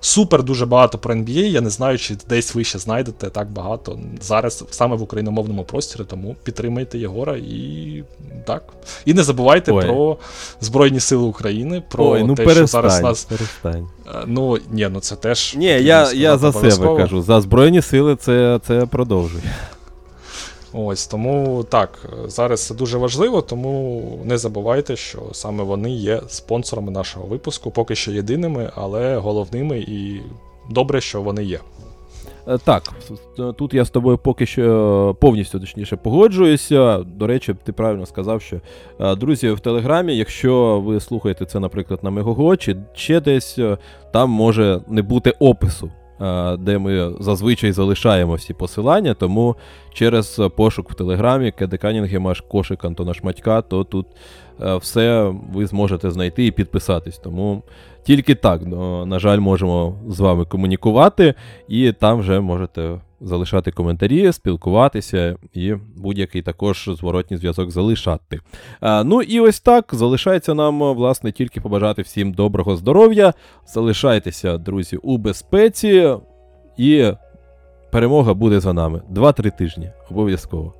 Супер дуже багато про NBA. Я не знаю, чи десь ви ще знайдете так багато. Зараз саме в україномовному просторі, тому підтримайте Єгора і так. І не забувайте Ой. про Збройні Сили України, про Ой, ну те, перестань, що зараз нас. перестань. Е, Ну, ні, ну це теж. Ні, я, я за себе кажу. За Збройні сили це, це продовжує. Ось тому так, зараз це дуже важливо, тому не забувайте, що саме вони є спонсорами нашого випуску, поки що єдиними, але головними і добре, що вони є. Е, Так, тут я з тобою поки що е, повністю точніше погоджуюся. До речі, ти правильно сказав, що е, друзі в Телеграмі, якщо ви слухаєте це, наприклад, на Мегого чи ще десь, там може не бути опису, де ми зазвичай залишаємо всі посилання, тому через е, пошук в Телеграмі Кедеканінгемаш кошик Антона Шматька, то тут е, все ви зможете знайти і підписатись. Тому тільки так, ну, на жаль, можемо з вами комунікувати, і там вже можете залишати коментарі, спілкуватися і будь-який також зворотній зв'язок залишати. А, ну і ось так залишається нам, е, власне, тільки побажати всім доброго здоров'я. Залишайтеся, друзі, у безпеці, і перемога буде за нами. Два-три тижні. Обов'язково.